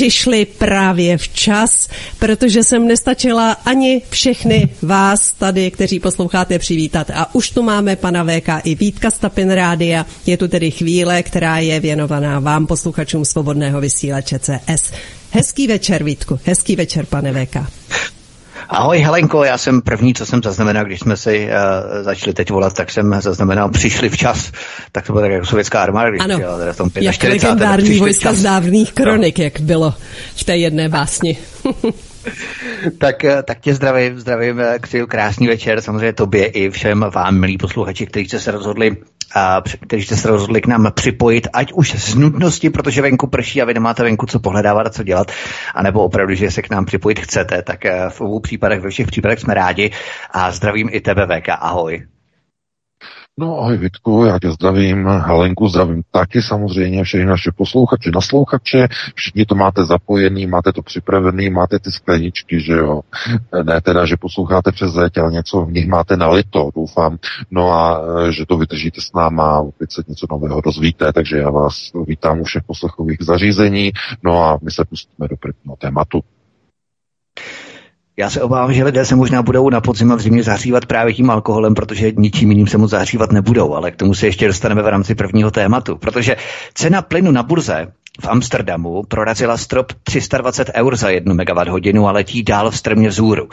přišli právě včas, protože jsem nestačila ani všechny vás tady, kteří posloucháte, přivítat. A už tu máme pana VK i Vítka Stapin Rádia. Je tu tedy chvíle, která je věnovaná vám, posluchačům Svobodného vysílače CS. Hezký večer, Vítku. Hezký večer, pane VK. Ahoj Helenko, já jsem první, co jsem zaznamenal, když jsme si uh, začali teď volat, tak jsem zaznamenal, přišli včas, tak to bylo tak jako sovětská armáda, když ano, přijela, v tom 45. jak legendární vojska z dávných kronik, no. jak bylo v té jedné básni. tak, eh, tak tě zdravím, zdravím, eh, přeju krásný večer, samozřejmě tobě i všem vám, milí posluchači, kteří jste se rozhodli a kteří jste se rozhodli k nám připojit, ať už z nutnosti, protože venku prší a vy nemáte venku co pohledávat a co dělat, anebo opravdu, že se k nám připojit chcete, tak eh, v obou případech, ve všech případech jsme rádi. A zdravím i tebe, VK, ahoj. No ahoj Vitku, já tě zdravím, Helenku zdravím taky samozřejmě, všechny naše posluchače, naslouchače, všichni to máte zapojený, máte to připravený, máte ty skleničky, že jo. Ne teda, že posloucháte přes zeď, ale něco v nich máte nalito, doufám. No a e, že to vydržíte s náma, opět se něco nového dozvíte, takže já vás vítám u všech poslechových zařízení, no a my se pustíme do prvního tématu. Já se obávám, že lidé se možná budou na podzim a v zimě zahřívat právě tím alkoholem, protože ničím jiným se moc zahřívat nebudou, ale k tomu se ještě dostaneme v rámci prvního tématu, protože cena plynu na burze v Amsterdamu prorazila strop 320 eur za jednu megawatt hodinu a letí dál v strmě vzhůru.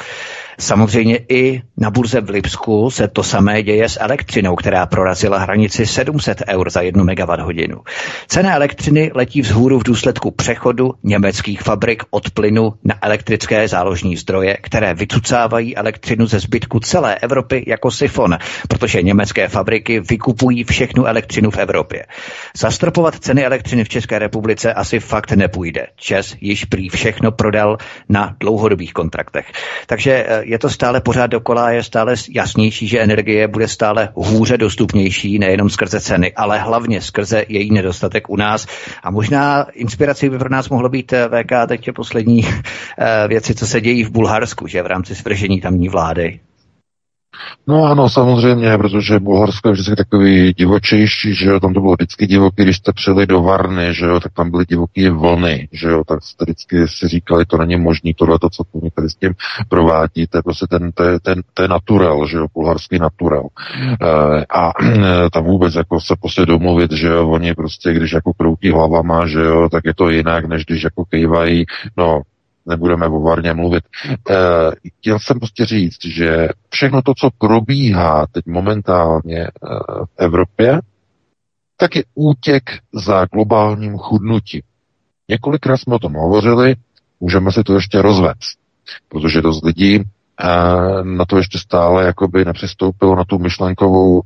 Samozřejmě i na burze v Lipsku se to samé děje s elektřinou, která prorazila hranici 700 eur za jednu megawatt hodinu. Cena elektřiny letí vzhůru v důsledku přechodu německých fabrik od plynu na elektrické záložní zdroje, které vycucávají elektřinu ze zbytku celé Evropy jako sifon, protože německé fabriky vykupují všechnu elektřinu v Evropě. Zastropovat ceny elektřiny v České republice asi fakt nepůjde. Čes již prý všechno prodal na dlouhodobých kontraktech. Takže eh, je to stále pořád dokola, je stále jasnější, že energie bude stále hůře dostupnější, nejenom skrze ceny, ale hlavně skrze její nedostatek u nás. A možná inspirací by pro nás mohlo být eh, VK teď poslední eh, věci, co se dějí v Bulharsku, že v rámci svržení tamní vlády. No ano, samozřejmě, protože Bulharsko je vždycky takový divočejší, že jo, tam to bylo vždycky divoký, když jste přijeli do Varny, že jo, tak tam byly divoký vlny, že jo, tak jste vždycky si říkali, to není možný, tohle to, co tu tady s tím provádí, to je prostě ten, ten, to je natural, že jo, bulharský natural. E, a tam vůbec jako se prostě domluvit, že jo, oni prostě, když jako kroutí hlavama, že jo, tak je to jinak, než když jako kejvají, no, nebudeme o Varně mluvit. E, chtěl jsem prostě říct, že všechno to, co probíhá teď momentálně e, v Evropě, tak je útěk za globálním chudnutím. Několikrát jsme o tom hovořili, můžeme si to ještě rozvést, protože dost lidí e, na to ještě stále jakoby nepřistoupilo na tu myšlenkovou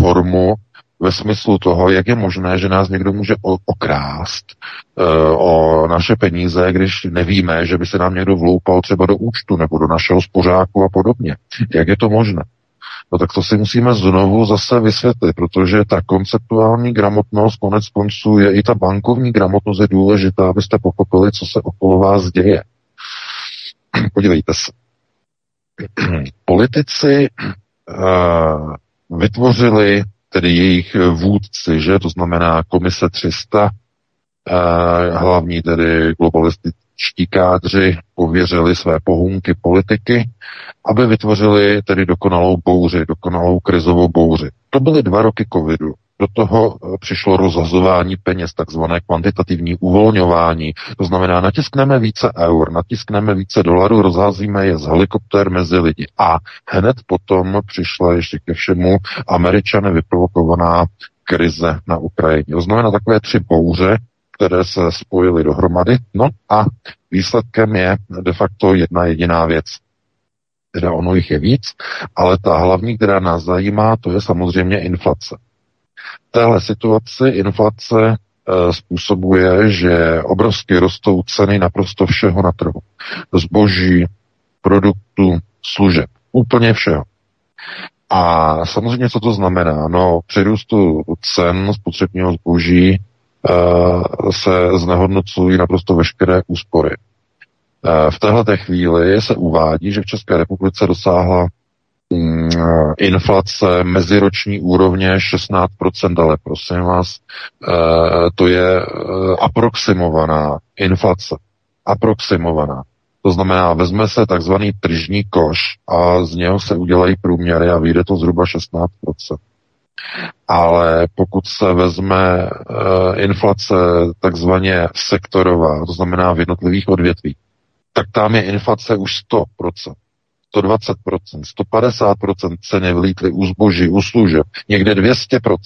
formu ve smyslu toho, jak je možné, že nás někdo může okrást uh, o naše peníze, když nevíme, že by se nám někdo vloupal třeba do účtu nebo do našeho spořáku a podobně. Jak je to možné? No tak to si musíme znovu zase vysvětlit, protože ta konceptuální gramotnost konec konců je i ta bankovní gramotnost je důležitá, abyste pochopili, co se okolo vás děje. Podívejte se. Politici uh, vytvořili tedy jejich vůdci, že to znamená komise 300, eh, hlavní tedy globalističtí kádři pověřili své pohunky politiky, aby vytvořili tedy dokonalou bouři, dokonalou krizovou bouři. To byly dva roky covidu. Do toho eh, přišlo rozhazování peněz, takzvané kvantitativní uvolňování. To znamená, natiskneme více eur, natiskneme více dolarů, rozházíme je z helikoptér mezi lidi. A hned potom přišla ještě ke všemu američany vyprovokovaná krize na Ukrajině. To znamená takové tři bouře, které se spojily dohromady. No a výsledkem je de facto jedna jediná věc. Teda ono jich je víc, ale ta hlavní, která nás zajímá, to je samozřejmě inflace téhle situaci inflace e, způsobuje, že obrovsky rostou ceny naprosto všeho na trhu. Zboží, produktů, služeb, úplně všeho. A samozřejmě, co to znamená? No, při růstu cen spotřebního zboží uh, se znehodnocují naprosto veškeré úspory. Uh, v této chvíli se uvádí, že v České republice dosáhla inflace meziroční úrovně 16%, ale prosím vás, uh, to je uh, aproximovaná inflace. Aproximovaná. To znamená, vezme se takzvaný tržní koš a z něho se udělají průměry a vyjde to zhruba 16%. Ale pokud se vezme inflace takzvaně sektorová, to znamená v jednotlivých odvětví, tak tam je inflace už 100%, 120%, 150% ceny vlítly u zboží, u služeb, někde 200%.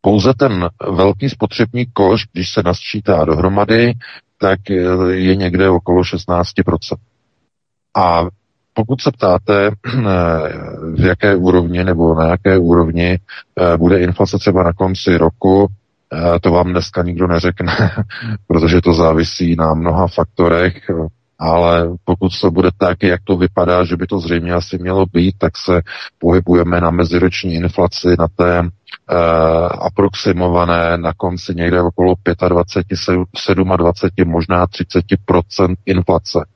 Pouze ten velký spotřební koš, když se nasčítá dohromady, tak je někde okolo 16%. A pokud se ptáte, v jaké úrovni nebo na jaké úrovni eh, bude inflace třeba na konci roku, eh, to vám dneska nikdo neřekne, protože to závisí na mnoha faktorech, ale pokud to bude tak, jak to vypadá, že by to zřejmě asi mělo být, tak se pohybujeme na meziroční inflaci na té uh, aproximované na konci někde okolo 25, 27, možná 30% inflace.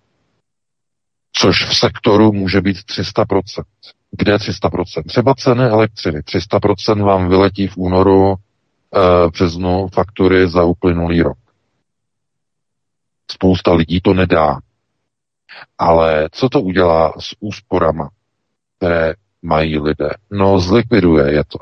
Což v sektoru může být 300% Kde 300%? Třeba ceny elektřiny. 300% vám vyletí v únoru, uh, březnu faktury za uplynulý rok. Spousta lidí to nedá. Ale co to udělá s úsporama, které mají lidé? No, zlikviduje je to.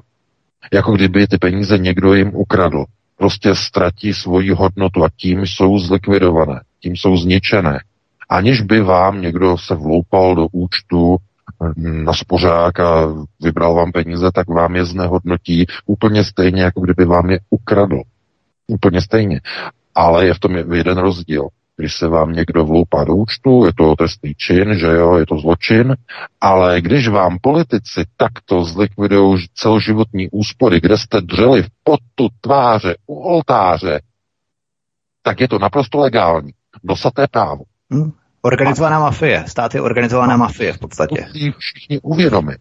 Jako kdyby ty peníze někdo jim ukradl. Prostě ztratí svoji hodnotu a tím jsou zlikvidované, tím jsou zničené. Aniž by vám někdo se vloupal do účtu hm, na spořák a vybral vám peníze, tak vám je znehodnotí úplně stejně, jako kdyby vám je ukradl. Úplně stejně. Ale je v tom jeden rozdíl když se vám někdo vloupá do účtu, je to trestný čin, že jo, je to zločin, ale když vám politici takto zlikvidují celoživotní úspory, kde jste dřeli v potu tváře u oltáře, tak je to naprosto legální. Dosaté právo. Hmm. Organizovaná mafie. Stát je organizovaná mafie v podstatě. To si všichni uvědomit.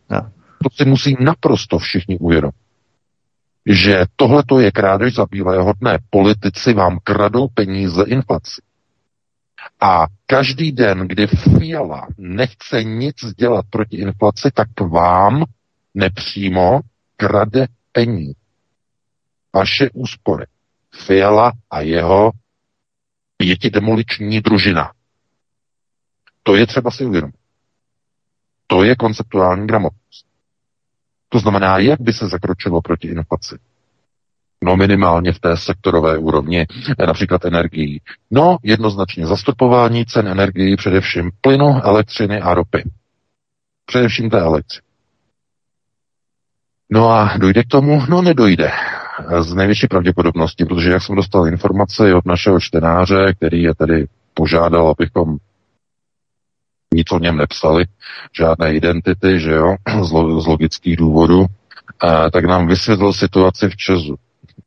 To si musí naprosto všichni uvědomit že tohle je krádež za bílé hodné. Politici vám kradou peníze inflaci. A každý den, kdy Fiala nechce nic dělat proti inflaci, tak vám nepřímo krade peníze. Vaše úspory. Fiala a jeho pětidemoliční družina. To je třeba si uvědomit. To je konceptuální gramotnost. To znamená, jak by se zakročilo proti inflaci. No minimálně v té sektorové úrovni, eh, například energií. No jednoznačně zastropování cen energií, především plynu, elektřiny a ropy. Především té elektřiny. No a dojde k tomu? No nedojde. Z největší pravděpodobnosti, protože jak jsem dostal informace od našeho čtenáře, který je tedy požádal, abychom nic o něm nepsali, žádné identity, že jo, z logických důvodů, tak nám vysvětlil situaci v Česu.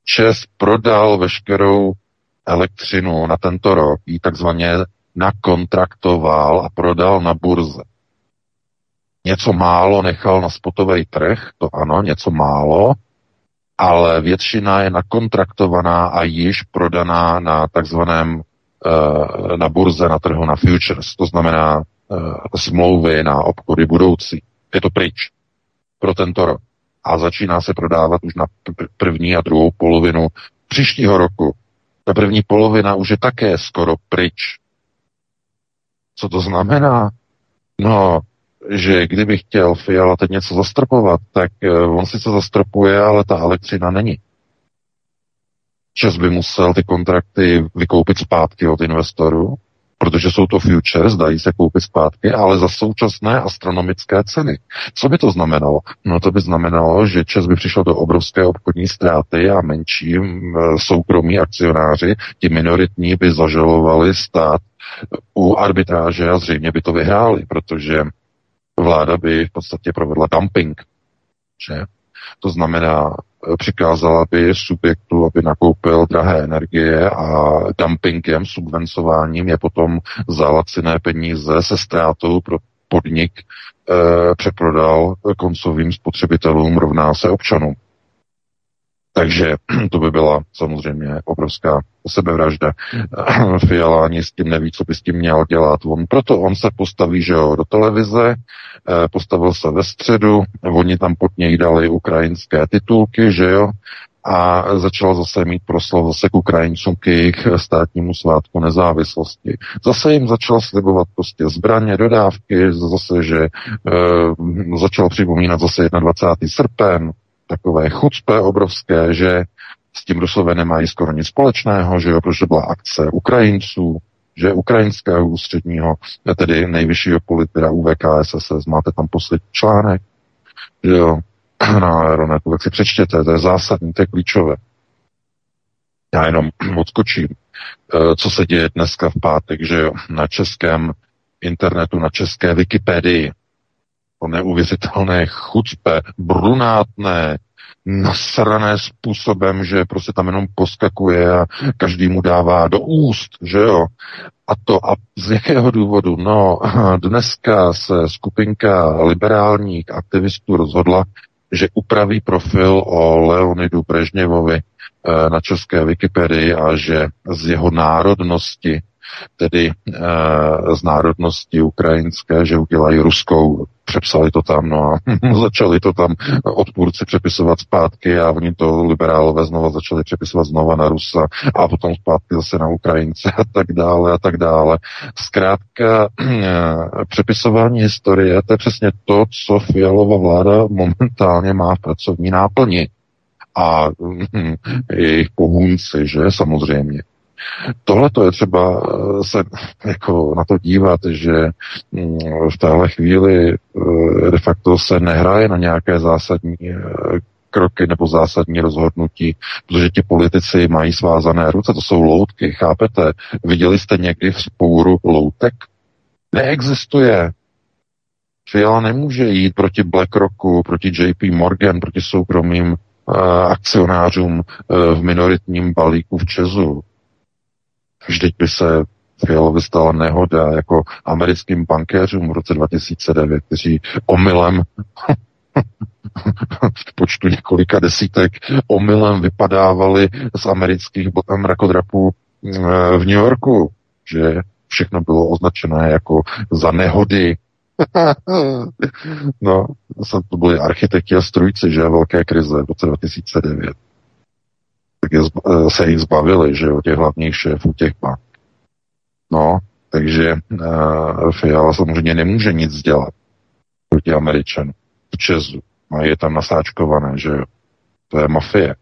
ČES prodal veškerou elektřinu na tento rok, ji takzvaně nakontraktoval a prodal na burze. Něco málo nechal na spotový trh, to ano, něco málo, ale většina je nakontraktovaná a již prodaná na takzvaném eh, na burze, na trhu, na futures, to znamená uh, smlouvy na obchody budoucí. Je to pryč pro tento rok a začíná se prodávat už na první a druhou polovinu příštího roku. Ta první polovina už je také skoro pryč. Co to znamená? No, že kdyby chtěl Fiala teď něco zastropovat, tak eh, on sice zastropuje, ale ta elektřina není. Čes by musel ty kontrakty vykoupit zpátky od investorů protože jsou to futures, dají se koupit zpátky, ale za současné astronomické ceny. Co by to znamenalo? No to by znamenalo, že Čes by přišel do obrovské obchodní ztráty a menší soukromí akcionáři, ti minoritní by zažalovali stát u arbitráže a zřejmě by to vyhráli, protože vláda by v podstatě provedla dumping. Že? To znamená, přikázala by subjektu, aby nakoupil drahé energie a dumpingem, subvencováním je potom za laciné peníze se ztrátou pro podnik přeprodal koncovým spotřebitelům rovná se občanům. Takže to by byla samozřejmě obrovská sebevražda. Fiala ani s tím neví, co by s tím měl dělat. On, proto on se postaví že jo, do televize, eh, postavil se ve středu, oni tam pod něj dali ukrajinské titulky, že jo, a začal zase mít proslov zase k Ukrajincům k jejich státnímu svátku nezávislosti. Zase jim začal slibovat prostě zbraně, dodávky, zase, že e, začal připomínat zase 21. srpen, takové chucpe obrovské, že s tím Rusové nemají skoro nic společného, že jo, protože byla akce Ukrajinců, že ukrajinského ústředního, tedy nejvyššího politika UVKSS, máte tam poslední článek, že jo, na Aeronetu, tak si přečtěte, to je zásadní, to je klíčové. Já jenom odskočím, eh, co se děje dneska v pátek, že jo, na českém internetu, na české Wikipedii, to neuvěřitelné chucpe, brunátné, nasrané způsobem, že prostě tam jenom poskakuje a každý mu dává do úst, že jo. A to a z jakého důvodu? No, dneska se skupinka liberálních aktivistů rozhodla, že upraví profil o Leonidu Brežněvovi eh, na české Wikipedii a že z jeho národnosti tedy e, z národnosti ukrajinské, že udělají ruskou, přepsali to tam, no a začali to tam odpůrci přepisovat zpátky a oni to liberálové znova začali přepisovat znova na Rusa a potom zpátky zase na Ukrajince a tak dále a tak dále. Zkrátka e, přepisování historie, to je přesně to, co Fialová vláda momentálně má v pracovní náplni a hm, jejich pohůnci, že samozřejmě. Tohle to je třeba eh, se jako na to dívat, že mm, v téhle chvíli eh, de facto se nehraje na nějaké zásadní eh, kroky nebo zásadní rozhodnutí, protože ti politici mají svázané ruce, to jsou loutky, chápete? Viděli jste někdy v spouru loutek? Neexistuje. Fiala nemůže jít proti BlackRocku, proti JP Morgan, proti soukromým uh, akcionářům uh, v minoritním balíku v Česu. Vždyť by se Fialovi stala nehoda jako americkým bankéřům v roce 2009, kteří omylem v počtu několika desítek omylem vypadávali z amerických mrakodrapů eh, v New Yorku, že všechno bylo označené jako za nehody. no, to byli architekti a strujci, že velké krize v roce 2009 tak je, eh, se jich zbavili, že jo, těch hlavních šéfů těch bank. No, takže uh, Fiala samozřejmě nemůže nic dělat proti Američanům v Česu. A je tam nasáčkované, že jo. To je mafie.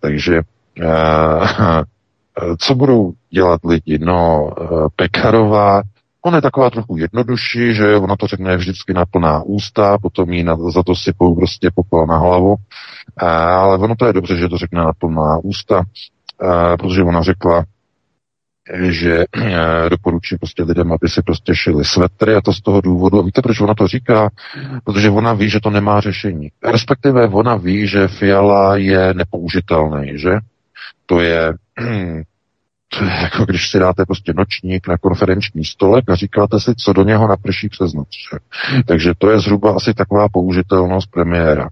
Takže uh, co budou dělat lidi? No, Pekarová, on je taková trochu jednodušší, že ona to řekne vždycky na plná ústa, potom jí na, za to sypou prostě popel na hlavu ale ono to je dobře, že to řekne na plná ústa, protože ona řekla, že doporučí prostě lidem, aby si prostě šili svetry a to z toho důvodu. A víte, proč ona to říká? Protože ona ví, že to nemá řešení. Respektive ona ví, že Fiala je nepoužitelný, že? To je to je jako když si dáte prostě nočník na konferenční stolek a říkáte si, co do něho naprší přes noc. Že? Takže to je zhruba asi taková použitelnost premiéra.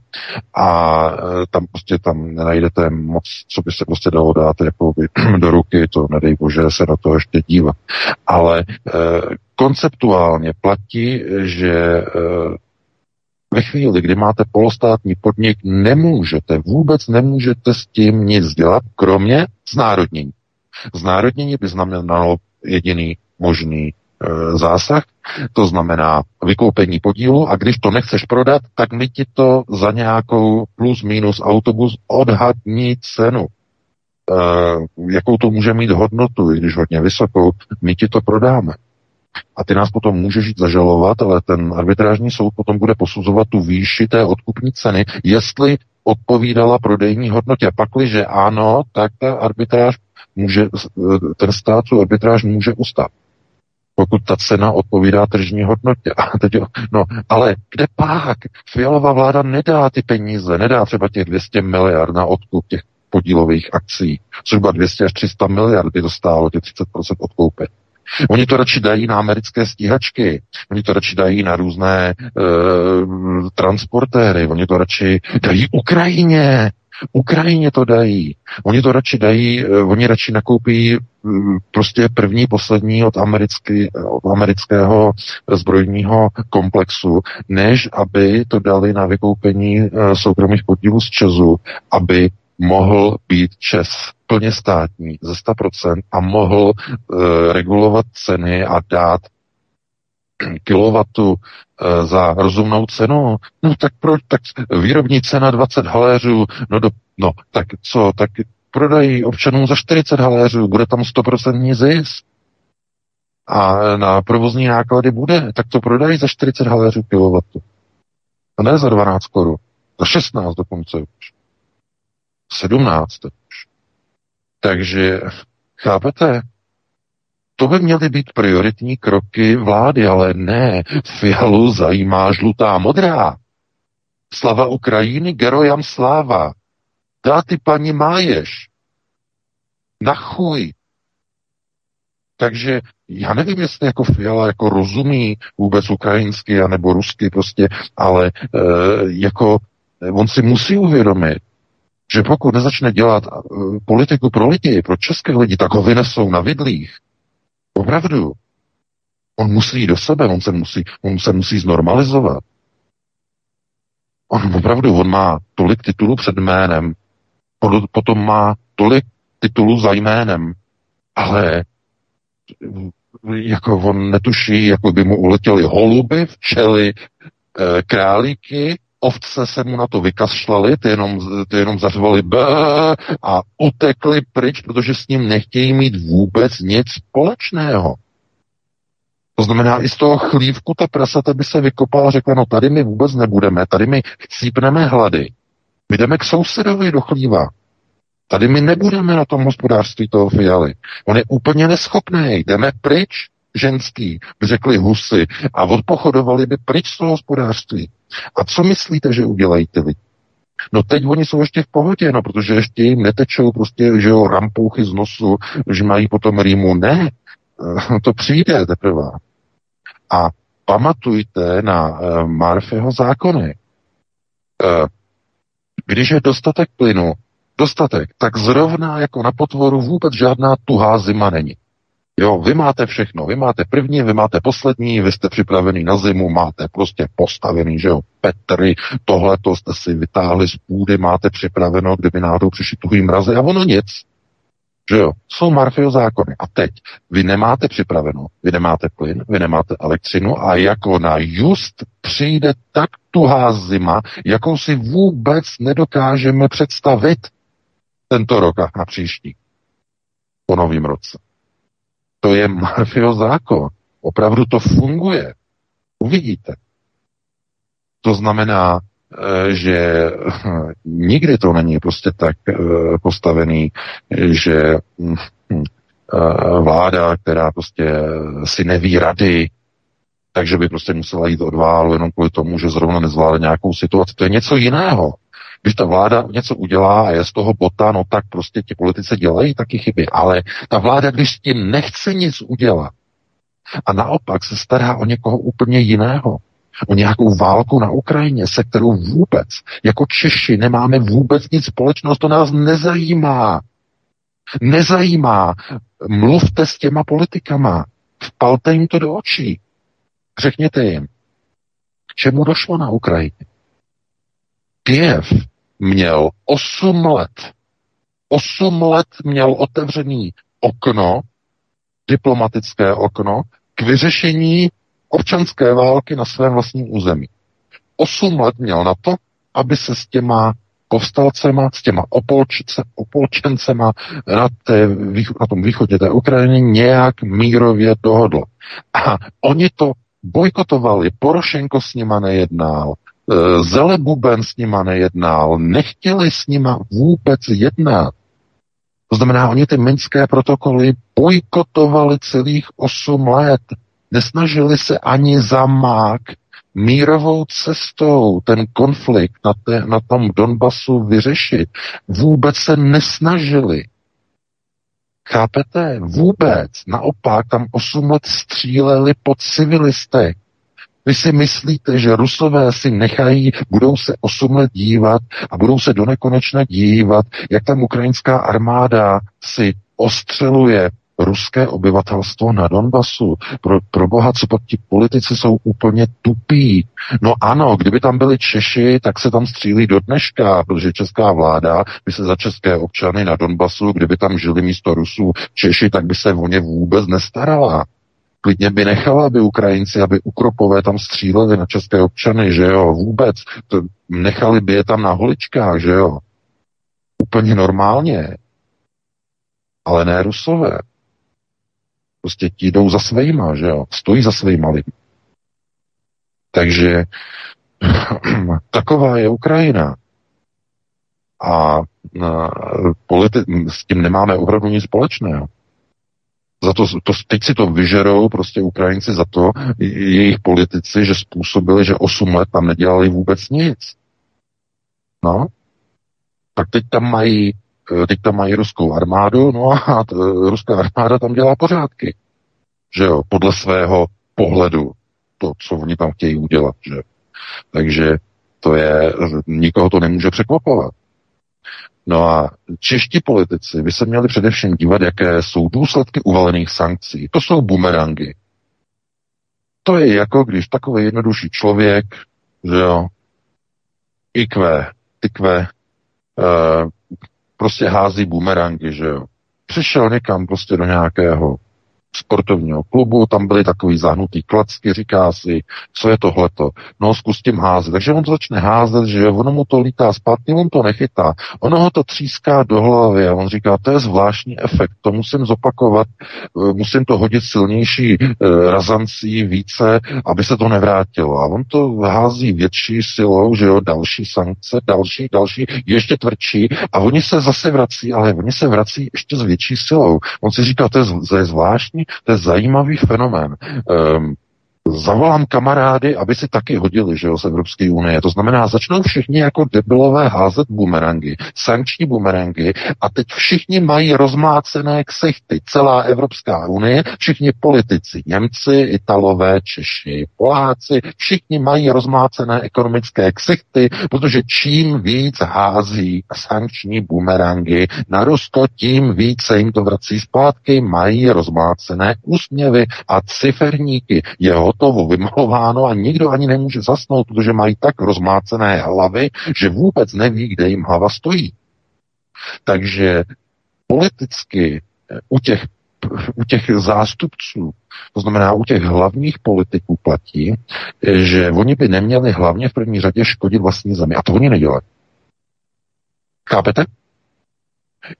A e, tam prostě tam nenajdete moc, co by se prostě dalo dát jako by do ruky, to nedej bože se na to ještě dívat. Ale e, konceptuálně platí, že e, ve chvíli, kdy máte polostátní podnik, nemůžete, vůbec nemůžete s tím nic dělat, kromě znárodnění. Znárodnění by znamenalo jediný možný e, zásah, to znamená vykoupení podílu a když to nechceš prodat, tak my ti to za nějakou plus minus autobus odhadní cenu. E, jakou to může mít hodnotu, i když hodně vysokou, my ti to prodáme. A ty nás potom můžeš jít zažalovat, ale ten arbitrážní soud potom bude posuzovat tu výši té odkupní ceny, jestli odpovídala prodejní hodnotě. Pakliže ano, tak ta arbitráž může, ten stát tu arbitráž může ustát. Pokud ta cena odpovídá tržní hodnotě. A teď, no, ale kde pak? Fialová vláda nedá ty peníze, nedá třeba těch 200 miliard na odkup těch podílových akcí. Zhruba 200 až 300 miliard by to stálo, těch 30% odkoupit. Oni to radši dají na americké stíhačky, oni to radši dají na různé e, transportéry, oni to radši dají Ukrajině, Ukrajině to dají. Oni to radši dají, eh, oni radši nakoupí mm, prostě první, poslední od, americký, od amerického zbrojního komplexu, než aby to dali na vykoupení eh, soukromých podílů z Česu, aby mohl být Čes plně státní ze 100% a mohl uh, regulovat ceny a dát kilowatu e, za rozumnou cenu, no tak proč, tak výrobní cena 20 haléřů, no, do, no tak co, tak prodají občanům za 40 haléřů, bude tam 100% zisk. A na provozní náklady bude, tak to prodají za 40 haléřů kilowatu. A ne za 12 korun, za 16 dokonce už. 17 už. Takže, chápete, to by měly být prioritní kroky vlády, ale ne. Fialu zajímá žlutá modrá. Slava Ukrajiny, gerojam sláva. Dá ty paní máješ. Na chuj. Takže já nevím, jestli jako Fiala jako rozumí vůbec ukrajinsky nebo rusky prostě, ale e, jako on si musí uvědomit, že pokud nezačne dělat e, politiku pro lidi, pro české lidi, tak ho vynesou na vidlích. Opravdu. On musí jít do sebe, on se musí, on se musí znormalizovat. On opravdu, on má tolik titulů před jménem, potom má tolik titulů za jménem, ale jako on netuší, jako by mu uletěly holuby, včely, e, králíky, ovce se mu na to vykašlali, ty jenom, ty jenom zařvali b a utekli pryč, protože s ním nechtějí mít vůbec nic společného. To znamená, i z toho chlívku ta prasata by se vykopala a řekla, no tady my vůbec nebudeme, tady my chcípneme hlady. My jdeme k sousedovi do chlíva. Tady my nebudeme na tom hospodářství toho fialy. On je úplně neschopný. Jdeme pryč, ženský, by řekli husy, a odpochodovali by pryč z toho hospodářství. A co myslíte, že udělají ty lidi? No teď oni jsou ještě v pohodě, no, protože ještě jim netečou prostě, že jo, rampouchy z nosu, že mají potom rýmu. Ne, to přijde teprve. A pamatujte na uh, Marfeho zákony. Uh, když je dostatek plynu, dostatek, tak zrovna jako na potvoru vůbec žádná tuhá zima není. Jo, vy máte všechno, vy máte první, vy máte poslední, vy jste připravený na zimu, máte prostě postavený, že jo, Petry, tohle to jste si vytáhli z půdy, máte připraveno, kdyby náhodou přišli tuhý mrazy a ono nic. Že jo, jsou Marfio zákony. A teď, vy nemáte připraveno, vy nemáte plyn, vy nemáte elektřinu a jako na just přijde tak tuhá zima, jakou si vůbec nedokážeme představit tento rok a na příští. Po novým roce. To je Marfio zákon. Opravdu to funguje. Uvidíte. To znamená, eh, že nikdy to není prostě tak eh, postavený, že hm, hm, eh, vláda, která prostě si neví rady, takže by prostě musela jít od válu jenom kvůli tomu, že zrovna nezvládne nějakou situaci. To je něco jiného. Když ta vláda něco udělá a je z toho bota, no tak prostě ti politici dělají taky chyby. Ale ta vláda, když s tím nechce nic udělat a naopak se stará o někoho úplně jiného, o nějakou válku na Ukrajině, se kterou vůbec, jako Češi, nemáme vůbec nic společného, to nás nezajímá. Nezajímá. Mluvte s těma politikama. Vpalte jim to do očí. Řekněte jim, k čemu došlo na Ukrajině. Kiev měl 8 let. 8 let měl otevřený okno, diplomatické okno, k vyřešení občanské války na svém vlastním území. 8 let měl na to, aby se s těma povstalcema, s těma opolčice, opolčencema na, té, na tom východě té Ukrajiny nějak mírově dohodl. A oni to bojkotovali, Porošenko s nima nejednal, Eh, Zelebuben s nima nejednal, nechtěli s nima vůbec jednat. To znamená, oni ty minské protokoly bojkotovali celých 8 let. Nesnažili se ani za mák mírovou cestou ten konflikt na, té, na tom Donbasu vyřešit. Vůbec se nesnažili. Chápete? Vůbec. Naopak, tam 8 let stříleli po civilistech. Vy si myslíte, že Rusové si nechají, budou se 8 let dívat a budou se do nekonečna dívat, jak tam ukrajinská armáda si ostřeluje ruské obyvatelstvo na Donbasu. Pro, pro boha, co pak ti politici jsou úplně tupí. No ano, kdyby tam byli Češi, tak se tam střílí do dneška, protože česká vláda by se za české občany na Donbasu, kdyby tam žili místo Rusů Češi, tak by se o ně vůbec nestarala. Klidně by nechala, aby Ukrajinci, aby Ukropové tam stříleli na české občany, že jo, vůbec. To, nechali by je tam na holičkách, že jo. Úplně normálně. Ale ne Rusové. Prostě ti jdou za svýma, že jo? Stojí za svýma lidmi. Takže taková je Ukrajina. A politi- s tím nemáme opravdu nic společného. Za to, to, teď si to vyžerou prostě Ukrajinci za to, jejich politici, že způsobili, že 8 let tam nedělali vůbec nic. No, tak teď tam mají Eh, teď tam mají ruskou armádu, no a t, ruská armáda tam dělá pořádky. Že jo, podle svého pohledu, to, co oni tam chtějí udělat, že Takže to je, nikoho to nemůže překvapovat. No a čeští politici by se měli především dívat, jaké jsou důsledky uvalených sankcí. To jsou bumerangy. To je jako když takový jednodušší člověk, že jo, IQ, tykve, uh, prostě hází bumerangy, že jo. Přišel někam prostě do nějakého sportovního klubu, tam byly takový zahnutý klacky, říká si, co je tohleto, no zkus tím házet. Takže on začne házet, že ono mu to lítá zpátky, on to nechytá. Ono ho to tříská do hlavy a on říká, to je zvláštní efekt, to musím zopakovat, eh, musím to hodit silnější eh, razancí více, aby se to nevrátilo. A on to hází větší silou, že jo, další sankce, další, další, ještě tvrdší a oni se zase vrací, ale oni se vrací ještě s větší silou. On si říká, to je, to je zvláštní, to je zajímavý fenomén. Um, zavolám kamarády, aby si taky hodili, že jo, z Evropské unie. To znamená, začnou všichni jako debilové házet bumerangy, sankční bumerangy a teď všichni mají rozmácené ksichty. Celá Evropská unie, všichni politici, Němci, Italové, Češi, Poláci, všichni mají rozmácené ekonomické ksichty, protože čím víc hází sankční bumerangy na Rusko, tím více jim to vrací zpátky, mají rozmácené úsměvy a ciferníky. Jeho hotovo, vymalováno a nikdo ani nemůže zasnout, protože mají tak rozmácené hlavy, že vůbec neví, kde jim hlava stojí. Takže politicky eh, u těch, u těch zástupců, to znamená u těch hlavních politiků platí, eh, že oni by neměli hlavně v první řadě škodit vlastní zemi. A to oni nedělají. Chápete?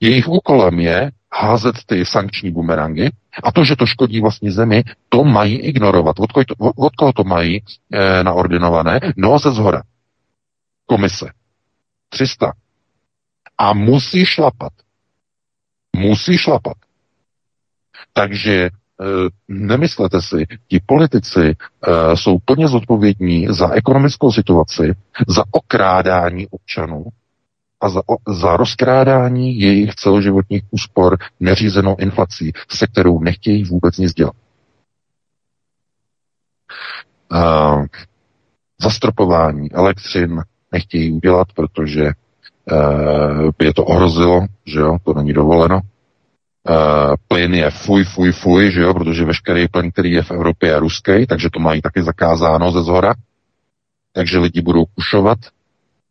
Jejich úkolem je házet ty sankční bumerangy a to, že to škodí vlastní zemi, to mají ignorovat. Od to, od koho to mají e, naordinované? No ze zhora. Komise. 300. A musí šlapat. Musí šlapat. Takže e, nemyslete si, ti politici e, jsou plně zodpovědní za ekonomickou situaci, za okrádání občanů, a za, za rozkrádání jejich celoživotních úspor neřízenou inflací, se kterou nechtějí vůbec nic dělat. Uh, zastropování elektřin nechtějí udělat, protože by je to ohrozilo, že jo, to není dovoleno. Uh, plyn je fuj, fuj, fuj, že jo, protože veškerý plyn, který je v Evropě, je ruský, takže to mají taky zakázáno ze zhora. Takže lidi budou kušovat,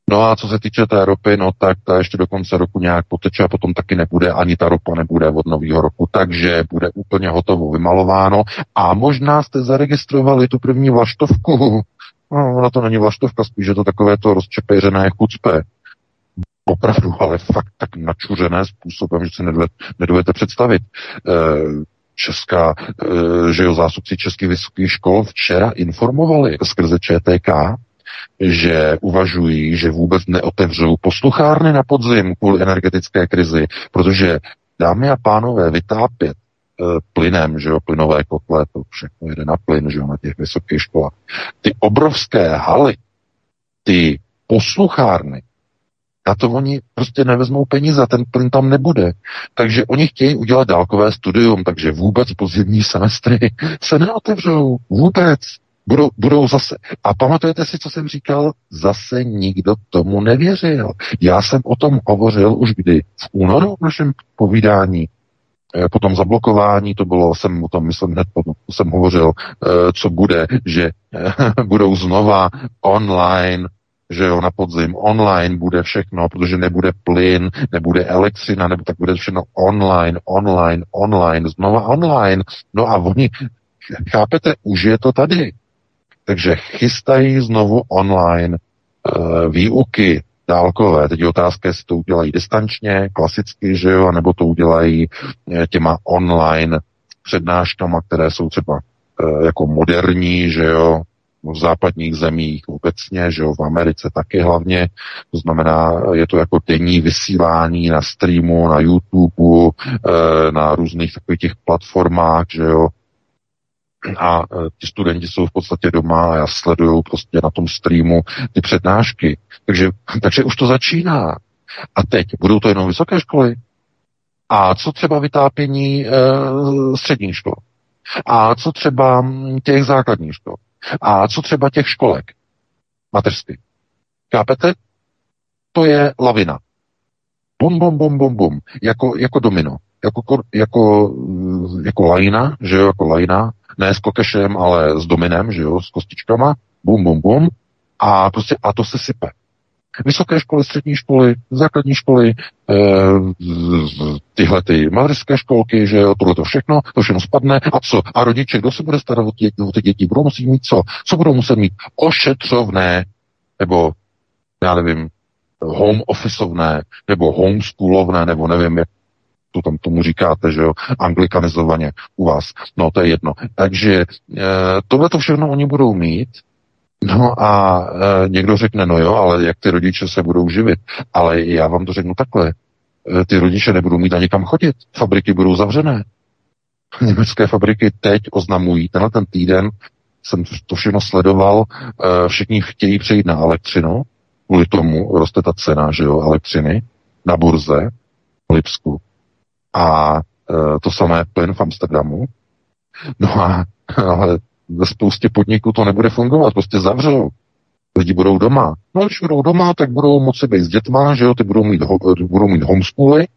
No a co se týče té ropy, no tak ta ještě do konce roku nějak poteče a potom taky nebude, ani ta ropa nebude od nového roku, takže bude úplně hotovo vymalováno a možná jste zaregistrovali tu první vlaštovku. No, ona to není vlaštovka, spíš je to takové to rozčepejřené chucpe. Opravdu, ale fakt tak načuřené způsobem, že si nedovedete představit. E, česká, e, že jo, zástupci českých vysokých škol včera informovali skrze ČTK, že uvažují, že vůbec neotevřou posluchárny na podzim kvůli energetické krizi, protože dámy a pánové, vytápět e, plynem, že jo, plynové kotle, to všechno jede na plyn, že jo, na těch vysokých školách. Ty obrovské haly, ty posluchárny, Na to oni prostě nevezmou peníze, ten plyn tam nebude. Takže oni chtějí udělat dálkové studium, takže vůbec pozimní semestry se neotevřou. Vůbec. Budou, budou zase. A pamatujete si, co jsem říkal? Zase nikdo tomu nevěřil. Já jsem o tom hovořil už kdy? V únoru v našem povídání. Eh, potom zablokování, to bylo, jsem o tom myslím hned potom, jsem hovořil, eh, co bude, že budou znova online že jo, na podzim online bude všechno, protože nebude plyn, nebude elektřina, nebo tak bude všechno online, online, online, znova online. No a oni, chápete, už je to tady. Takže chystají znovu online uh, výuky dálkové. Teď je otázka, jestli to udělají distančně, klasicky, že jo, nebo to udělají eh, těma online přednáškama, které jsou třeba uh, jako moderní, že jo, v západních zemích obecně, že jo, v Americe taky hlavně. To znamená, je to jako denní vysílání na streamu, na YouTube, na různých takových těch platformách, že jo, a e, ti studenti jsou v podstatě doma a já sleduju prostě na tom streamu ty přednášky. Takže, takže už to začíná. A teď budou to jenom vysoké školy. A co třeba vytápění e, středních škol? A co třeba těch základních škol? A co třeba těch školek mateřských? Kápete? To je lavina. Bum, bum, bum, bum, bum. Jako, jako domino. Jako, jako, jako lajna, že jo, jako lajna ne s kokešem, ale s dominem, že jo, s kostičkama, bum, bum, bum, a prostě a to se sype. Vysoké školy, střední školy, základní školy, e, tyhle ty mateřské školky, že jo, tohle to všechno, to všechno spadne. A co? A rodiče, kdo se bude starat o ty, o ty děti? Budou muset mít co? Co budou muset mít? Ošetřovné, nebo já nevím, home officeovné, nebo homeschoolovné, nebo nevím, jak to tam tomu říkáte, že jo, anglikanizovaně u vás. No, to je jedno. Takže e, tohle to všechno oni budou mít, No a e, někdo řekne, no jo, ale jak ty rodiče se budou živit? Ale já vám to řeknu takhle. E, ty rodiče nebudou mít ani kam chodit. Fabriky budou zavřené. Německé fabriky teď oznamují, tenhle ten týden jsem to všechno sledoval, e, všichni chtějí přejít na elektřinu, kvůli tomu roste ta cena, že jo, elektřiny na burze v Lipsku. A e, to samé plyn v Amsterdamu. No a ale ve spoustě podniků to nebude fungovat, prostě zavřou. Lidi budou doma. No, když budou doma, tak budou moci být s dětma, že jo, ty budou mít, budou mít homeschooly,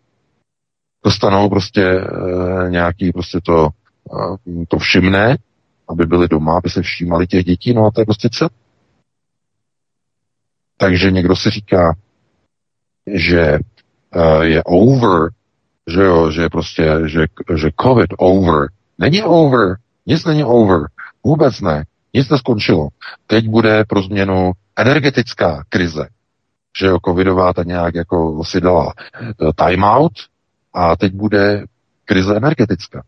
dostanou prostě e, nějaký prostě to, e, to všimné, aby byli doma, aby se všímali těch dětí, no a to je prostě celé. Takže někdo si říká, že uh, je over že jo, že prostě, že, že covid over. Není over, nic není over, vůbec ne, nic neskončilo. Teď bude pro změnu energetická krize, že jo, covidová ta nějak jako si dala eh, timeout a teď bude krize energetická.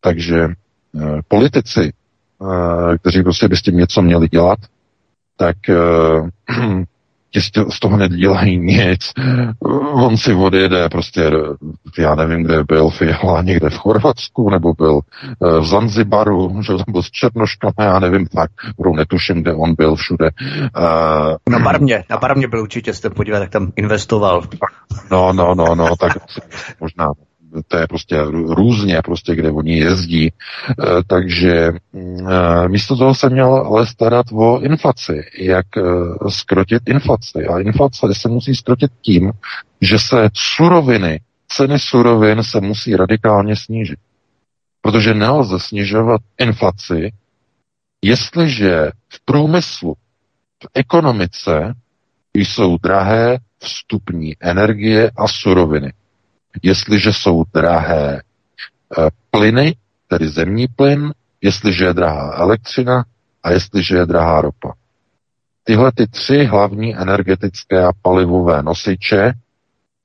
Takže e, politici, e, kteří prostě by s tím něco měli dělat, tak e, ti z toho nedělají nic. On si odjede prostě, já nevím, kde byl Fiala, někde v Chorvatsku, nebo byl eh, v Zanzibaru, že tam byl s Černoškama, já nevím, tak budou netuším, kde on byl všude. Uh, na Barmě, na Barmě byl určitě, jste podívat, jak tam investoval. No, no, no, no, tak možná to je prostě různě, prostě, kde oni jezdí. E, takže e, místo toho se měl ale starat o inflaci, jak e, skrotit inflaci. A inflace se musí skrotit tím, že se suroviny, ceny surovin se musí radikálně snížit. Protože nelze snižovat inflaci, jestliže v průmyslu, v ekonomice jsou drahé vstupní energie a suroviny jestliže jsou drahé eh, plyny, tedy zemní plyn, jestliže je drahá elektřina a jestliže je drahá ropa. Tyhle ty tři hlavní energetické a palivové nosiče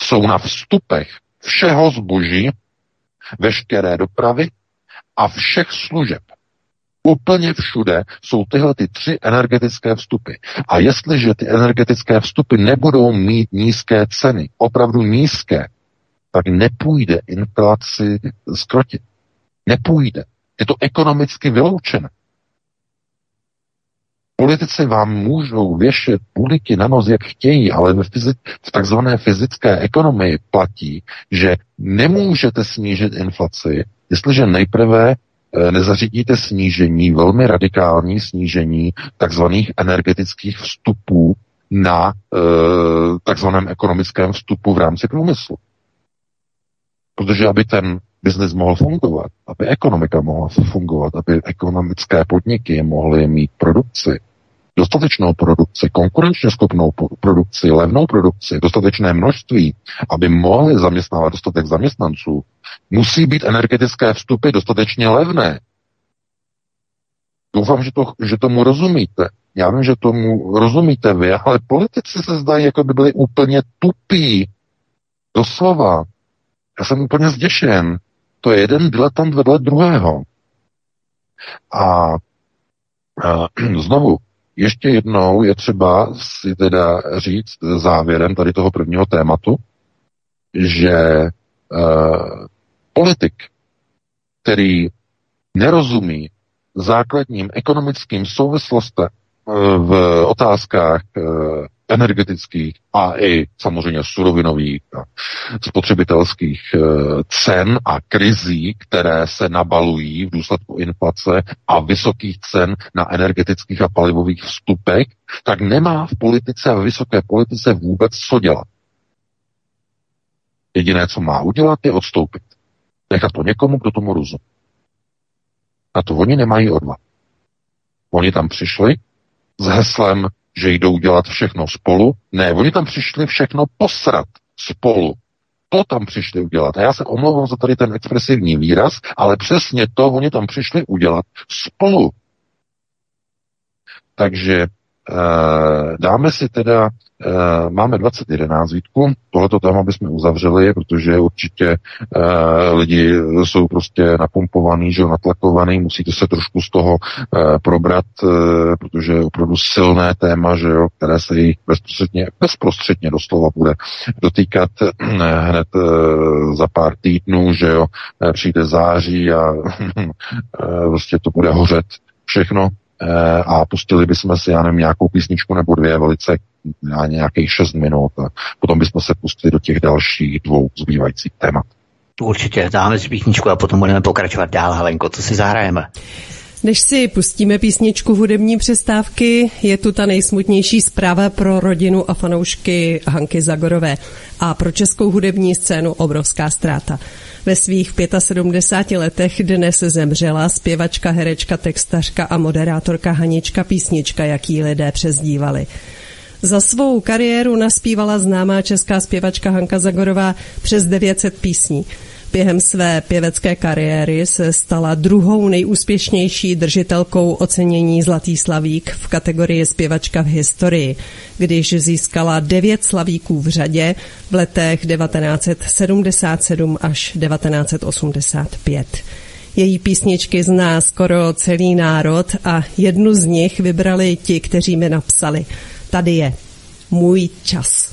jsou na vstupech všeho zboží, veškeré dopravy a všech služeb. Úplně všude jsou tyhle ty tři energetické vstupy. A jestliže ty energetické vstupy nebudou mít nízké ceny, opravdu nízké, tak nepůjde inflaci skrotit. Nepůjde. Je to ekonomicky vyloučené. Politici vám můžou věšet buliky na nos, jak chtějí, ale fyzi- v takzvané fyzické ekonomii platí, že nemůžete snížit inflaci, jestliže nejprve eh, nezařídíte snížení, velmi radikální snížení takzvaných energetických vstupů na e, takzvaném ekonomickém vstupu v rámci průmyslu. Protože aby ten biznis mohl fungovat, aby ekonomika mohla fungovat, aby ekonomické podniky mohly mít produkci, dostatečnou produkci, konkurenčně schopnou produkci, levnou produkci, dostatečné množství, aby mohli zaměstnávat dostatek zaměstnanců, musí být energetické vstupy dostatečně levné. Doufám, že, to, že tomu rozumíte. Já vím, že tomu rozumíte vy, ale politici se zdají, jako by byli úplně tupí. Doslova. Já jsem úplně zděšen. To je jeden diletant vedle druhého. A, a znovu, ještě jednou je třeba si teda říct závěrem tady toho prvního tématu, že uh, politik, který nerozumí základním ekonomickým souvislostem v otázkách eh, energetických a i samozřejmě surovinových a spotřebitelských eh, cen a krizí, které se nabalují v důsledku inflace a vysokých cen na energetických a palivových vstupech, tak nemá v politice a vysoké politice vůbec co dělat. Jediné, co má udělat, je odstoupit. Nechat to někomu, kdo tomu rozumí. A to oni nemají odvahu. Oni tam přišli, s heslem, že jdou dělat všechno spolu. Ne, oni tam přišli všechno posrat spolu. To tam přišli udělat. A já se omlouvám za tady ten expresivní výraz, ale přesně to oni tam přišli udělat spolu. Takže e, dáme si teda máme 2011 Vítku, tohleto téma bychom uzavřeli, protože určitě uh, lidi jsou prostě napumpovaný, že natlakovaný, musíte se trošku z toho uh, probrat, protože je opravdu silné téma, že jo, které se jich bezprostředně, bezprostředně doslova bude dotýkat hned za pár týdnů, že jo, přijde září a prostě to bude hořet všechno a pustili bychom si, já nevím, nějakou písničku nebo dvě velice na nějakých 6 minut a potom bychom se pustili do těch dalších dvou zbývajících témat. Určitě, dáme si písničku a potom budeme pokračovat dál. Helenko, co si zahrajeme? Než si pustíme písničku hudební přestávky, je tu ta nejsmutnější zpráva pro rodinu a fanoušky Hanky Zagorové a pro českou hudební scénu obrovská ztráta. Ve svých 75 letech dnes zemřela zpěvačka, herečka, textařka a moderátorka Hanička Písnička, jaký lidé přezdívali. Za svou kariéru naspívala známá česká zpěvačka Hanka Zagorová přes 900 písní. Během své pěvecké kariéry se stala druhou nejúspěšnější držitelkou ocenění Zlatý slavík v kategorii zpěvačka v historii, když získala devět slavíků v řadě v letech 1977 až 1985. Její písničky zná skoro celý národ a jednu z nich vybrali ti, kteří mi napsali – Tady je můj čas.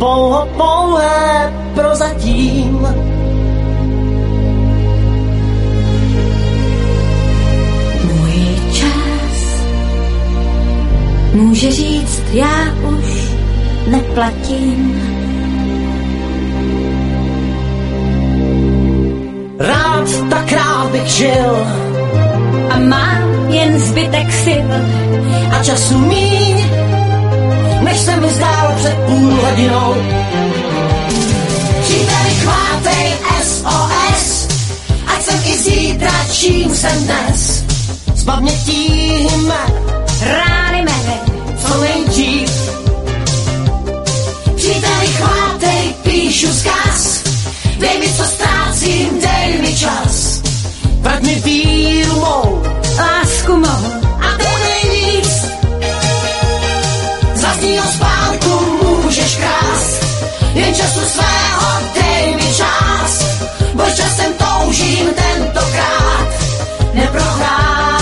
pouho pouhé prozatím. Můj čas může říct, já už neplatím. Rád tak rád bych žil a mám jen zbytek sil a času míň se mi zdálo před půl hodinou. Příteli chvátej SOS, ať jsem i zítra, čím jsem dnes. Zbav mě tím, rány mé, co nejdřív. Příteli chvátej, píšu zkaz, dej mi, co ztrácím, dej mi čas. Vrať mi víru mou, lásku mou, Vlastního spánku můžeš krást, jen času svého dej mi čas. Bož časem toužím tentokrát neprohrát.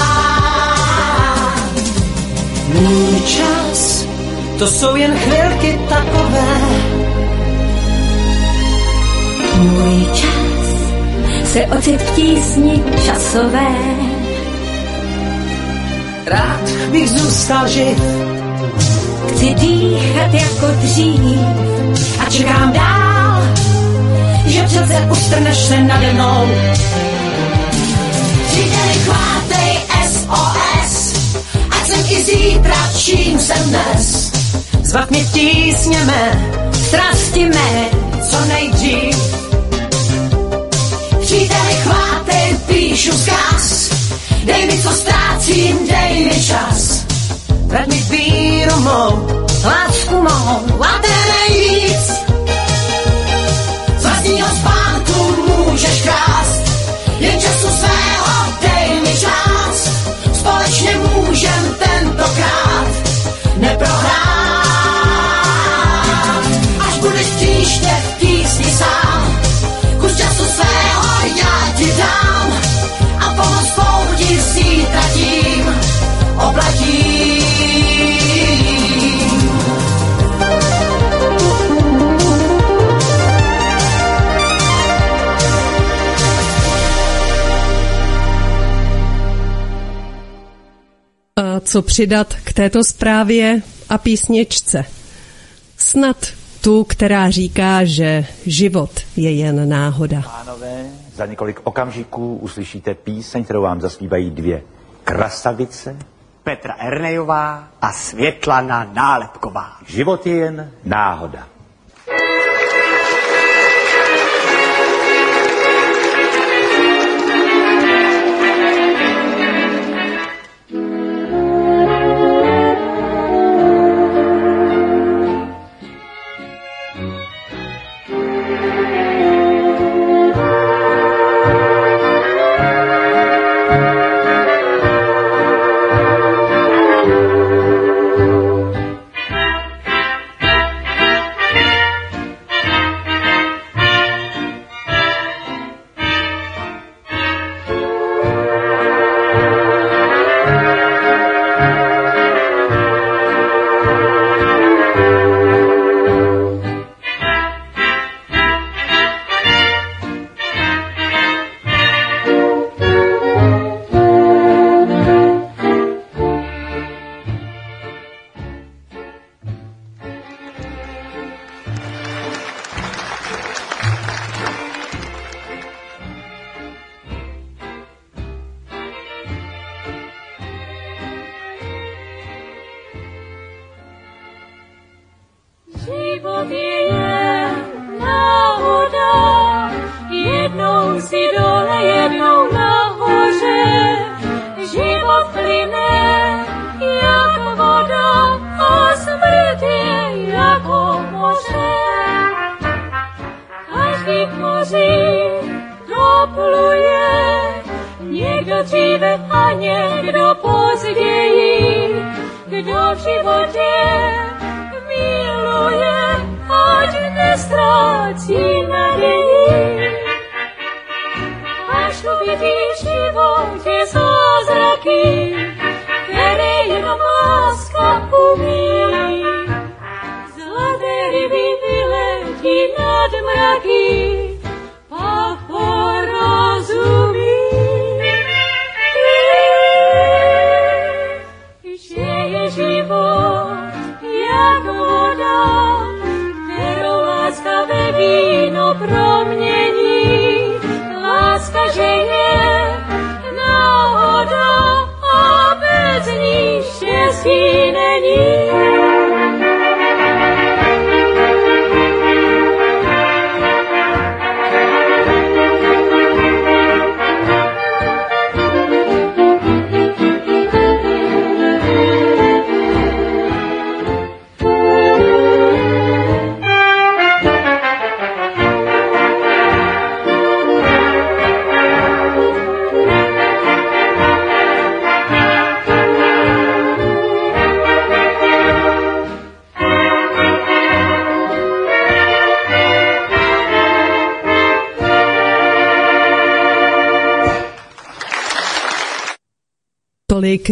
Můj čas, to jsou jen chvilky takové. Můj čas se ocit v tísni časové. Rád bych zůstal živ, Chci dýchat jako dřív a čekám dál, že přece ustrneš se nade mnou. Příteli, chvátej SOS, ať jsem i zítra, čím jsem dnes. Zbav mě tísně mé, strasti mé, co nejdřív. Příteli, chvátej, píšu zkaz, dej mi, co ztrácím, dej mi čas. Vrať mi víru mou, lásku mou, a ten co přidat k této zprávě a písničce? Snad tu, která říká, že život je jen náhoda. Pánové, za několik okamžiků uslyšíte píseň, kterou vám zaspívají dvě krasavice. Petra Ernejová a Světlana Nálepková. Život je jen náhoda.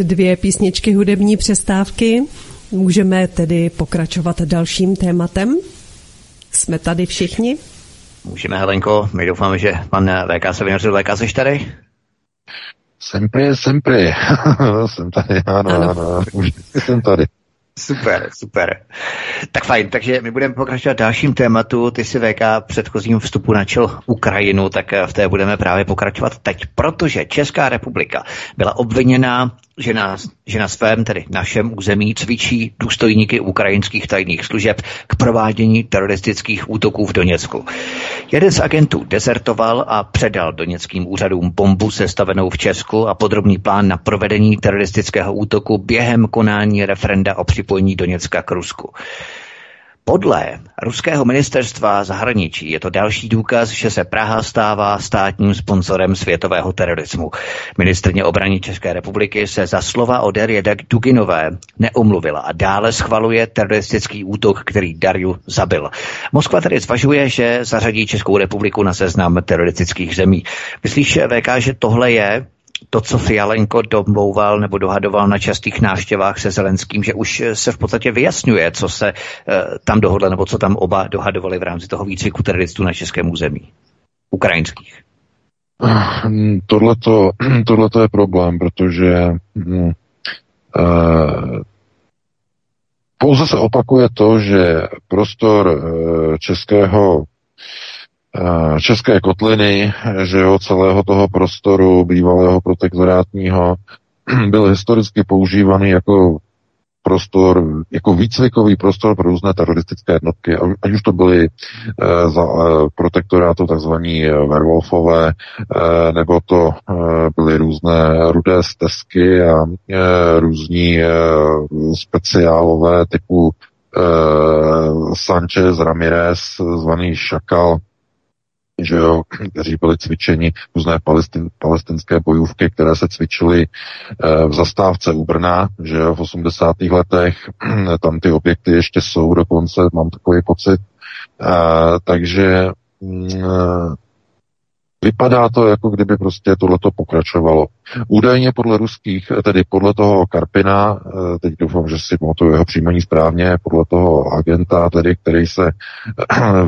Dvě písničky hudební přestávky. Můžeme tedy pokračovat dalším tématem. Jsme tady všichni? Můžeme, Helenko. My doufáme, že pan VK se vynořil. VK, jsi tady? Sempre, sempre. jsem tady, ano, ano. ano. Už jsem tady. Super, super. Tak fajn, takže my budeme pokračovat dalším tématu. Ty si VK předchozím vstupu načel Ukrajinu, tak v té budeme právě pokračovat teď, protože Česká republika byla obviněna že na, že na svém, tedy našem území, cvičí důstojníky ukrajinských tajných služeb k provádění teroristických útoků v Doněcku. Jeden z agentů dezertoval a předal doněckým úřadům bombu sestavenou v Česku a podrobný plán na provedení teroristického útoku během konání referenda o připojení Doněcka k Rusku. Podle ruského ministerstva zahraničí je to další důkaz, že se Praha stává státním sponzorem světového terorismu. Ministrně obraní České republiky se za slova o Derjedek Duginové neumluvila a dále schvaluje teroristický útok, který Darju zabil. Moskva tedy zvažuje, že zařadí Českou republiku na seznam teroristických zemí. Myslíš, VK, že tohle je to, co Fialenko domlouval nebo dohadoval na častých návštěvách se Zelenským, že už se v podstatě vyjasňuje, co se uh, tam dohodlo, nebo co tam oba dohadovali v rámci toho výcviku teroristů na českém území. Ukrajinských. Tohle to je problém, protože uh, pouze se opakuje to, že prostor uh, českého Eh, české kotliny, že jo, celého toho prostoru bývalého protektorátního byl historicky používaný jako prostor, jako výcvikový prostor pro různé teroristické jednotky, ať už to byly e, za e, protektorátu takzvaní werwolfové, e, nebo to e, byly různé rudé stezky a e, různí e, speciálové typu e, Sanchez Ramirez, zvaný Šakal, že jo, kteří byli cvičeni, různé palestin, palestinské bojůvky, které se cvičily e, v zastávce u Brna, že jo, v 80. letech, tam ty objekty ještě jsou dokonce, mám takový pocit, e, takže mm, Vypadá to, jako kdyby prostě tohleto pokračovalo. Údajně podle ruských, tedy podle toho Karpina, eh, teď doufám, že si to jeho příjmení správně, podle toho agenta, tedy, který se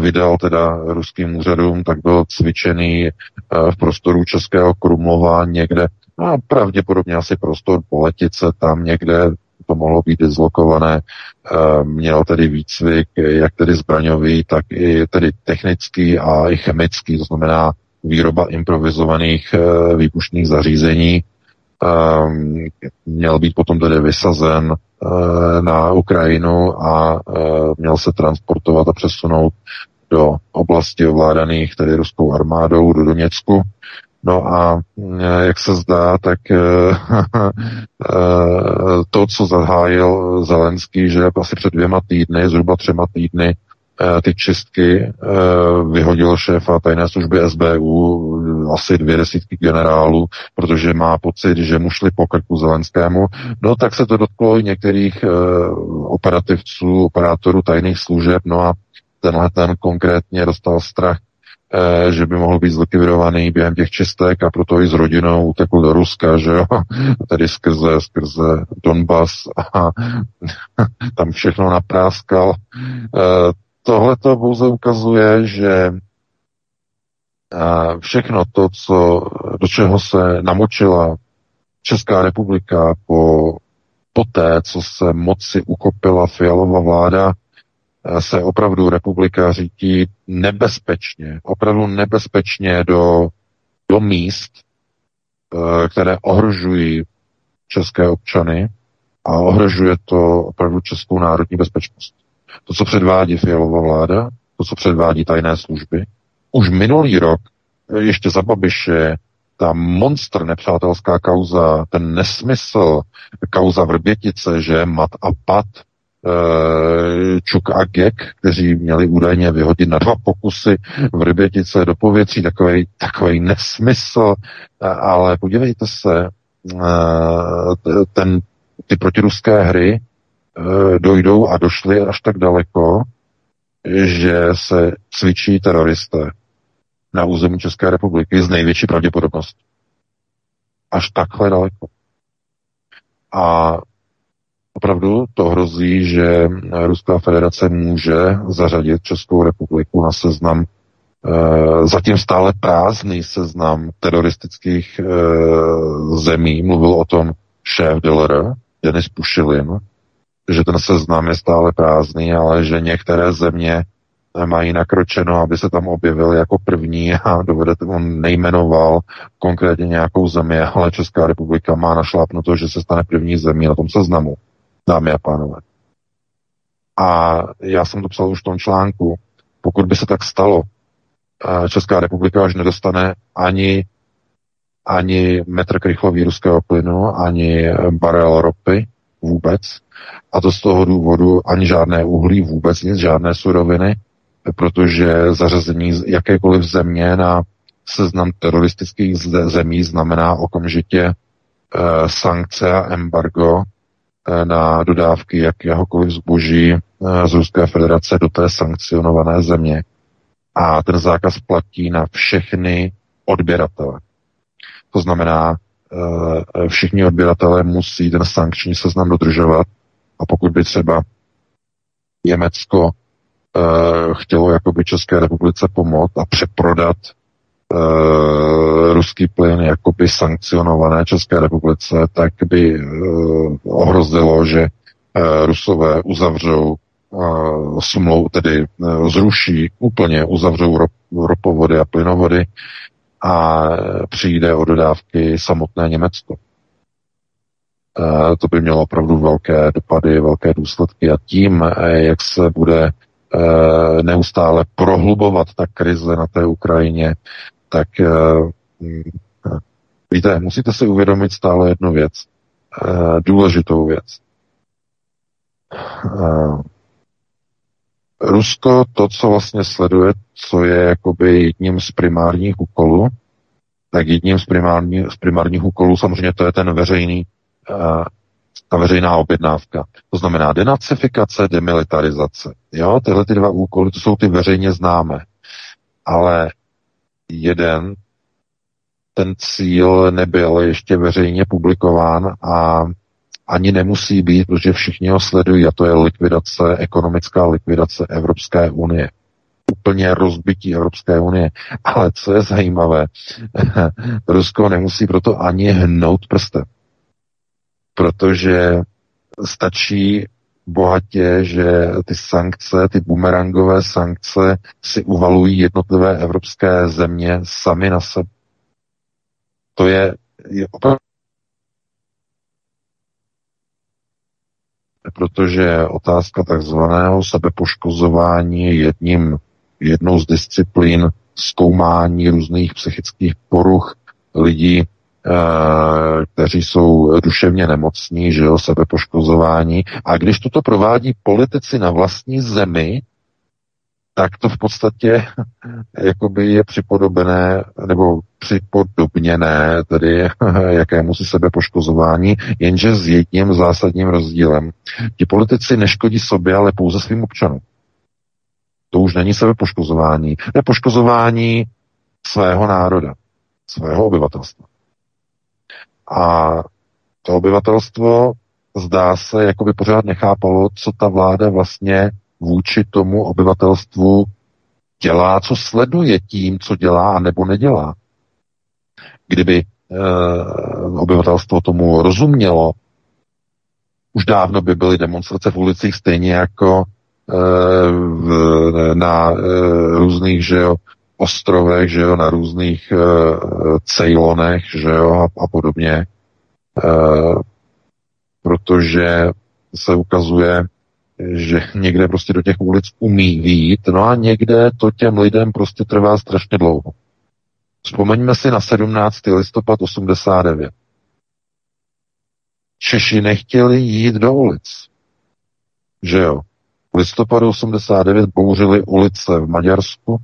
vydal teda ruským úřadům, tak byl cvičený eh, v prostoru Českého Krumlova někde, a pravděpodobně asi prostor Poletice, tam někde to mohlo být dislokované, eh, měl tedy výcvik, jak tedy zbraňový, tak i tedy technický a i chemický, to znamená výroba improvizovaných eh, výbušných zařízení. Ehm, měl být potom tedy vysazen eh, na Ukrajinu a eh, měl se transportovat a přesunout do oblasti ovládaných tedy ruskou armádou do Doněcku. No a jak se zdá, tak to, co zahájil Zelenský, že asi před dvěma týdny, zhruba třema týdny, Eh, ty čistky eh, vyhodil šéfa tajné služby SBU asi dvě desítky generálů, protože má pocit, že mu šli po krku Zelenskému. No tak se to dotklo i některých eh, operativců, operátorů tajných služeb, no a tenhle ten konkrétně dostal strach, že by mohl být zlikvidovaný během těch čistek a proto i s rodinou utekl do Ruska, že jo, tedy skrze, skrze Donbass a tam všechno napráskal tohle to pouze ukazuje, že všechno to, co, do čeho se namočila Česká republika po, po té, co se moci ukopila fialová vláda, se opravdu republika řídí nebezpečně, opravdu nebezpečně do, do míst, e, které ohrožují české občany a ohrožuje to opravdu českou národní bezpečnost. To, co předvádí Fialová vláda, to, co předvádí tajné služby. Už minulý rok, ještě za Babiše, ta monstr nepřátelská kauza, ten nesmysl, kauza Vrbětice, že Mat a Pat, e, Čuk a Gek, kteří měli údajně vyhodit na dva pokusy v Vrbětice do povětří, takový, takový nesmysl, ale podívejte se, e, ten, ty protiruské hry Eh, dojdou a došli až tak daleko, že se cvičí teroristé na území České republiky z největší pravděpodobnost. Až takhle daleko. A opravdu to hrozí, že Ruská federace může zařadit Českou republiku na seznam zatím stále prázdný seznam teroristických zemí. Mluvil o tom šéf DLR, Denis Pušilin, že ten seznam je stále prázdný, ale že některé země mají nakročeno, aby se tam objevil jako první a dovedete, on nejmenoval konkrétně nějakou zemi, ale Česká republika má našlápnuto, že se stane první zemí na tom seznamu, dámy a pánové. A já jsem to psal už v tom článku, pokud by se tak stalo, Česká republika až nedostane ani ani metr krychlový ruského plynu, ani barel ropy vůbec. A to z toho důvodu ani žádné uhlí, vůbec nic, žádné suroviny, protože zařazení jakékoliv země na seznam teroristických zemí znamená okamžitě e, sankce a embargo e, na dodávky jakéhokoliv zboží e, z Ruské federace do té sankcionované země. A ten zákaz platí na všechny odběratele. To znamená, všichni odběratelé musí ten sankční seznam dodržovat. A pokud by třeba Německo uh, chtělo jakoby České republice pomoct a přeprodat uh, ruský plyn jakoby sankcionované České republice, tak by ohrozilo, že Rusové uzavřou smlou, tedy zruší úplně, uzavřou rop, ropovody a plynovody a přijde o dodávky samotné Německo. To by mělo opravdu velké dopady, velké důsledky a tím, jak se bude Eh, neustále prohlubovat ta krize na té Ukrajině, tak víte, musíte si uvědomit stále jednu věc, důležitou věc. Rusko to, co vlastně sleduje, co je jakoby jedním z primárních úkolů, tak jedním z, primární, z primárních úkolů samozřejmě to je ten veřejný ta veřejná objednávka. To znamená denacifikace, demilitarizace. Jo, tyhle ty dva úkoly, to jsou ty veřejně známé. Ale jeden, ten cíl nebyl ještě veřejně publikován a ani nemusí být, protože všichni ho sledují a to je likvidace, ekonomická likvidace Evropské unie. Úplně rozbití Evropské unie. Ale co je zajímavé, Rusko nemusí proto ani hnout prstem protože stačí bohatě, že ty sankce, ty bumerangové sankce si uvalují jednotlivé evropské země sami na sebe. To je, je opravdu protože otázka takzvaného sebepoškozování je jedním, jednou z disciplín zkoumání různých psychických poruch lidí, Eh, kteří jsou duševně nemocní, že jo, sebepoškozování. A když toto provádí politici na vlastní zemi, tak to v podstatě jakoby je připodobené nebo připodobněné tedy jakému si sebepoškozování, jenže s jedním zásadním rozdílem. Ti politici neškodí sobě, ale pouze svým občanům. To už není sebepoškozování. To je poškozování svého národa, svého obyvatelstva. A to obyvatelstvo zdá se, jako by pořád nechápalo, co ta vláda vlastně vůči tomu obyvatelstvu dělá, co sleduje tím, co dělá nebo nedělá. Kdyby e, obyvatelstvo tomu rozumělo, už dávno by byly demonstrace v ulicích stejně jako e, na e, různých že jo, ostrovech, že jo, na různých uh, Ceylonech, že jo, a, a podobně, uh, protože se ukazuje, že někde prostě do těch ulic umí výjít, no a někde to těm lidem prostě trvá strašně dlouho. Vzpomeňme si na 17. listopad 89. Češi nechtěli jít do ulic. Že jo? V listopadu 89 bouřili ulice v Maďarsku,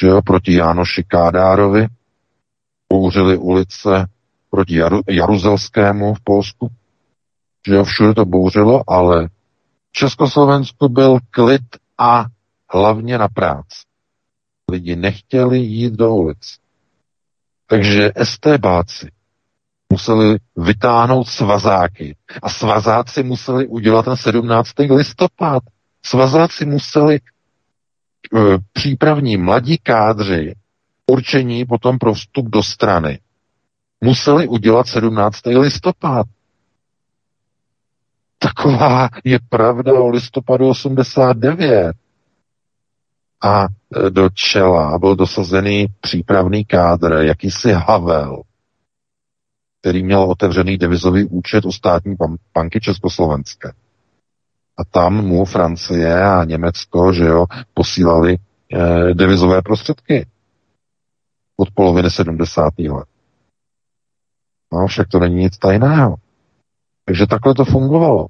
že jo, proti Jánoši Kádárovi, bouřili ulice proti Jaru, Jaruzelskému v Polsku, že jo, všude to bouřilo, ale Československu byl klid a hlavně na práci. Lidi nechtěli jít do ulic. Takže STBáci museli vytáhnout svazáky. A svazáci museli udělat ten 17. listopad. Svazáci museli e, přípravní mladí kádři určení potom pro vstup do strany museli udělat 17. listopad. Taková je pravda o listopadu 89. A e, do čela byl dosazený přípravný kádr, jakýsi Havel, který měl otevřený devizový účet u státní banky Československé. A tam mu Francie a Německo, že jo, posílali eh, devizové prostředky od poloviny 70. let. No, však to není nic tajného. Takže takhle to fungovalo.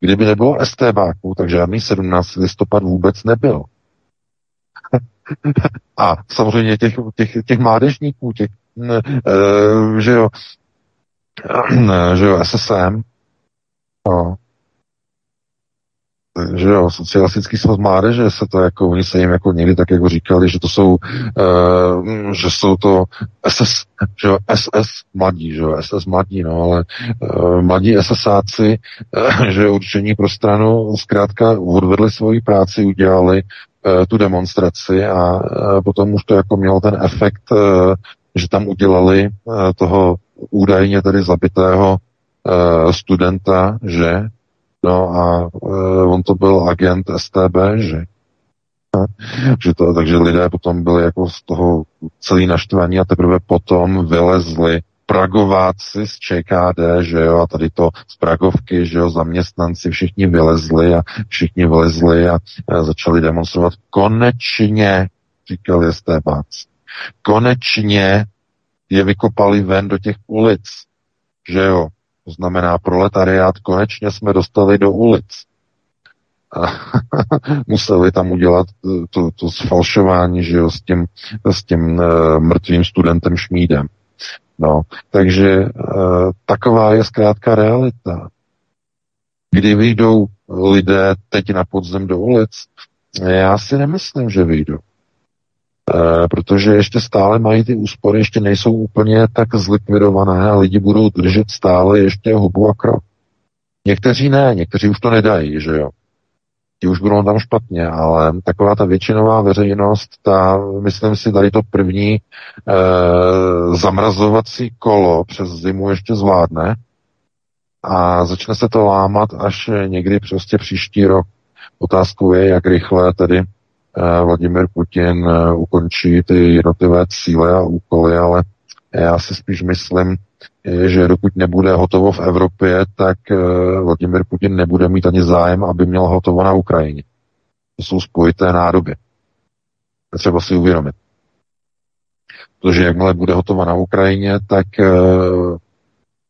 Kdyby nebylo STBáků, tak žádný 17. listopad vůbec nebyl. A samozřejmě těch, těch, těch mládežníků, těch, e, že jo, ne, že jo, SSM, no, že jo, socialistický svaz mládeže se to jako, oni se jim jako někdy tak jako říkali, že to jsou, uh, že jsou to SS, že jo, SS mladí, že jo, SS mladí, no, ale uh, mladí SSáci, uh, že určení pro stranu zkrátka odvedli svoji práci, udělali uh, tu demonstraci a uh, potom už to jako mělo ten efekt, uh, že tam udělali uh, toho údajně tedy zabitého uh, studenta, že No a e, on to byl agent STB, že? že to, takže lidé potom byli jako z toho celý naštvaní a teprve potom vylezli Pragováci z ČKD, že jo, a tady to z Pragovky, že jo, zaměstnanci všichni vylezli a všichni vylezli a, a začali demonstrovat. Konečně, říkali STBáci, konečně je vykopali ven do těch ulic, že jo, to znamená proletariát, konečně jsme dostali do ulic. A museli tam udělat to, to sfalšování, že jo, s tím, s tím uh, mrtvým studentem Šmídem. No, takže uh, taková je zkrátka realita. Kdy vyjdou lidé teď na podzem do ulic, já si nemyslím, že vyjdou. Eh, protože ještě stále mají ty úspory, ještě nejsou úplně tak zlikvidované a lidi budou držet stále ještě hubu a krok. Někteří ne, někteří už to nedají, že jo. Ti už budou tam špatně, ale taková ta většinová veřejnost, ta, myslím si, tady to první e, zamrazovací kolo přes zimu ještě zvládne a začne se to lámat až někdy prostě příští rok. Otázkou je, jak rychle tedy Vladimir Putin eh, ukončí ty jednotlivé cíle a úkoly, ale já si spíš myslím, eh, že dokud nebude hotovo v Evropě, tak Vladimir Putin nebude mít ani zájem, aby měl hotovo na Ukrajině. To jsou spojité nádoby. Třeba si uvědomit. Protože jakmile bude hotova na Ukrajině, tak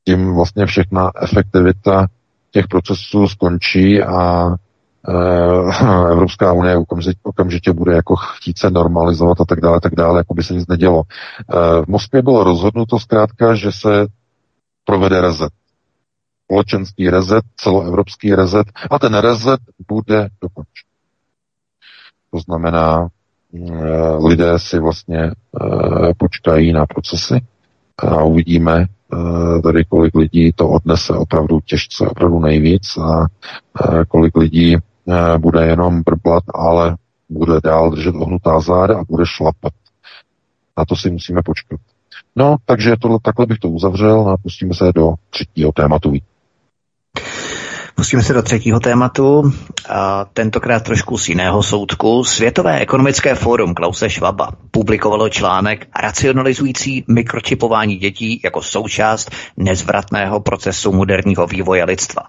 tím vlastně všechna efektivita těch procesů skončí a Eh, Evropská unie okamžitě, bude jako chtít se normalizovat a tak dále, tak dále, jako by se nic nedělo. Eh, v Moskvě bylo rozhodnuto zkrátka, že se provede rezet. Společenský rezet, celoevropský rezet a ten rezet bude dokončen. To znamená, eh, lidé si vlastně počkají na procesy a uvidíme, tady kolik lidí to odnese opravdu těžce, opravdu nejvíc a kolik lidí Eh, bude jenom brblat, ale bude dál držet ohnutá záda a bude šlapat. Na to si musíme počkat. No, takže tohle, takhle bych to uzavřel a pustíme se do třetího tématu. Pustíme se do třetího tématu, a tentokrát trošku z jiného soudku. Světové ekonomické fórum Klause Schwaba publikovalo článek racionalizující mikročipování dětí jako součást nezvratného procesu moderního vývoje lidstva.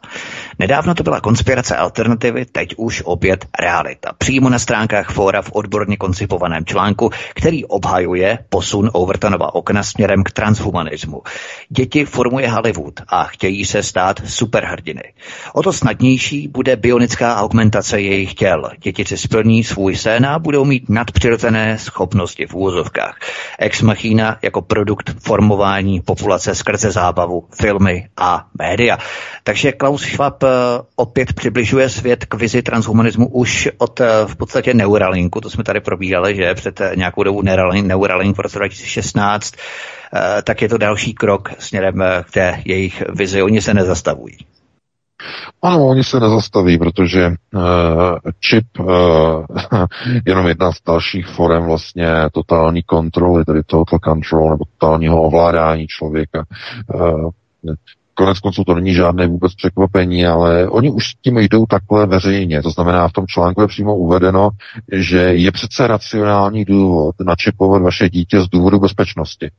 Nedávno to byla konspirace alternativy, teď už opět realita. Přímo na stránkách fóra v odborně koncipovaném článku, který obhajuje posun Overtonova okna směrem k transhumanismu. Děti formuje Hollywood a chtějí se stát superhrdiny. O to snadnější bude bionická augmentace jejich těl. Děti si splní svůj sen a budou mít nadpřirozené schopnosti v úvozovkách. Ex machina jako produkt formování populace skrze zábavu, filmy a média. Takže Klaus Schwab Eh, opět přibližuje svět k vizi transhumanismu už od eh, v podstatě Neuralinku, to jsme tady probírali, že před eh, nějakou dobu Neuralink, Neuralink v roce 2016, tak je to další krok směrem k té jejich vizi. Oni se nezastavují. Ano, oni se nezastaví, protože uh, čip jenom jedna z dalších forem vlastně totální kontroly, tedy total control nebo totálního ovládání člověka. Konec konců to není žádné vůbec překvapení, ale oni už s tím jdou takhle veřejně. To znamená, v tom článku je přímo uvedeno, že je přece racionální důvod načipovat vaše dítě z důvodu bezpečnosti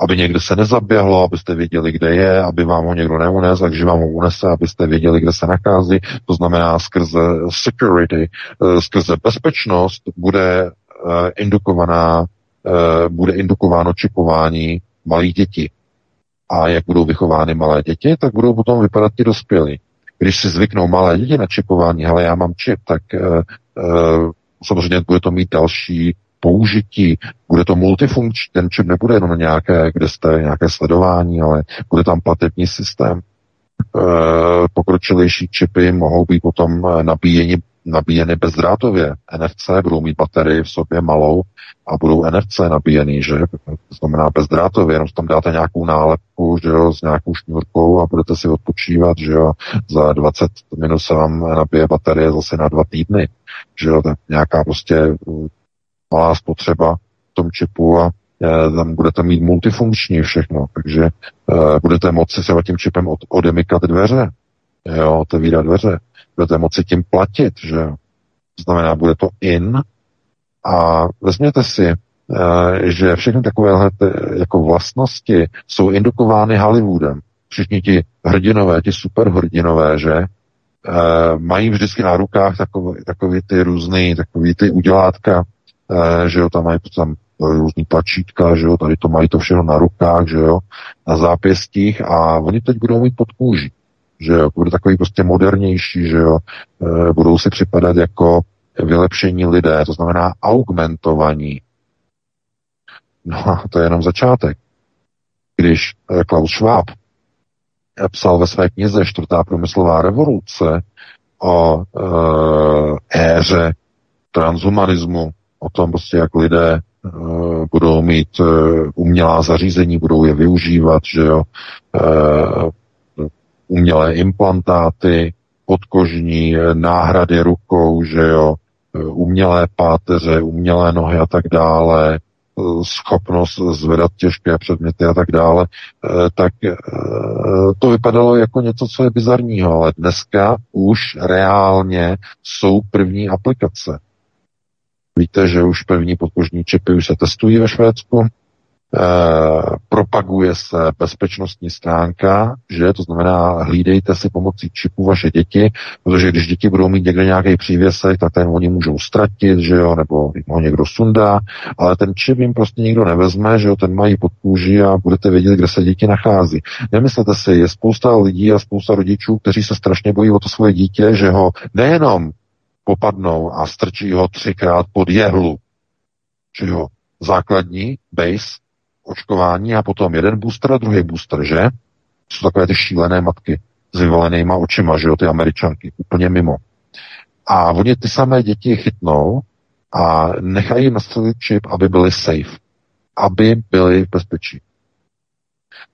aby někde se nezaběhlo, abyste věděli, kde je, aby vám ho někdo neunes, takže vám ho unese, abyste věděli, kde se nachází. To znamená, skrze security, eh, skrze bezpečnost bude eh, indukovaná, eh, bude indukováno čipování malých dětí. A jak budou vychovány malé děti, tak budou potom vypadat ti dospělí. Když si zvyknou malé děti na čipování, hele, já mám čip, tak uh, uh, samozřejmě bude to mít další použití, bude to multifunkční, ten čip nebude jenom nějaké, kde jste nějaké sledování, ale bude tam platební systém. E, pokročilejší čipy mohou být potom nabíjeni, nabíjeny bezdrátově. NFC budou mít baterii v sobě malou a budou NFC nabíjený, že? To znamená bezdrátově, jenom tam dáte nějakou nálepku, že jo, s nějakou šňůrkou a budete si odpočívat, že jo, za 20 minut se vám nabije baterie zase na dva týdny, že jo, tak nějaká prostě malá spotřeba v tom čipu a e, tam budete mít multifunkční všechno, takže e, budete moci se tím čipem od, odemykat dveře, jo, otevírat dveře, budete moci tím platit, že. To znamená, bude to in a vezměte si, e, že všechny takovéhle jako vlastnosti jsou indukovány Hollywoodem. Všichni ti hrdinové, ti superhrdinové, že, mají vždycky na rukách takový, takový ty různý, takový ty udělátka, Eh, že jo, tam mají tam různý tlačítka, že jo, tady to mají to všechno na rukách, že jo, na zápěstích a oni teď budou mít pod kůží, že jo, bude takový prostě modernější, že jo, e, budou si připadat jako vylepšení lidé, to znamená augmentovaní. No a to je jenom začátek. Když eh, Klaus Schwab psal ve své knize Čtvrtá průmyslová revoluce o e, éře transhumanismu, o tom prostě, jak lidé uh, budou mít uh, umělá zařízení, budou je využívat, že jo, uh, umělé implantáty, podkožní náhrady rukou, že jo, umělé páteře, umělé nohy a tak dále, schopnost zvedat těžké předměty a tak dále, tak to vypadalo jako něco, co je bizarního, ale dneska už reálně jsou první aplikace. Víte, že už první podkožní čipy už se testují ve Švédsku. E, propaguje se bezpečnostní stránka, že to znamená, hlídejte si pomocí čipu vaše děti, protože když děti budou mít někde nějaký přívěsek, tak ten oni můžou ztratit, že jo, nebo ho někdo sundá, ale ten čip jim prostě nikdo nevezme, že jo, ten mají pod kůži a budete vědět, kde se děti nachází. Nemyslete si, je spousta lidí a spousta rodičů, kteří se strašně bojí o to svoje dítě, že ho nejenom popadnou a strčí ho třikrát pod jehlu. Že jo, základní, base, očkování a potom jeden booster a druhý booster, že? Jsou takové ty šílené matky s vyvolenýma očima, že jo, ty američanky, úplně mimo. A oni ty samé děti chytnou a nechají nastavit čip, aby byli safe, aby byli v bezpečí.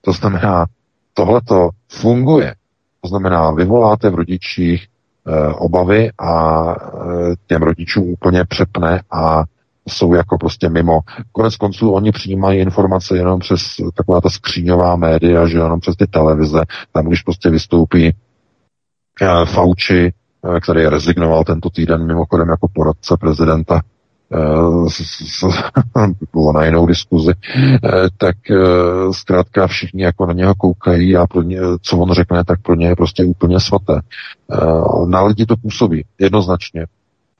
To znamená, tohleto funguje. To znamená, vyvoláte v rodičích Eh, obavy a eh, těm rodičům úplně přepne a jsou jako prostě mimo. Konec konců oni přijímají informace jenom přes taková ta skříňová média, že jenom přes ty televize, tam když prostě vystoupí eh, Fauci, který rezignoval tento týden mimochodem jako poradce prezidenta, bylo na jinou diskuzi, tak zkrátka všichni jako na něho koukají a pro ně, co on řekne, tak pro ně je prostě úplně svaté. Na lidi to působí jednoznačně.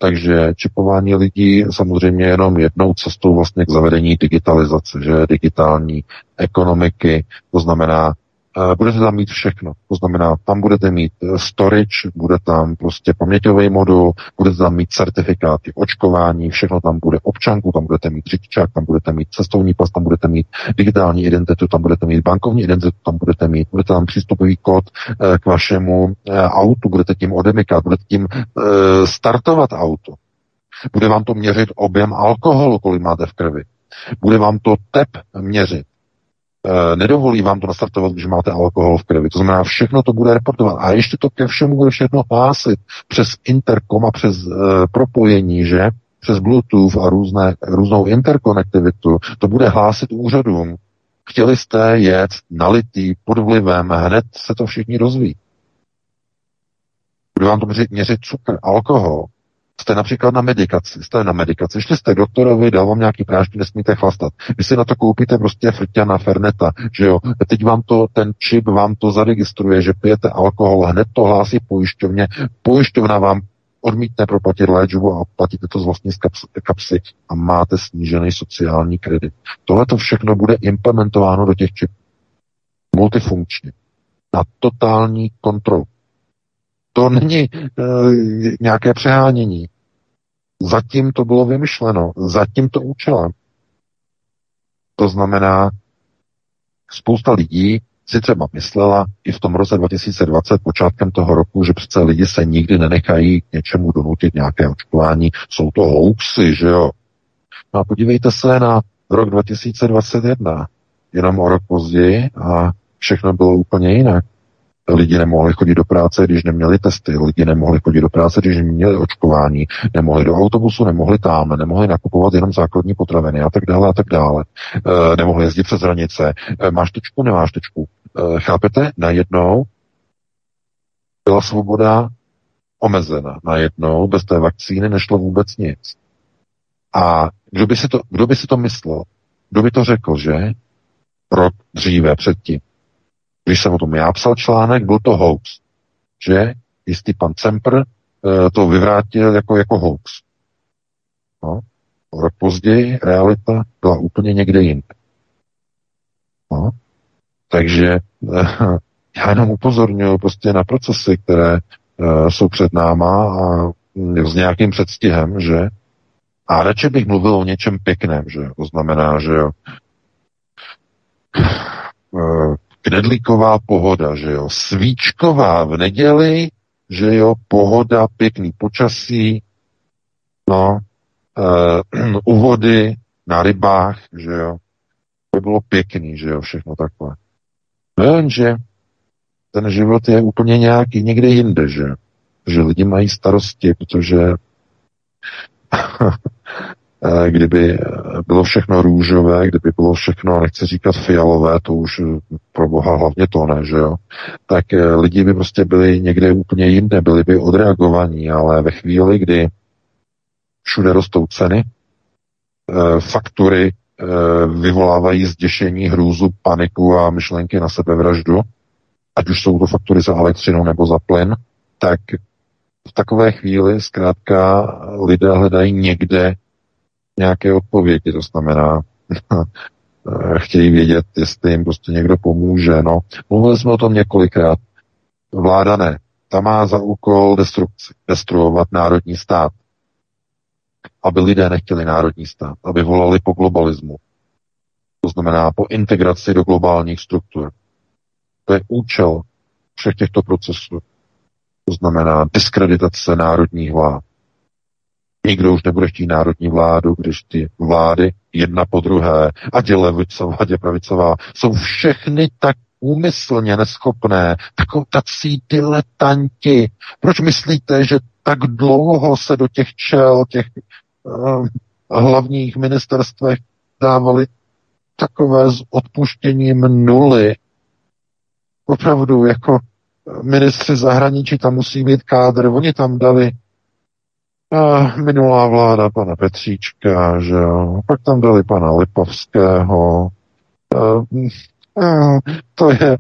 Takže čipování lidí samozřejmě jenom jednou cestou vlastně k zavedení digitalizace, že? Digitální ekonomiky, to znamená budete tam mít všechno. To znamená, tam budete mít eh, storage, bude tam prostě paměťový modul, budete tam mít certifikáty očkování, všechno tam bude občanku, tam budete mít řidičák, tam budete mít cestovní pas, tam budete mít digitální identitu, tam budete mít bankovní identitu, tam budete mít, budete tam přístupový kód eh, k vašemu autu, budete tím odemykat, budete tím startovat auto. Bude vám to měřit objem alkoholu, kolik máte v krvi. Bude vám to tep měřit. E, nedovolí vám to nastartovat, když máte alkohol v krvi. To znamená, všechno to bude reportovat. A ještě to ke všemu bude všechno hlásit přes interkom a přes e, propojení, že? Přes Bluetooth a různé, různou interkonektivitu. To bude hlásit úřadům. Chtěli jste jet nalitý pod vlivem, hned se to všichni rozví. Bude vám to měřit cukr, alkohol, Jste například na medikaci, jste na medikaci, šli jste doktorovi, dal vám nějaký prášky, nesmíte chlastat. Vy si na to koupíte prostě frťana, ferneta, že jo. Teď vám to, ten čip vám to zaregistruje, že pijete alkohol, hned to hlásí pojišťovně, pojišťovna vám odmítne proplatit léčbu a platíte to z vlastní kapsy a máte snížený sociální kredit. Tohle to všechno bude implementováno do těch čipů. Multifunkčně. Na totální kontrolu. To není e, nějaké přehánění. Zatím to bylo vymyšleno, za tímto účelem. To znamená, spousta lidí si třeba myslela i v tom roce 2020, počátkem toho roku, že přece lidi se nikdy nenechají k něčemu donutit nějaké očkování. Jsou to hoaxy, že jo? No a podívejte se na rok 2021, jenom o rok později a všechno bylo úplně jinak. Lidi nemohli chodit do práce, když neměli testy, lidi nemohli chodit do práce, když neměli očkování, nemohli do autobusu, nemohli tam, nemohli nakupovat jenom základní potraviny a tak dále a tak dále. E, nemohli jezdit přes hranice. E, máš tečku, nemáš tečku. E, chápete? Najednou byla svoboda omezena. Najednou bez té vakcíny nešlo vůbec nic. A kdo by si to, kdo by si to myslel? Kdo by to řekl, že? Rok dříve, předtím. Když jsem o tom já psal článek, byl to hoax. Že jistý pan Cempr e, to vyvrátil jako, jako hoax. No. Rok později realita byla úplně někde jinde. No. Takže e, já jenom upozorňuji prostě na procesy, které e, jsou před náma a s nějakým předstihem, že a radši bych mluvil o něčem pěkném, že to znamená, že knedlíková pohoda, že jo, svíčková v neděli, že jo, pohoda, pěkný počasí, no, uh, u vody, na rybách, že jo, to by bylo pěkný, že jo, všechno takhle. No jenže ten život je úplně nějaký někde jinde, že? Že lidi mají starosti, protože kdyby bylo všechno růžové, kdyby bylo všechno, nechci říkat fialové, to už eh, pro boha hlavně to ne, že jo, tak eh, lidi by prostě byli někde úplně jinde, byli by odreagovaní, ale ve chvíli, kdy všude rostou ceny, faktury vyvolávají zděšení, hrůzu, paniku a myšlenky na sebevraždu, ať už jsou to faktury za elektřinu nebo za plyn, tak v takové chvíli zkrátka lidé hledají někde nějaké odpovědi, to znamená, chtějí vědět, jestli jim prostě někdo pomůže. No, mluvili jsme o tom několikrát. Vláda ne. Ta má za úkol destrukci, destruovat národní stát. Aby lidé nechtěli národní stát, aby volali po globalismu. To znamená po integraci do globálních struktur. To je účel všech těchto procesů. To znamená diskreditace národních vlád. Nikdo už nebude chtít národní vládu, když ty vlády jedna po druhé, ať je levicová, ať je pravicová, jsou všechny tak úmyslně neschopné, takový tací diletanti. Proč myslíte, že tak dlouho se do těch čel, těch uh, hlavních ministerstvech dávali takové s odpuštěním nuly? Opravdu, jako ministři zahraničí tam musí mít kádr, oni tam dali minulá vláda pana Petříčka, že jo, pak tam dali pana Lipovského. A, a, to je,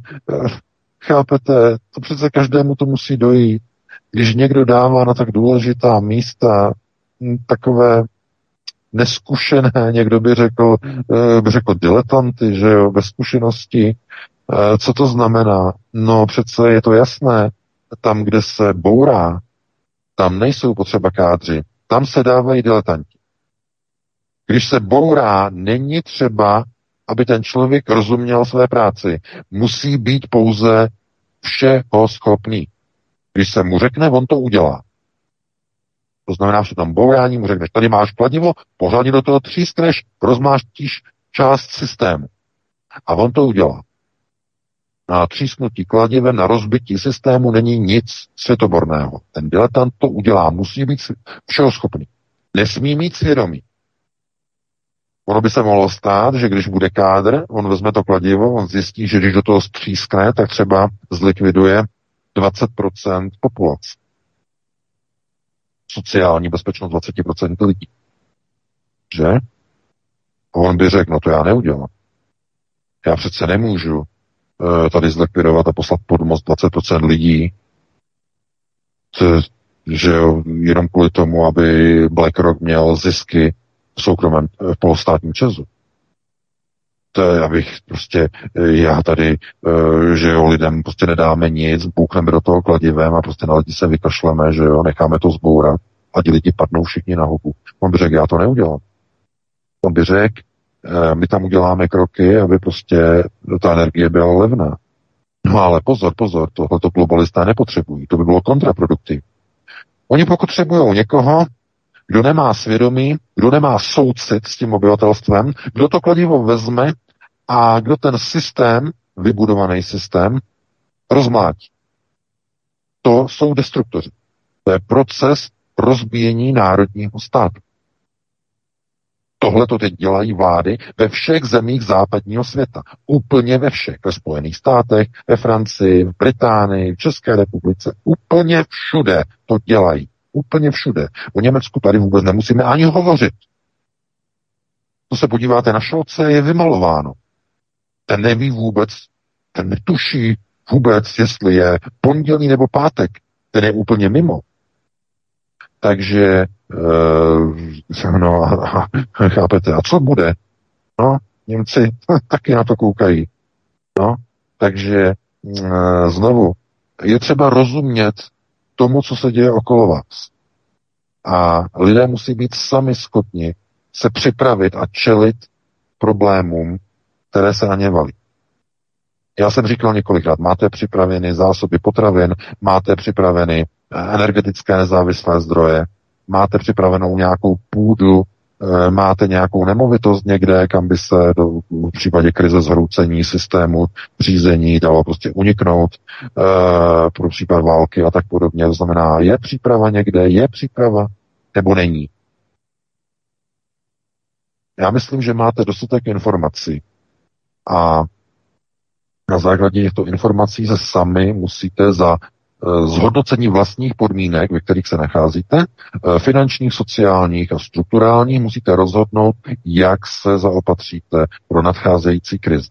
chápete, to přece každému to musí dojít. Když někdo dává na tak důležitá místa takové neskušené, někdo by řekl, by řekl diletanty, že jo, bez zkušenosti, co to znamená? No přece je to jasné. Tam, kde se bourá, tam nejsou potřeba kádři. Tam se dávají diletanti. Když se bourá, není třeba, aby ten člověk rozuměl své práci. Musí být pouze všeho schopný. Když se mu řekne, on to udělá. To znamená, že tam bourání mu řekneš, tady máš kladivo, pořádně do toho třískneš, rozmáštíš část systému. A on to udělá. Na třísknutí kladivem, na rozbití systému není nic světoborného. Ten diletant to udělá, musí být všeho schopný. Nesmí mít svědomí. Ono by se mohlo stát, že když bude kádr, on vezme to kladivo, on zjistí, že když do toho střískne, tak třeba zlikviduje 20% populace. Sociální bezpečnost 20% lidí. Že? A on by řekl, no to já neudělám. Já přece nemůžu tady zlikvidovat a poslat pod most 20% lidí, to, že jo, jenom kvůli tomu, aby BlackRock měl zisky v soukromém, v polostátním Česu. To je, abych prostě, já tady, že jo, lidem prostě nedáme nic, bůkneme do toho kladivem a prostě na lidi se vykašleme, že jo, necháme to zbourat a ti lidi padnou všichni na hubu. On by řekl, já to neudělám. On by řekl, my tam uděláme kroky, aby prostě ta energie byla levná. No ale pozor, pozor, tohleto globalisté nepotřebují. To by bylo kontraproduktivní. Oni potřebují někoho, kdo nemá svědomí, kdo nemá soucit s tím obyvatelstvem, kdo to kladivo vezme a kdo ten systém, vybudovaný systém, rozmlátí. To jsou destruktoři. To je proces rozbíjení národního státu. Tohle to teď dělají vlády ve všech zemích západního světa. Úplně ve všech. Ve Spojených státech, ve Francii, v Británii, v České republice. Úplně všude to dělají. Úplně všude. O Německu tady vůbec nemusíme ani hovořit. To se podíváte na Šolce, je vymalováno. Ten neví vůbec, ten netuší vůbec, jestli je pondělí nebo pátek. Ten je úplně mimo. Takže, uh, no, a, a, chápete, a co bude? No, Němci taky na to koukají. No, takže uh, znovu, je třeba rozumět tomu, co se děje okolo vás. A lidé musí být sami schopni se připravit a čelit problémům, které se na ně valí. Já jsem říkal několikrát, máte připraveny zásoby potravin, máte připraveny energetické nezávislé zdroje, máte připravenou nějakou půdu, eh, máte nějakou nemovitost někde, kam by se do, v případě krize zhroucení systému řízení dalo prostě uniknout e, pro případ války a tak podobně. To znamená, je příprava někde, je příprava nebo není. Já myslím, že máte dostatek informací a na základě těchto informací se sami musíte za zhodnocení vlastních podmínek, ve kterých se nacházíte, eh, finančních, sociálních a strukturálních, musíte rozhodnout, jak se zaopatříte pro nadcházející krizi.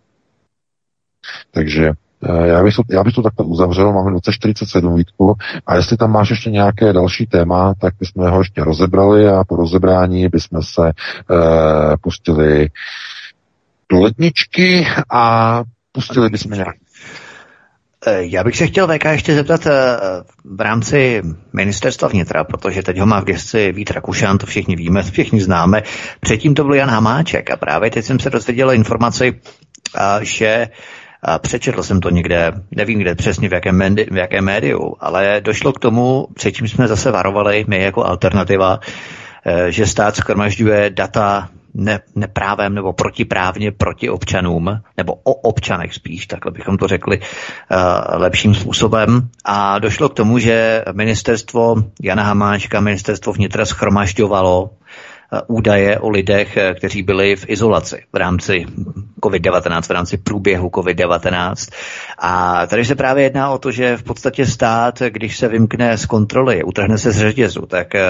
Takže eh, já bych, to, já bych to takto uzavřel, máme 2047 výtku a jestli tam máš ještě nějaké další téma, tak bychom ho ještě rozebrali a po rozebrání bychom se e, pustili do ledničky a pustili bychom nějaký Eh, já bych se chtěl VK ještě zeptat eh, v rámci ministerstva vnitra, protože teď ho má v gesci Vít Rakušan, to všichni víme, všichni známe. Předtím to byl Jan Hamáček a právě teď jsem se dozvěděl informaci, že přečetl jsem to někde, nevím kde přesně v jakém, médi, v jakém médiu, ale došlo k tomu, předtím jsme zase varovali, my jako alternativa, eh, že stát schromažďuje data ne, neprávem nebo protiprávně proti občanům, nebo o občanech spíš, takhle bychom to řekli uh, lepším způsobem. A došlo k tomu, že ministerstvo Jana Hamáčka, ministerstvo vnitra schromažďovalo Eh, údaje o lidech, eh, kteří byli v izolaci v rámci COVID-19, v rámci průběhu COVID-19. A tady se právě jedná o to, že v podstatě stát, když se vymkne z kontroly, utrhne se z řetězu, tak eh,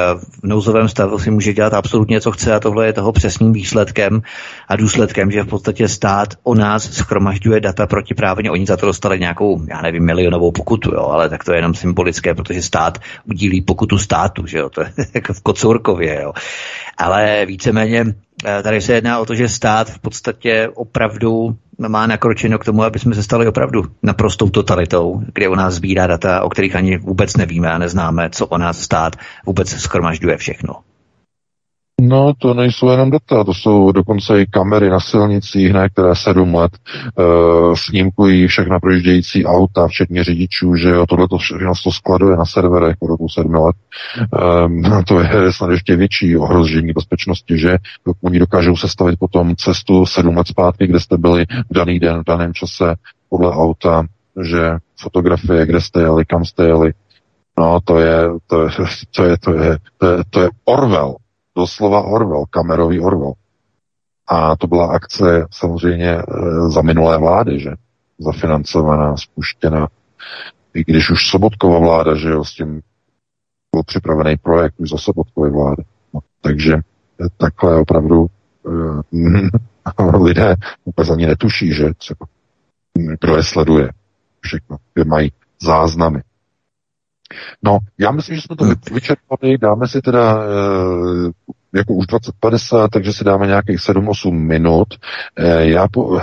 v nouzovém stavu si může dělat absolutně, co chce a tohle je toho přesným výsledkem a důsledkem, že v podstatě stát o nás schromažďuje data protiprávně. Oni za to dostali nějakou, já nevím, milionovou pokutu, jo, ale tak to je jenom symbolické, protože stát udílí pokutu státu, že jo, to je jako v Kocourkově, jo. Ale víceméně eh, tady se jedná o to, že stát v podstatě opravdu má nakročeno k tomu, aby jsme se stali opravdu naprostou totalitou, kde o nás sbírá data, o kterých ani vůbec nevíme a neznáme, co o nás stát vůbec schromažďuje všechno. No, to nejsou jenom data, to jsou dokonce i kamery na silnicích, ne, které sedm let uh, snímkují všechna projíždějící auta, včetně řidičů, že jo, tohle to všechno to skladuje na serverech po dobu sedmi let. Um, to je snad ještě větší ohrožení bezpečnosti, že oni dokážou sestavit potom cestu sedm let zpátky, kde jste byli v daný den, v daném čase podle auta, že fotografie, kde jste jeli, kam jste jeli, No, to je, to je, to je, to je, to je, to je Orwell doslova Orwell, kamerový Orwell. A to byla akce samozřejmě e, za minulé vlády, že? Zafinancovaná, spuštěna. I když už Sobotkova vláda, že jo, s tím byl připravený projekt už za Sobotkové vlády. No, takže e, takhle opravdu e, lidé vůbec ani netuší, že třeba kdo je sleduje všechno, kde mají záznamy. No, já myslím, že jsme to vyčerpali, dáme si teda e, jako už 2050, takže si dáme nějakých 7-8 minut. E, já po,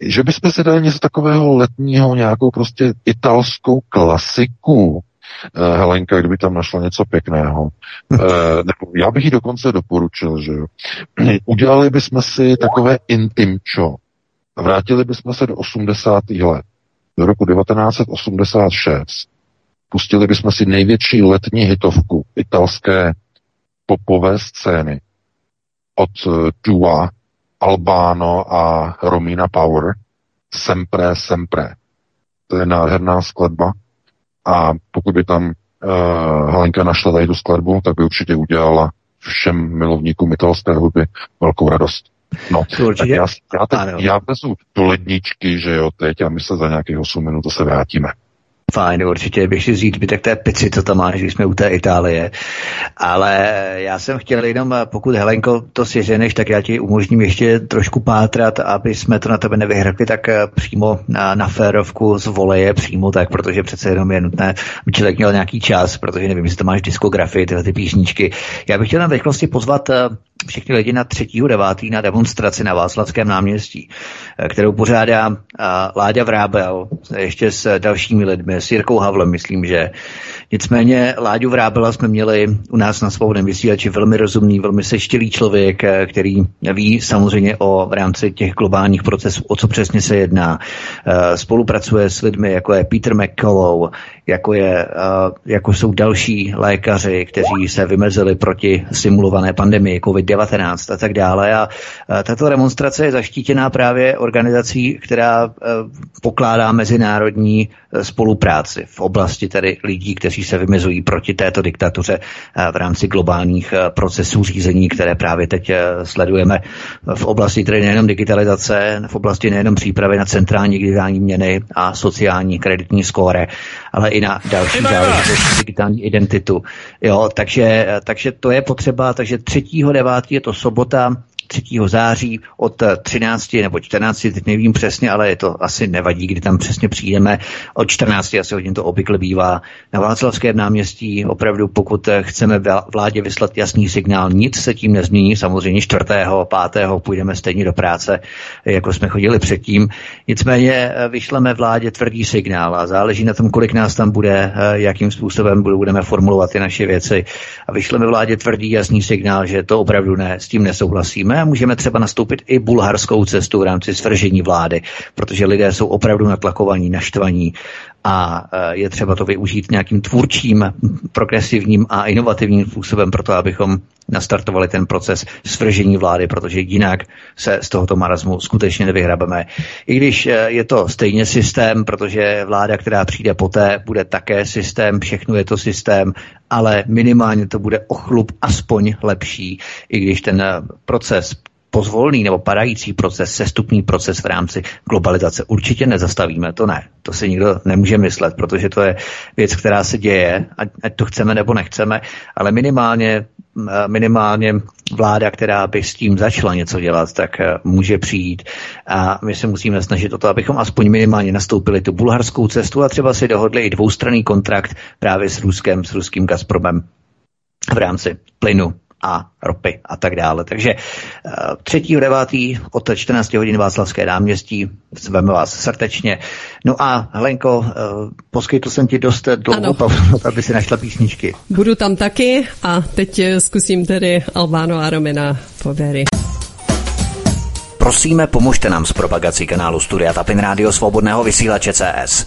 že bychom si dali něco takového letního, nějakou prostě italskou klasiku, e, Helenka, kdyby tam našla něco pěkného. Nebo já bych ji dokonce doporučil, že jo. Udělali bychom si takové intimčo. Vrátili bychom se do 80. let, do roku 1986 Pustili bychom si největší letní hitovku italské popové scény od eh, Dua, Albano a Romina Power Sempre, Sempre. To je nádherná skladba a pokud by tam uh, Helenka našla tady tu skladbu, tak by určitě udělala všem milovníkům italské hudby velkou radost. No, tak já, já, teď, já vezu do ledničky, že jo, teď a my se za nějakých 8 minut se vrátíme. Fajn, určitě bych si vzít zbytek té pici, co tam máš, když jsme u té Itálie. Ale já jsem chtěl jenom, pokud Helenko to sježeneš, tak já ti umožním ještě trošku pátrat, aby jsme to na tebe nevyhrkli tak eh, přímo na, na férovku z voleje, přímo tak, protože přece jenom je nutné, aby člověk měl nějaký čas, protože nevím, jestli to máš diskografii, tyhle ty písničky. Já bych chtěl na rychlosti pozvat eh, všechny lidi na 3.9. na demonstraci na Václavském náměstí, eh, kterou pořádá Láďa Vrábel ještě s dalšími lidmi, s Jirkou Havlem, myslím, že. Nicméně Láďu Vrábela jsme měli u nás na svobodném vysílači velmi rozumný, velmi seštělý člověk, eh, který ví samozřejmě o v rámci těch globálních procesů, o co přesně se jedná. Eh, spolupracuje s lidmi, jako je Peter McCullough, jako, je, jako jsou další lékaři, kteří se vymezili proti simulované pandemii COVID-19 a tak dále. A tato demonstrace je zaštítěná právě organizací, která pokládá mezinárodní spolupráci v oblasti tedy lidí, kteří se vymezují proti této diktatuře v rámci globálních e, procesů řízení, které právě teď e, sledujeme v oblasti tedy nejenom digitalizace, v oblasti nejenom přípravy na centrální digitální měny a sociální kreditní skóre, ale i na další záležitosti digitální identitu. Jo, takže, takže to je potřeba, takže 3.9. je to sobota, 3. září od 13 nebo 14, teď nevím přesně, ale je to asi nevadí, kdy tam přesně přijdeme. Od 14 asi hodin to obvykle bývá na Václavském náměstí. Opravdu, pokud chceme vládě vyslat jasný signál, nic se tím nezmění. Samozřejmě 4. 5. půjdeme stejně do práce, jako jsme chodili předtím. Nicméně eh, vyšleme vládě tvrdý signál a záleží na tom, kolik nás tam bude, eh, jakým způsobem budeme formulovat ty naše věci. A vyšleme vládě tvrdý jasný signál, že to opravdu ne, s tím nesouhlasíme můžeme třeba nastoupit i bulharskou cestu v rámci svržení vlády, protože lidé jsou opravdu natlakovaní, naštvaní a e, je třeba to využít nějakým tvůrčím, progresivním a inovativním způsobem pro to, abychom nastartovali ten proces svržení vlády, protože jinak se z tohoto marazmu skutečně nevyhrabeme. I když e, je to stejně systém, protože vláda, která přijde poté, bude také systém, všechno je to systém, ale minimálně to bude ochlup aspoň lepší, i když ten e, proces pozvolný nebo padající proces, sestupný proces v rámci globalizace. Určitě nezastavíme, to ne. To si nikdo nemůže myslet, protože to je věc, která se děje, ať, to chceme nebo nechceme, ale minimálně, minimálně vláda, která by s tím začala něco dělat, tak eh, může přijít. A my se musíme snažit o to, abychom aspoň minimálně nastoupili tu bulharskou cestu a třeba si dohodli i dvoustranný kontrakt právě s Ruskem, s ruským Gazpromem v rámci plynu a ropy a tak dále. Takže uh, třetí devátý od 14 hodin Václavské náměstí, zveme vás srdečně. No a Helenko, uh, poskytl jsem ti dost dlouhou pauzu, aby si našla písničky. Budu tam taky a teď eh, zkusím tedy Albano a Romina Povery. Prosíme, pomožte nám s propagací kanálu Studia Tapin Rádio Svobodného vysílače CS.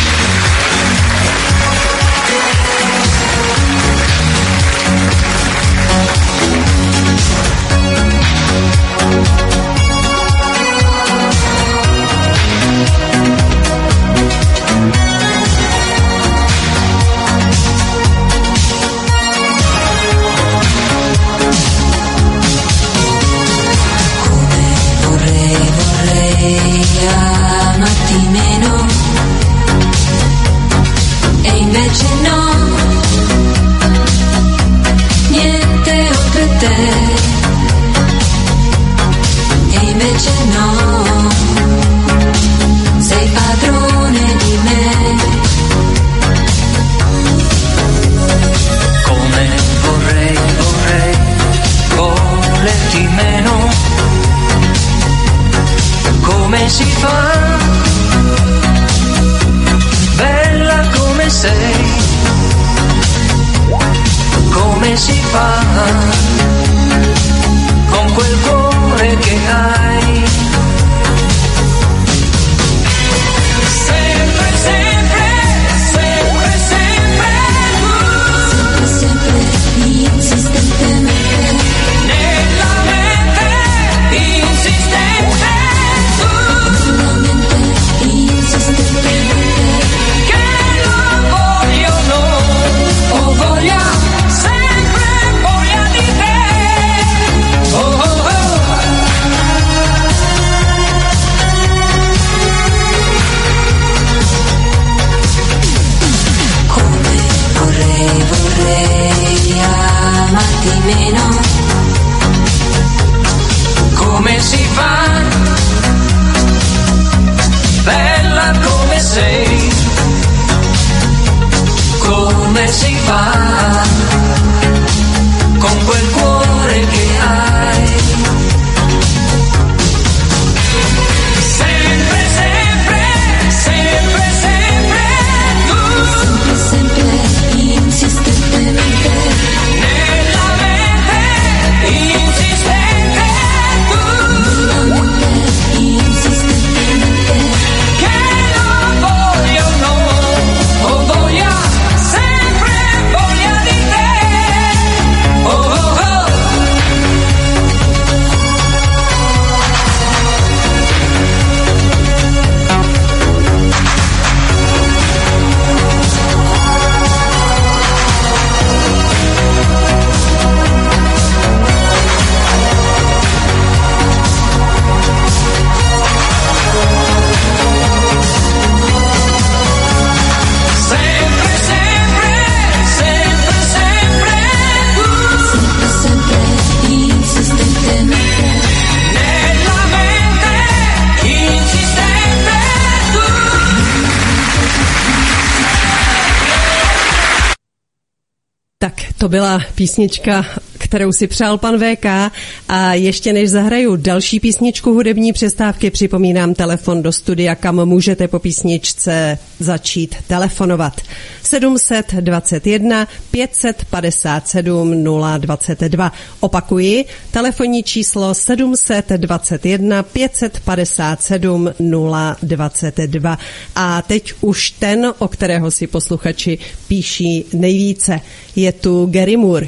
byla písnička, kterou si přál pan VK a ještě než zahraju další písničku hudební přestávky, připomínám telefon do studia, kam můžete po písničce začít telefonovat. 721 557 022. Opakuji, telefonní číslo 721 557 022. A teď už ten, o kterého si posluchači píší nejvíce. Je tu Gary Moore.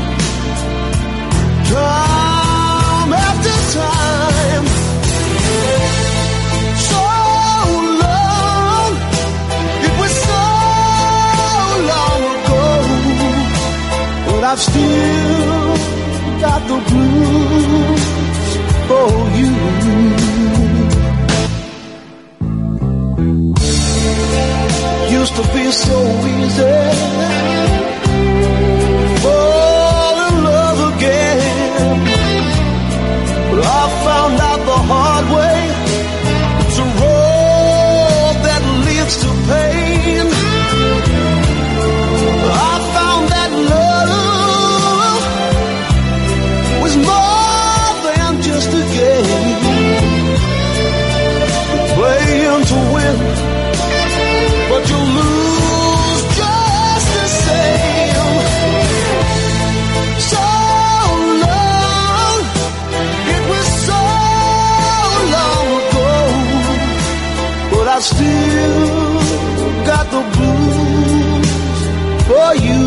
time after time. So long, it was so long ago, but I've still got the blues for you. Used to be so easy. I still got the blues for you.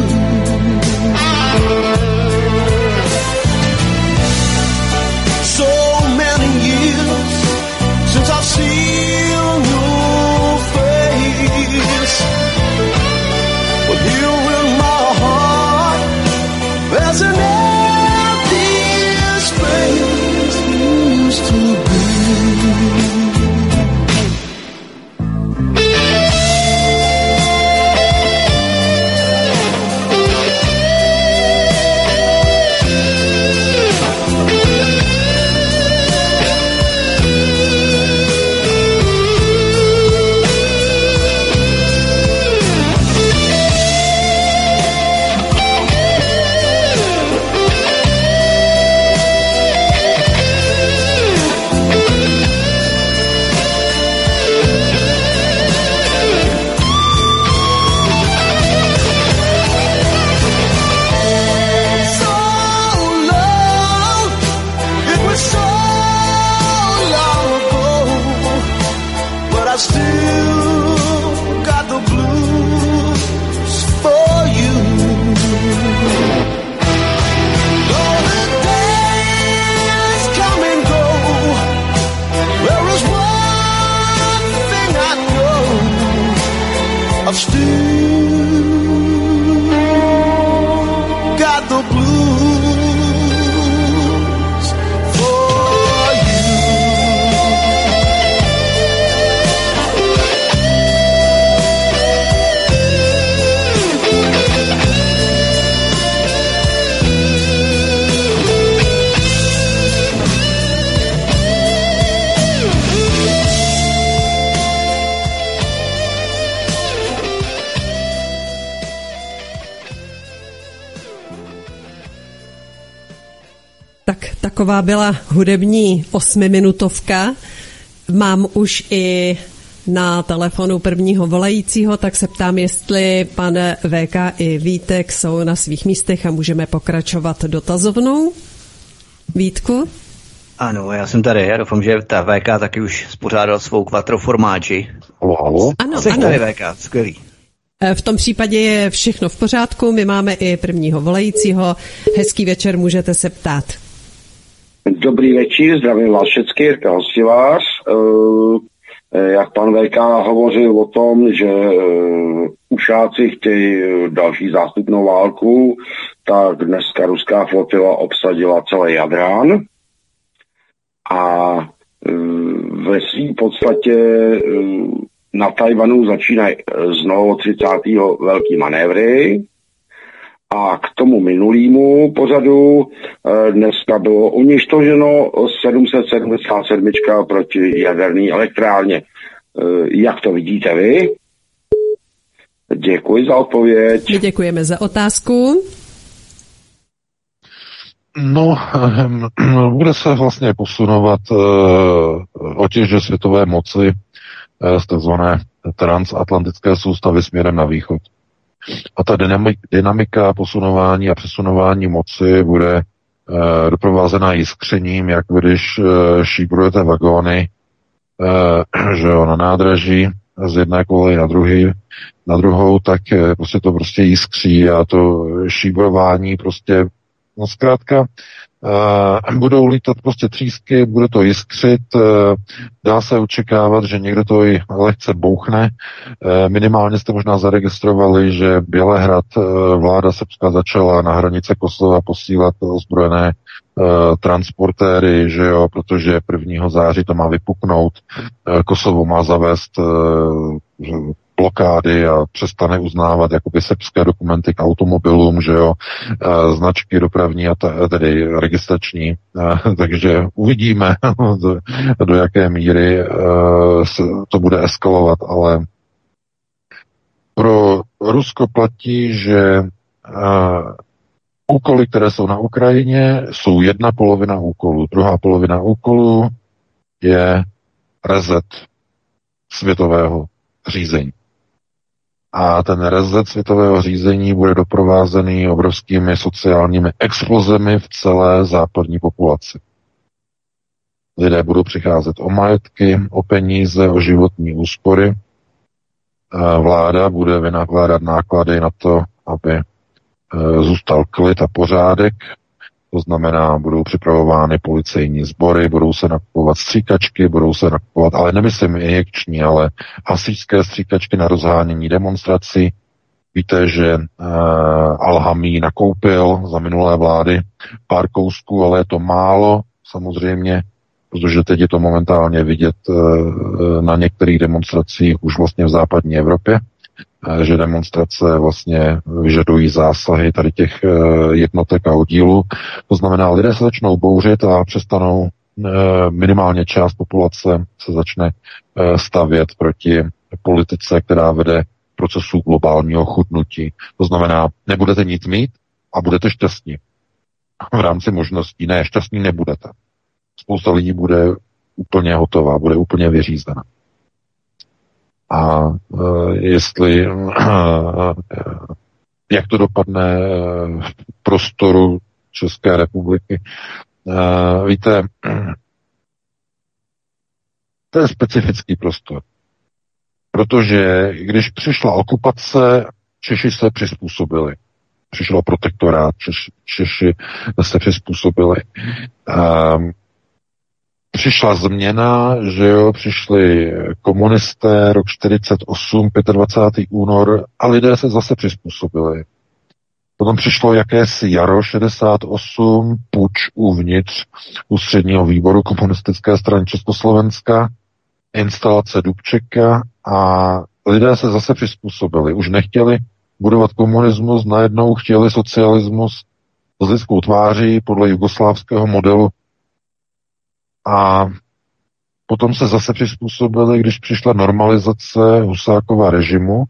Taková byla hudební osmiminutovka. Mám už i na telefonu prvního volajícího, tak se ptám, jestli pan VK i Vítek jsou na svých místech a můžeme pokračovat dotazovnou. Vítku? Ano, já jsem tady. Já doufám, že ta VK taky už spořádal svou quattroformáči. Halo, halo? Ano, Jsi ano. tady VK, skvělý. E, V tom případě je všechno v pořádku, my máme i prvního volajícího. Hezký večer, můžete se ptát. Dobrý večer, zdravím vás všechny, Jirka Hostivář. Eh, Jak pan VK hovořil o tom, že eh, ušáci chtějí eh, další zástupnou válku, tak dneska ruská flotila obsadila celý Jadrán a eh, ve svým podstatě eh, na Tajvanu začínají eh, znovu 30. velký manévry a k tomu minulýmu pořadu eh, dneska bylo uništoženo 777 proti jaderné elektrárně. Eh, Jak to vidíte vy? Děkuji za odpověď. My děkujeme za otázku. No, ehm, bude se vlastně posunovat eh, otěže světové moci z tzv. transatlantické soustavy směrem na východ. A ta dynamika posunování a přesunování moci bude e, doprovázená jiskřením, jak když e, šíbrujete vagóny e, že jo, na nádraží z jedné koleje na druhý, na druhou, tak e, prostě to prostě jiskří a to šíbrování prostě, no zkrátka, Uh, budou lítat prostě třísky, bude to jiskřit, uh, dá se očekávat, že někdo to i lehce bouchne. Uh, minimálně jste možná zaregistrovali, že Bělehrad, vláda Srbska začala na hranice Kosova posílat ozbrojené transportéry, že jo, protože 1. září to má vypuknout. Kosovo má zavést blokády a přestane uznávat jakoby srbské dokumenty k automobilům, že jo, e, značky dopravní a t- tedy registrační, e, takže uvidíme, do, jaké míry e, to bude eskalovat, ale pro Rusko platí, že úkoly, které jsou na Ukrajině, jsou jedna polovina úkolů. Druhá polovina úkolů je rezet světového řízení. A ten rezet světového řízení bude doprovázený obrovskými sociálními explozemi v celé západní populaci. Lidé budou přicházet o majetky, o peníze, o životní úspory. Vláda bude vynakládat náklady na to, aby e, zůstal klid a pořádek to znamená, budou připravovány policejní sbory, budou se nakupovat stříkačky, budou se nakupovat, ale nemyslím injekční, ale hasičské stříkačky na rozhánění demonstrací. Víte, že uh, Alhamí nakoupil za minulé vlády pár kousků, ale je to málo, samozřejmě, protože teď je to momentálně vidět uh, na některých demonstracích už vlastně v západní Evropě že demonstrace vlastně vyžadují zásahy tady těch eh, jednotek a oddílů. To znamená, lidé se začnou bouřit a přestanou eh, minimálně část populace se začne eh, stavět proti politice, která vede procesu globálního chudnutí. To znamená, nebudete nic mít a budete šťastní. V rámci možností. Ne, šťastní nebudete. Spousta lidí bude úplně hotová, bude úplně vyřízena a e, jestli, e, jak to dopadne v prostoru České republiky. Víte, to je specifický prostor. Protože když přišla okupace, Češi se přizpůsobili. Přišlo protektorát, Češi, Češi se přizpůsobili. Um, přišla změna, že jo, přišli komunisté, rok 48, 25. únor a lidé se zase přizpůsobili. Potom přišlo jakési jaro 68, puč uvnitř ústředního výboru komunistické strany Československa, instalace Dubčeka a lidé se zase přizpůsobili. Už nechtěli budovat komunismus, najednou chtěli socialismus s lidskou tváří podle jugoslávského modelu a potom se zase přizpůsobili, když přišla normalizace Husákova režimu.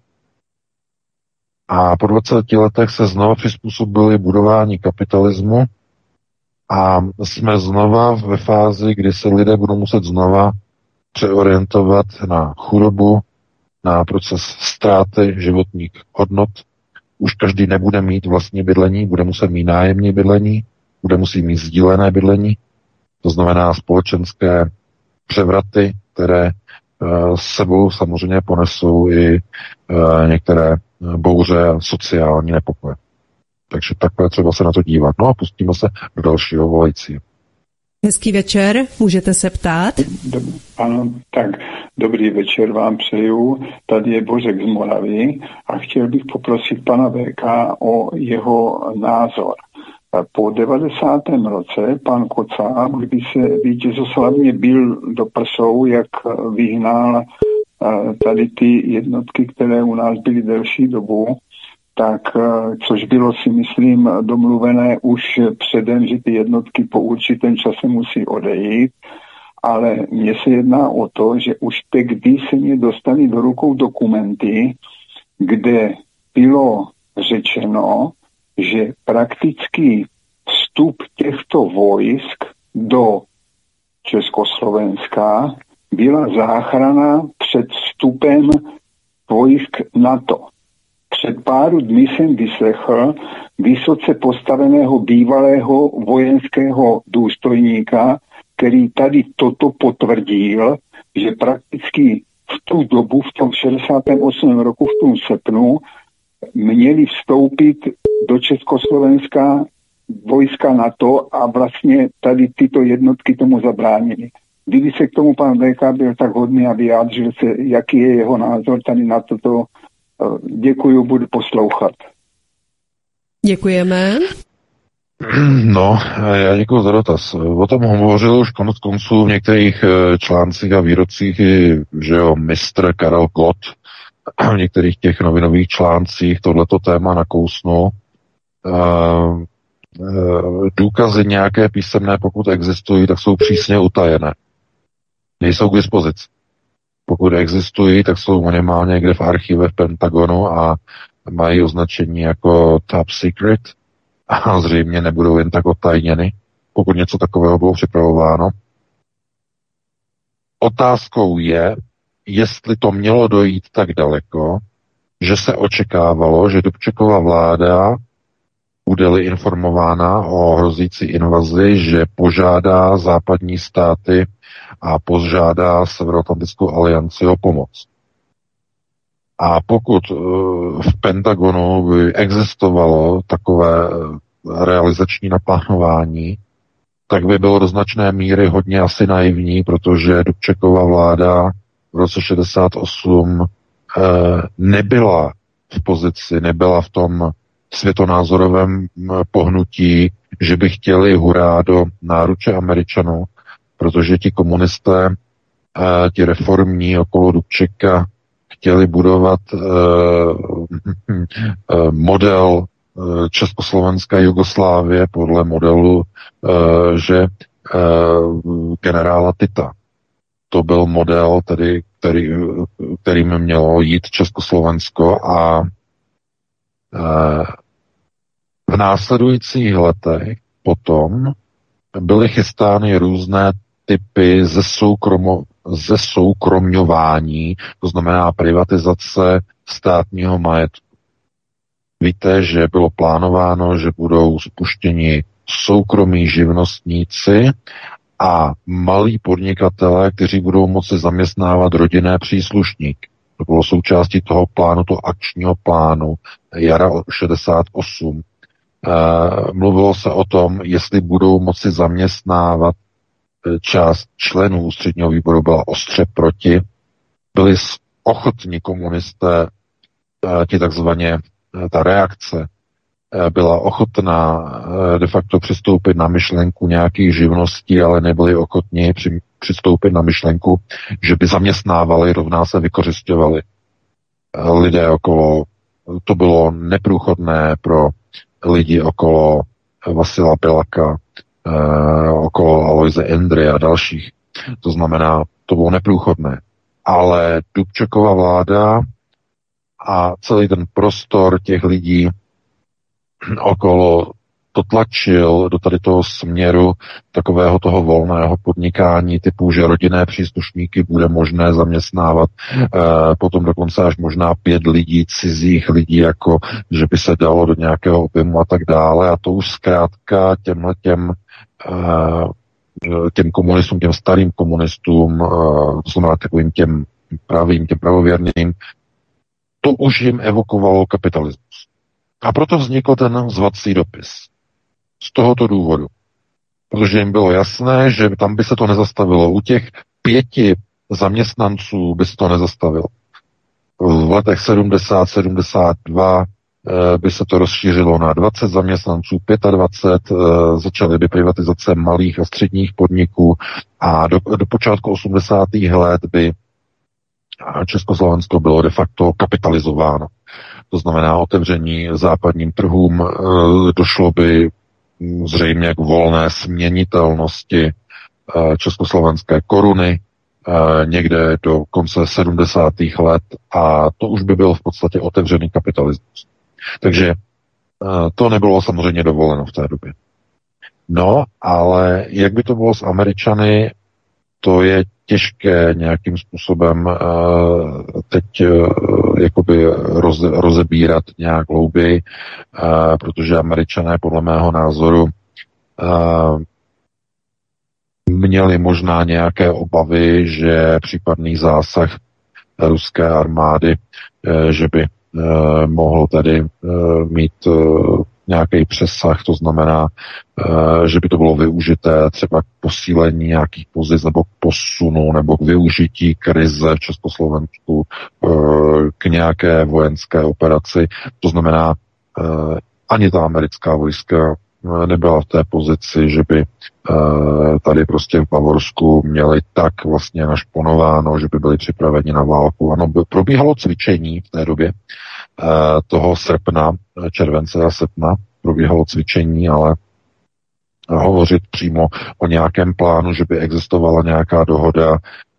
A po 20 letech se znova přizpůsobili budování kapitalismu. A jsme znova ve fázi, kdy se lidé budou muset znova přeorientovat na chudobu, na proces ztráty životních hodnot. Už každý nebude mít vlastní bydlení, bude muset mít nájemní bydlení, bude muset mít sdílené bydlení to znamená společenské převraty, které s sebou samozřejmě ponesou i některé bouře a sociální nepokoje. Takže takhle třeba se na to dívat. No a pustíme se do dalšího volajícího. Hezký večer, můžete se ptát? Do, ano, tak dobrý večer vám přeju. Tady je Božek z Moravy a chtěl bych poprosit pana VK o jeho názor. Po 90. roce pan Kocáb, kdy se vítězoslavně byl do prsou, jak vyhnal tady ty jednotky, které u nás byly delší dobu, tak což bylo si myslím domluvené už předem, že ty jednotky po určitém čase musí odejít, ale mně se jedná o to, že už tehdy se mě dostali do rukou dokumenty, kde bylo řečeno, že praktický vstup těchto vojsk do Československa byla záchrana před vstupem vojsk NATO. Před pár dny jsem vyslechl vysoce postaveného bývalého vojenského důstojníka, který tady toto potvrdil, že prakticky v tu dobu, v tom 68. roku, v tom srpnu, měli vstoupit do Československa vojska NATO a vlastně tady tyto jednotky tomu zabránili. Kdyby se k tomu pan VK byl tak hodný a vyjádřil se, jaký je jeho názor tady na toto, eh, děkuju, budu poslouchat. Děkujeme. No, já děkuji za dotaz. O tom hovořil už konec konců v některých eh, článcích a výrocích i, že jo, mistr Karel Gott v některých těch novinových článcích tohleto téma nakousnul. Uh, uh, důkazy nějaké písemné, pokud existují, tak jsou přísně utajené. Nejsou k dispozici. Pokud existují, tak jsou minimálně někde v archivech Pentagonu a mají označení jako top secret a zřejmě nebudou jen tak otajněny, pokud něco takového bylo připravováno. Otázkou je, jestli to mělo dojít tak daleko, že se očekávalo, že Dubčekova vláda bude-li informována o hrozící invazi, že požádá západní státy a požádá Severoatlantickou alianci o pomoc. A pokud eh, v Pentagonu by existovalo takové eh, realizační naplánování, tak by bylo do značné míry hodně asi naivní, protože Dubčekova vláda v roce 68 eh, nebyla v pozici, nebyla v tom světonázorovém pohnutí, že by chtěli hurá do náruče Američanů, protože ti komunisté, ti reformní okolo Dubčeka chtěli budovat model Československá Jugoslávie podle modelu, že generála Tita. To byl model, tedy, který, kterým mělo jít Československo a v následujících letech potom byly chystány různé typy ze, soukromo, ze soukromňování, to znamená privatizace státního majetku. Víte, že bylo plánováno, že budou spuštěni soukromí živnostníci a malí podnikatelé, kteří budou moci zaměstnávat rodinné příslušníky. To bylo součástí toho plánu, toho akčního plánu jara 68. E, eh, mluvilo se o tom, jestli budou moci zaměstnávat eh, část členů ústředního výboru byla ostře proti. Byli ochotní komunisté, eh, ti takzvaně, ta reakce byla ochotná de facto přistoupit na myšlenku nějakých živností, ale nebyli ochotní při, přistoupit na myšlenku, že by zaměstnávali, rovná se vykořišťovali lidé okolo. To bylo neprůchodné pro lidi okolo Vasila Pilaka, eh, okolo Aloise Endry a dalších. To znamená, to bylo neprůchodné. Ale Dubčekova vláda a celý ten prostor těch lidí okolo to tlačil do tady toho směru takového toho volného podnikání typu, že rodinné příslušníky bude možné zaměstnávat e, potom dokonce až možná pět lidí, cizích lidí, jako že by se dalo do nějakého objemu a tak dále a to už zkrátka těmhle těm e, těm komunistům, těm starým komunistům, e, to znamená takovým těm pravým, těm pravověrným, to už jim evokovalo kapitalismus. A proto vznikl ten zvací dopis. Z tohoto důvodu. Protože jim bylo jasné, že tam by se to nezastavilo. U těch pěti zaměstnanců by se to nezastavilo. V letech 70, 72 eh, by se to rozšířilo na 20 zaměstnanců, 25, eh, začaly by privatizace malých a středních podniků a do, do počátku 80. let by Československo bylo de facto kapitalizováno. To znamená otevření západním trhům, eh, došlo by zřejmě k volné směnitelnosti eh, československé koruny eh, někde do konce 70. let a to už by byl v podstatě otevřený kapitalismus. Takže to nebylo samozřejmě dovoleno v té době. No, ale jak by to bylo s Američany, to je těžké nějakým způsobem teď jakoby roze, rozebírat nějak hlouběji, uh, protože američané podle mého názoru uh, měli možná nějaké obavy, že případný zásah ruské armády, uh, že by mohl tady uh, mít nějaký přesah, to znamená, uh, že by to bylo využité třeba k posílení nějakých pozic nebo k posunu nebo k využití krize v Československu uh, k nějaké vojenské operaci. To znamená, uh, ani ta americká vojska nebyla v té pozici, že by tady prostě v Bavorsku měli tak vlastně našponováno, že by byli připraveni na válku. Ano, probíhalo cvičení v té době toho srpna, července a srpna, probíhalo cvičení, ale hovořit přímo o nějakém plánu, že by existovala nějaká dohoda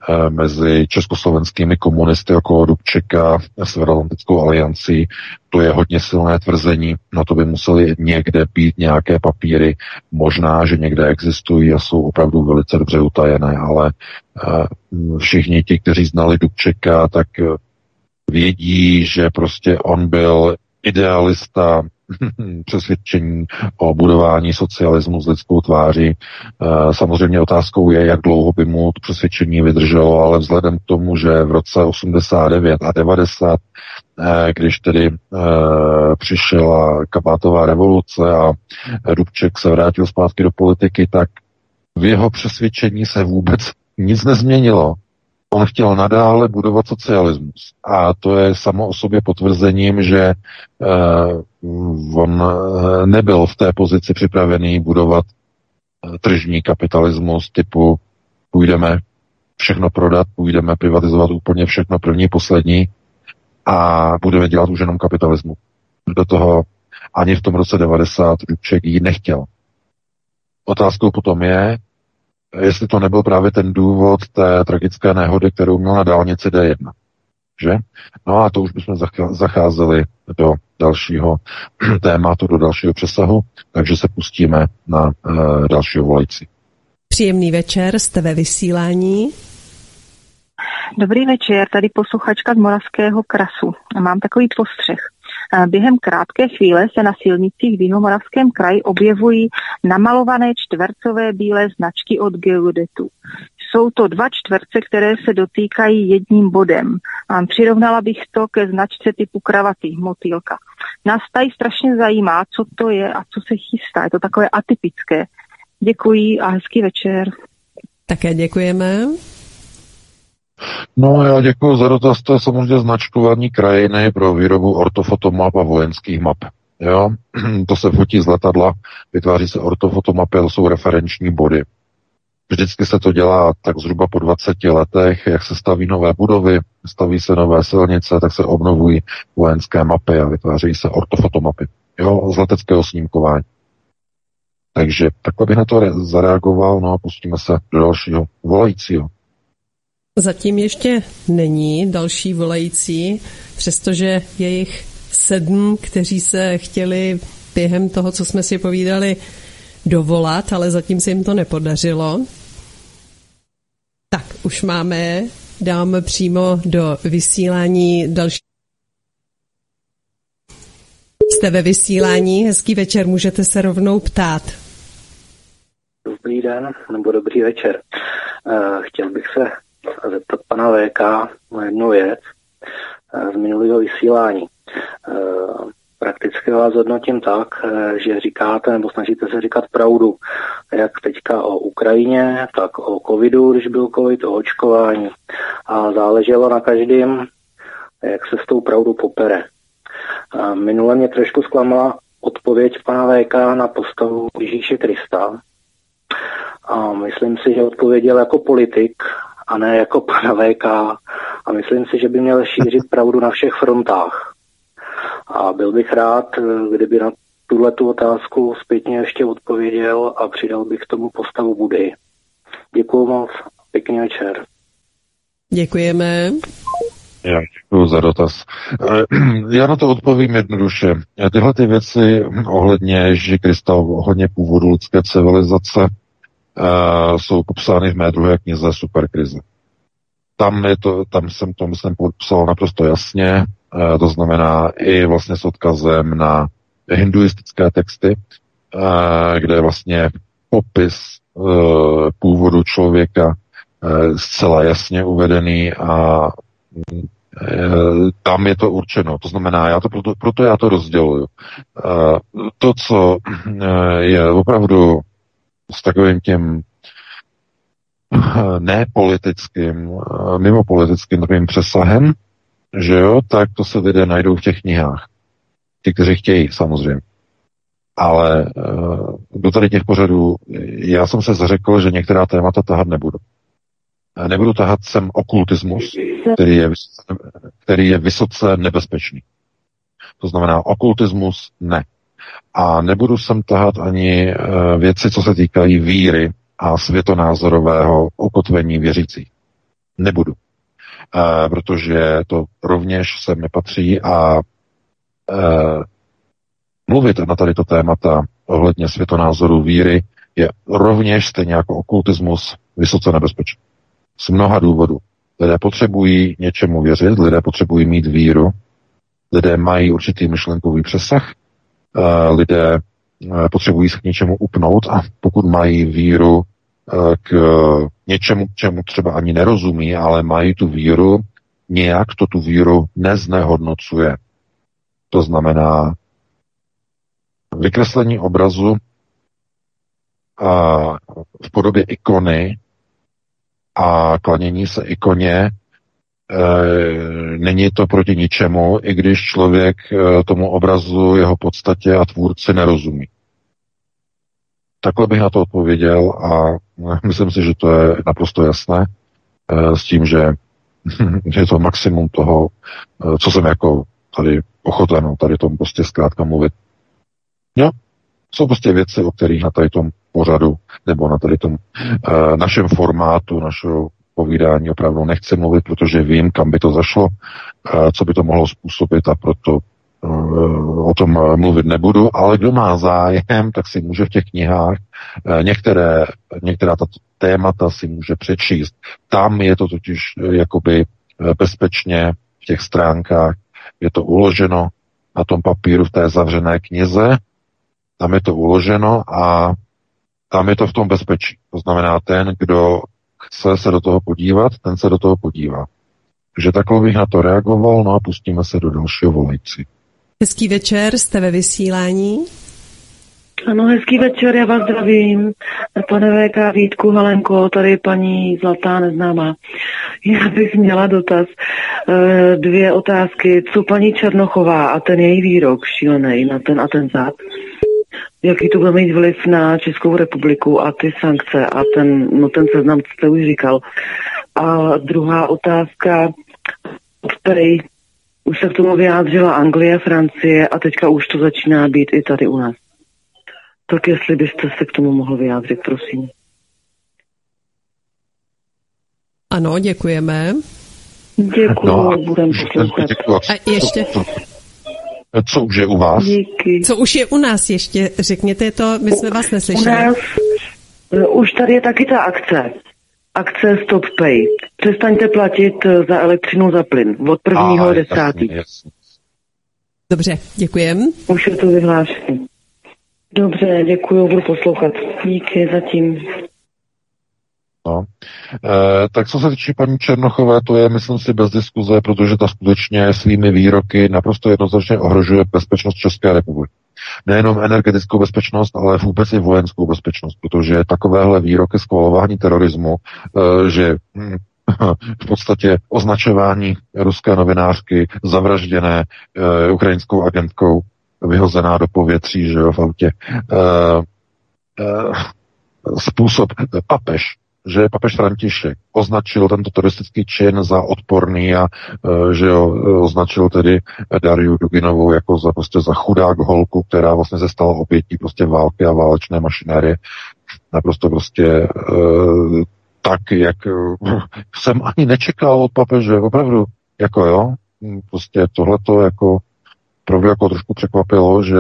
eh, mezi československými komunisty okolo Dubčeka a Severoatlantickou aliancí. To je hodně silné tvrzení, na to by museli někde být nějaké papíry, možná, že někde existují a jsou opravdu velice dobře utajené, ale eh, všichni ti, kteří znali Dubčeka, tak eh, vědí, že prostě on byl idealista, přesvědčení o budování socialismu s lidskou tváří. Eh, samozřejmě otázkou je, jak dlouho by mu to přesvědčení vydrželo, ale vzhledem k tomu, že v roce 89 a 90, eh, když tedy eh, přišla kabátová revoluce a Dubček se vrátil zpátky do politiky, tak v jeho přesvědčení se vůbec nic nezměnilo. On chtěl nadále budovat socialismus. A to je samo o sobě potvrzením, že uh, on uh, nebyl v té pozici připravený budovat uh, tržní kapitalismus typu půjdeme všechno prodat, půjdeme privatizovat úplně všechno první, poslední a budeme dělat už jenom kapitalismu. Do toho ani v tom roce 90 Dubček ji nechtěl. Otázkou potom je, jestli to nebyl právě ten důvod té tragické nehody, kterou měl na dálnici D1. Že? No a to už bychom zacházeli do dalšího tématu, do dalšího přesahu, takže se pustíme na uh, dalšího volající. Příjemný večer, jste ve vysílání. Dobrý večer, tady posluchačka z Moravského krasu. Mám takový postřeh. Během krátké chvíle se na silnicích v Jihomoravském kraji objevují namalované čtvercové bílé značky od geodetu. Jsou to dva čtverce, které se dotýkají jedním bodem. Přirovnala bych to ke značce typu kravaty, motýlka. Nás tady strašně zajímá, co to je a co se chystá. Je to takové atypické. Děkuji a hezký večer. Také děkujeme. No já děkuji za dotaz, to je samozřejmě značkování krajiny pro výrobu ortofotomap a vojenských map. Jo? To se fotí z letadla, vytváří se ortofotomapy, to jsou referenční body. Vždycky se to dělá tak zhruba po 20 letech, jak se staví nové budovy, staví se nové silnice, tak se obnovují vojenské mapy a vytvářejí se ortofotomapy. Jo, z leteckého snímkování. Takže takhle bych na to zareagoval, no a pustíme se do dalšího volajícího. Zatím ještě není další volající, přestože je jich sedm, kteří se chtěli během toho, co jsme si povídali, dovolat, ale zatím se jim to nepodařilo. Tak, už máme, dáme přímo do vysílání další. Jste ve vysílání, hezký večer, můžete se rovnou ptát. Dobrý den, nebo dobrý večer. Uh, chtěl bych se zeptat pana VK na jednu věc uh, z minulého vysílání. Uh, prakticky vás hodnotím tak, eh, že říkáte nebo snažíte se říkat pravdu, jak teďka o Ukrajině, tak o covidu, když byl covid, o očkování. A záleželo na každém, jak se s tou pravdu popere. Minule mě trošku zklamala odpověď pana VK na postavu Ježíše Krista. A myslím si, že odpověděl jako politik a ne jako pana VK. A myslím si, že by měl šířit pravdu na všech frontách. A byl bych rád, kdyby na tuhle tu otázku zpětně ještě odpověděl a přidal bych k tomu postavu Budy. Děkuji moc, pěkný večer. Děkujeme. Já děkuji za dotaz. Eh, já na to odpovím jednoduše. Tyhle ty věci ohledně Ježíše Krista, ohledně původu lidské civilizace, uh, jsou popsány v mé druhé knize Superkrize. Tam, je to, tam jsem to, myslím, popsal naprosto jasně Eh, to znamená i vlastně s odkazem na hinduistické texty, eh, kde je vlastně popis eh, původu člověka zcela jasně uvedený a tam je to určeno. To znamená, já to proto, proto já to rozděluju. To, co je opravdu s takovým tím nepolitickým, mimo politickým takovým přesahem, že jo, tak to se lidé najdou v těch knihách. Ti, kteří chtějí, samozřejmě. Ale uh, do tady těch pořadů, já jsem se zařekl, že některá témata tahat nebudu. Nebudu tahat sem okultismus, který je, který je vysoce nebezpečný. To znamená, okultismus ne. A nebudu sem tahat ani uh, věci, co se týkají víry a světonázorového ukotvení věřících. Nebudu protože to rovněž sem nepatří a mluvit na tady to témata ohledně světonázoru víry je rovněž stejně jako okultismus vysoce nebezpečný. Z mnoha důvodů. Lidé potřebují něčemu věřit, lidé potřebují mít víru, lidé mají určitý myšlenkový přesah, lidé potřebují se k něčemu upnout a pokud mají víru k něčemu, čemu třeba ani nerozumí, ale mají tu víru, nějak to tu víru neznehodnocuje. To znamená vykreslení obrazu a v podobě ikony a klanění se ikoně není to proti ničemu, i když člověk e, tomu obrazu, jeho podstatě a tvůrci nerozumí. Takhle bych na to odpověděl a myslím si, že to je naprosto jasné eh, s tím, že je to maximum toho, co jsem jako tady ochoten tady tomu prostě zkrátka mluvit. Jo, jsou prostě věci, o kterých na tady tom pořadu nebo na tady tom našem formátu, našeho povídání opravdu nechci mluvit, protože vím, kam by to zašlo, uh, co by to mohlo způsobit a proto o tom mluvit nebudu, ale kdo má zájem, tak si může v těch knihách eh, některé, některá ta témata si může přečíst. Tam je to totiž eh, jakoby eh, bezpečně v těch stránkách, je to uloženo na tom papíru v té zavřené knize, tam je to uloženo a tam je to v tom bezpečí. To znamená, ten, kdo chce se do toho podívat, ten se do toho podívá. Takže takhle bych na to reagoval, no a pustíme se do dalšího volající. Hezký večer, jste ve vysílání. Ano, hezký večer, já vás zdravím. Pane VK Vítku Halenko, tady paní Zlatá neznámá. Já bych měla dotaz, eh, dvě otázky. Co paní Černochová a ten její výrok šílený na ten atentát? Jaký to bude mít vliv na Českou republiku a ty sankce a ten, no ten seznam, co jste už říkal. A druhá otázka, který už se k tomu vyjádřila Anglie, Francie a teďka už to začíná být i tady u nás. Tak jestli byste se k tomu mohl vyjádřit, prosím. Ano, děkujeme. Děkuji, no, budem poslouchat. A ještě... Co už je u vás? Díky. Co už je u nás ještě? Řekněte to, my jsme vás neslyšeli. U nás, eh, už tady je taky ta akce akce Stop Pay. Přestaňte platit eh, za elektřinu za plyn od prvního desátý. Dobře, děkujem. Už je to vyhlášené. Dobře, děkuji, budu poslouchat. Díky zatím. No. E, tak co se týče paní Černochové, to je, myslím si, bez diskuze, protože ta skutečně svými výroky naprosto jednoznačně ohrožuje bezpečnost České republiky nejenom energetickou bezpečnost, ale vůbec i vojenskou bezpečnost, protože takovéhle výroky schvalování terorismu, eh, že hm, v podstatě označování ruské novinářky zavražděné uh, ukrajinskou agentkou, vyhozená do povětří, že jo, v autě. Uh, uh, způsob papež že papež František označil tento teroristický čin za odporný a e, že jo, označil tedy Dariu Duginovou jako za, prostě za chudák holku, která vlastně se stala obětí prostě války a válečné mašinérie. Naprosto prostě e, tak, jak e, jsem ani nečekal od papeže, opravdu, jako jo, prostě tohleto jako opravdu jako trošku překvapilo, že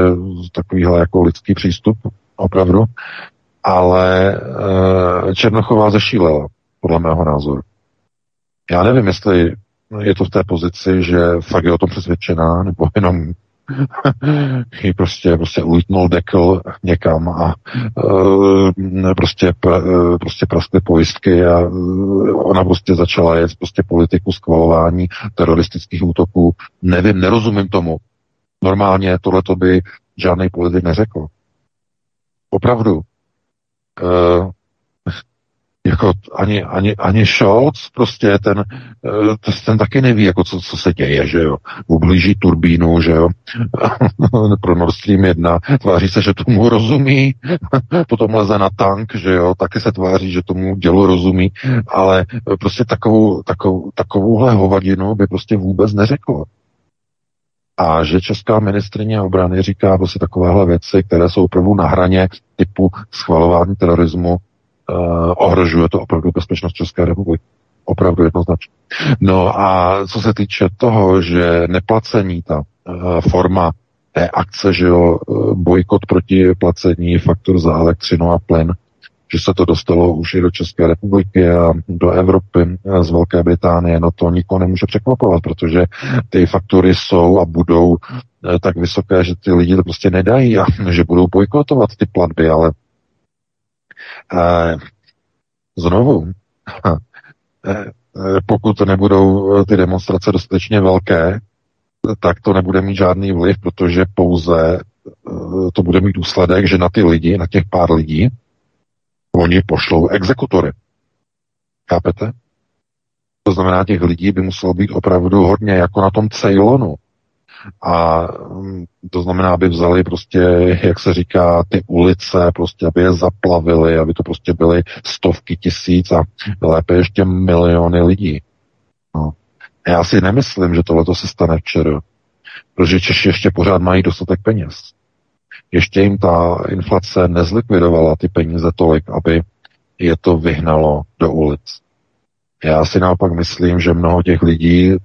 takovýhle jako lidský přístup, opravdu ale uh, Černochová zešílela, podle mého názoru. Já nevím, jestli je to v té pozici, že fakt je o tom přesvědčená, nebo jenom jí prostě, prostě ulítnul dekl někam a uh, prostě, uh, prostě praskly pojistky a ona prostě začala jet prostě politiku schvalování teroristických útoků. Nevím, nerozumím tomu. Normálně tohleto by žádný politik neřekl. Opravdu. Uh, jako ani, ani, ani Scholz, prostě ten, eh, ten taky neví, jako co, co se děje, že jo. Ublíží turbínu, že jo, pro Nord Stream 1, tváří se, že tomu rozumí, potom leze na tank, že jo, taky se tváří, že tomu dělu rozumí, ale prostě takovou, takovou, takovouhle hovadinu by prostě vůbec neřekl. A že česká ministrině obrany říká prostě takovéhle věci, které jsou opravdu na hraně typu schvalování terorismu, uh, ohrožuje to opravdu bezpečnost České republiky. Opravdu jednoznačně. No a co se týče toho, že neplacení, ta uh, forma té akce, že jo, bojkot proti placení faktur za elektřinu a plyn, že se to dostalo už i do České republiky a do Evropy z Velké Británie, no to nikoho nemůže překvapovat, protože ty faktury jsou a budou eh, tak vysoké, že ty lidi to prostě nedají a že budou bojkotovat ty platby, ale eh, znovu, eh, pokud nebudou ty demonstrace dostatečně velké, tak to nebude mít žádný vliv, protože pouze to bude mít důsledek, že na ty lidi, na těch pár lidí, Oni pošlou exekutory. Chápete? To znamená, těch lidí by muselo být opravdu hodně, jako na tom Ceylonu. A mm, to znamená, aby vzali prostě, jak se říká, ty ulice, prostě, aby je zaplavili, aby to prostě byly stovky tisíc a lépe ještě miliony lidí. No. Já si nemyslím, že tohle se stane včera, protože Češi ještě pořád mají dostatek peněz ještě jim ta inflace nezlikvidovala ty peníze tolik, aby je to vyhnalo do ulic. Já si naopak myslím, že mnoho těch lidí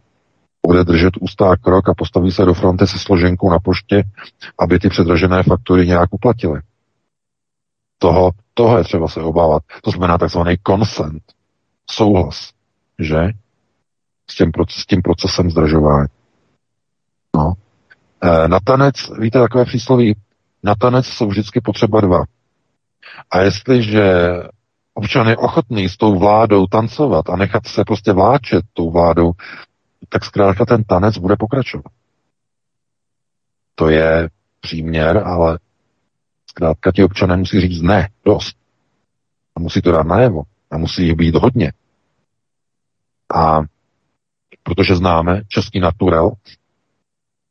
bude držet ústá krok a postaví se do fronty se složenkou na poště, aby ty předražené faktury nějak uplatili. Toho, toho je třeba se obávat. To znamená takzvaný consent, souhlas, že? S tím, s tím procesem zdražování. No. E, na tanec, víte, takové přísloví, na tanec jsou vždycky potřeba dva. A jestliže občan je ochotný s tou vládou tancovat a nechat se prostě vláčet tou vládou, tak zkrátka ten tanec bude pokračovat. To je příměr, ale zkrátka ti občané musí říct ne, dost. A musí to dát najevo. A musí jich být hodně. A protože známe český naturel,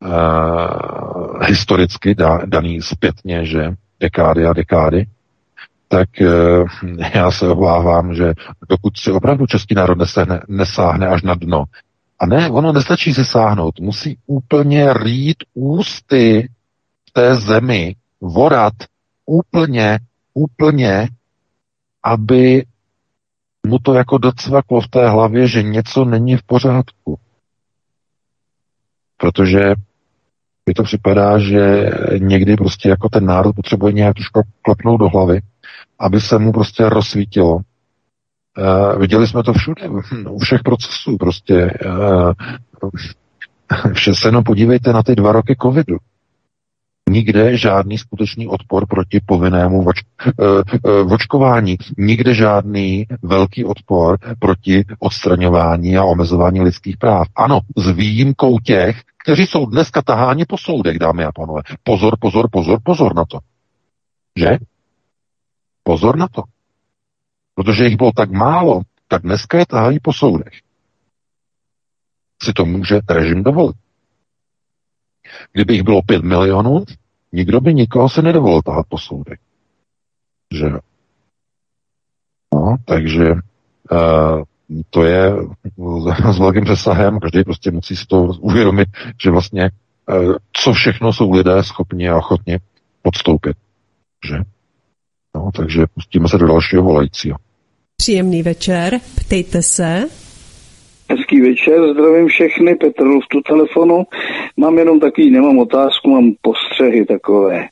uh, historicky da, daný zpětně, že dekády a dekády, tak uh, já se obávám, že dokud si opravdu český národ nesahne, nesáhne až na dno, a ne, ono nestačí si sáhnout, musí úplně rýt ústy v té zemi, vorat úplně, úplně, aby mu to jako docvaklo v té hlavě, že něco není v pořádku. Protože mi to připadá, že někdy prostě jako ten národ potřebuje nějak trošku klepnout do hlavy, aby se mu prostě rozsvítilo. Uh, viděli jsme to všude, u všech procesů prostě. Uh, vše se jenom podívejte na ty dva roky covidu. Nikde žádný skutečný odpor proti povinnému voč, uh, vočkování. Nikde žádný velký odpor proti odstraňování a omezování lidských práv. Ano, s výjimkou těch, kteří jsou dneska taháni po soudech, dámy a pánové. Pozor, pozor, pozor, pozor na to. Že? Pozor na to. Protože jich bylo tak málo, tak dneska je tahají po soudech. Si to může režim dovolit. Kdyby jich bylo pět milionů, nikdo by nikoho se nedovolil tahat po soudech. Že No, takže uh, to je s velkým přesahem, každý prostě musí si to uvědomit, že vlastně eh, co všechno jsou lidé schopni a ochotni podstoupit. Že? No, takže pustíme se do dalšího volajícího. Příjemný večer, ptejte se. Hezký večer, zdravím všechny, Petr v tu telefonu. Mám jenom takový, nemám otázku, mám postřehy takové.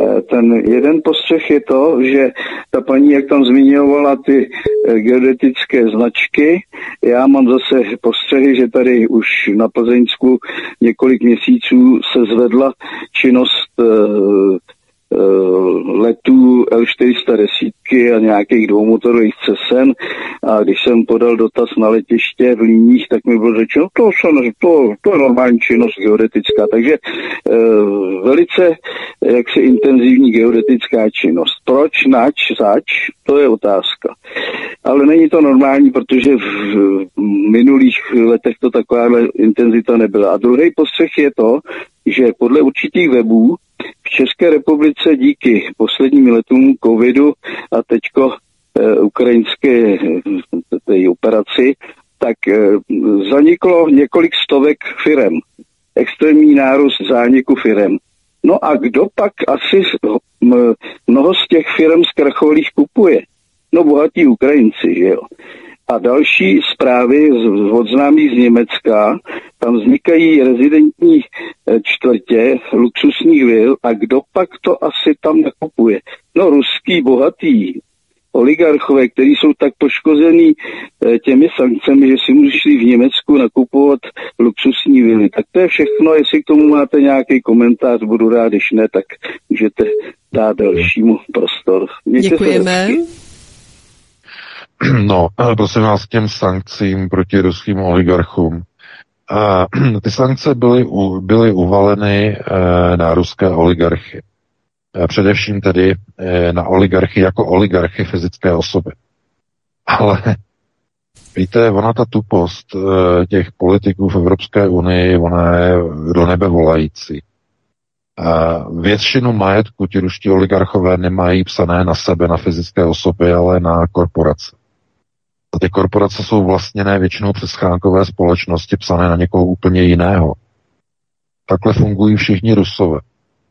Eh, ten jeden postřeh je to, že ta paní, jak tam zmiňovala ty eh, geodetické značky, já mám zase postřehy, že tady už na Plzeňsku několik měsíců se zvedla činnost eh, letů L410 a nějakých dvoumotorových cesen a když jsem podal dotaz na letiště v Líních, tak mi bylo řečeno, to, se ne- to, to je normální činnost geodetická, takže e, velice jaksi intenzivní geodetická činnost. Proč, nač, zač, to je otázka. Ale není to normální, protože v, v minulých letech to takováhle intenzita nebyla. A druhý postřeh je to, že podle určitých webů v České republice díky posledním letům covidu a teďko eh, ukrajinské eh, té operaci, tak eh, zaniklo několik stovek firem. Extrémní nárůst zániku firem. No a kdo pak asi mnoho z těch firm zkracholých kupuje? No bohatí Ukrajinci, že jo. A další zprávy z, od známých z Německa, tam vznikají rezidentní eh, čtvrtě luxusních vil a kdo pak to asi tam nakupuje? No ruský bohatý oligarchové, kteří jsou tak poškozený eh, těmi sankcemi, že si musí v Německu nakupovat luxusní vily. Tak to je všechno, jestli k tomu máte nějaký komentář, budu rád, když ne, tak můžete dát dalšímu prostor. Mějte se Děkujeme. hezky. No, prosím vás, těm sankcím proti ruským oligarchům. Eh, Ty sankce byly, byly uvaleny eh, na ruské oligarchy. Eh, Především tedy eh, na oligarchy jako oligarchy fyzické osoby. Ale víte, ona ta tupost těch politiků v Evropské unii, ona je do nebe volající. Eh, Většinu majetku ti ruští oligarchové nemají psané na sebe, na fyzické osoby, ale na korporace. A ty korporace jsou vlastněné většinou přes schránkové společnosti psané na někoho úplně jiného. Takhle fungují všichni Rusové.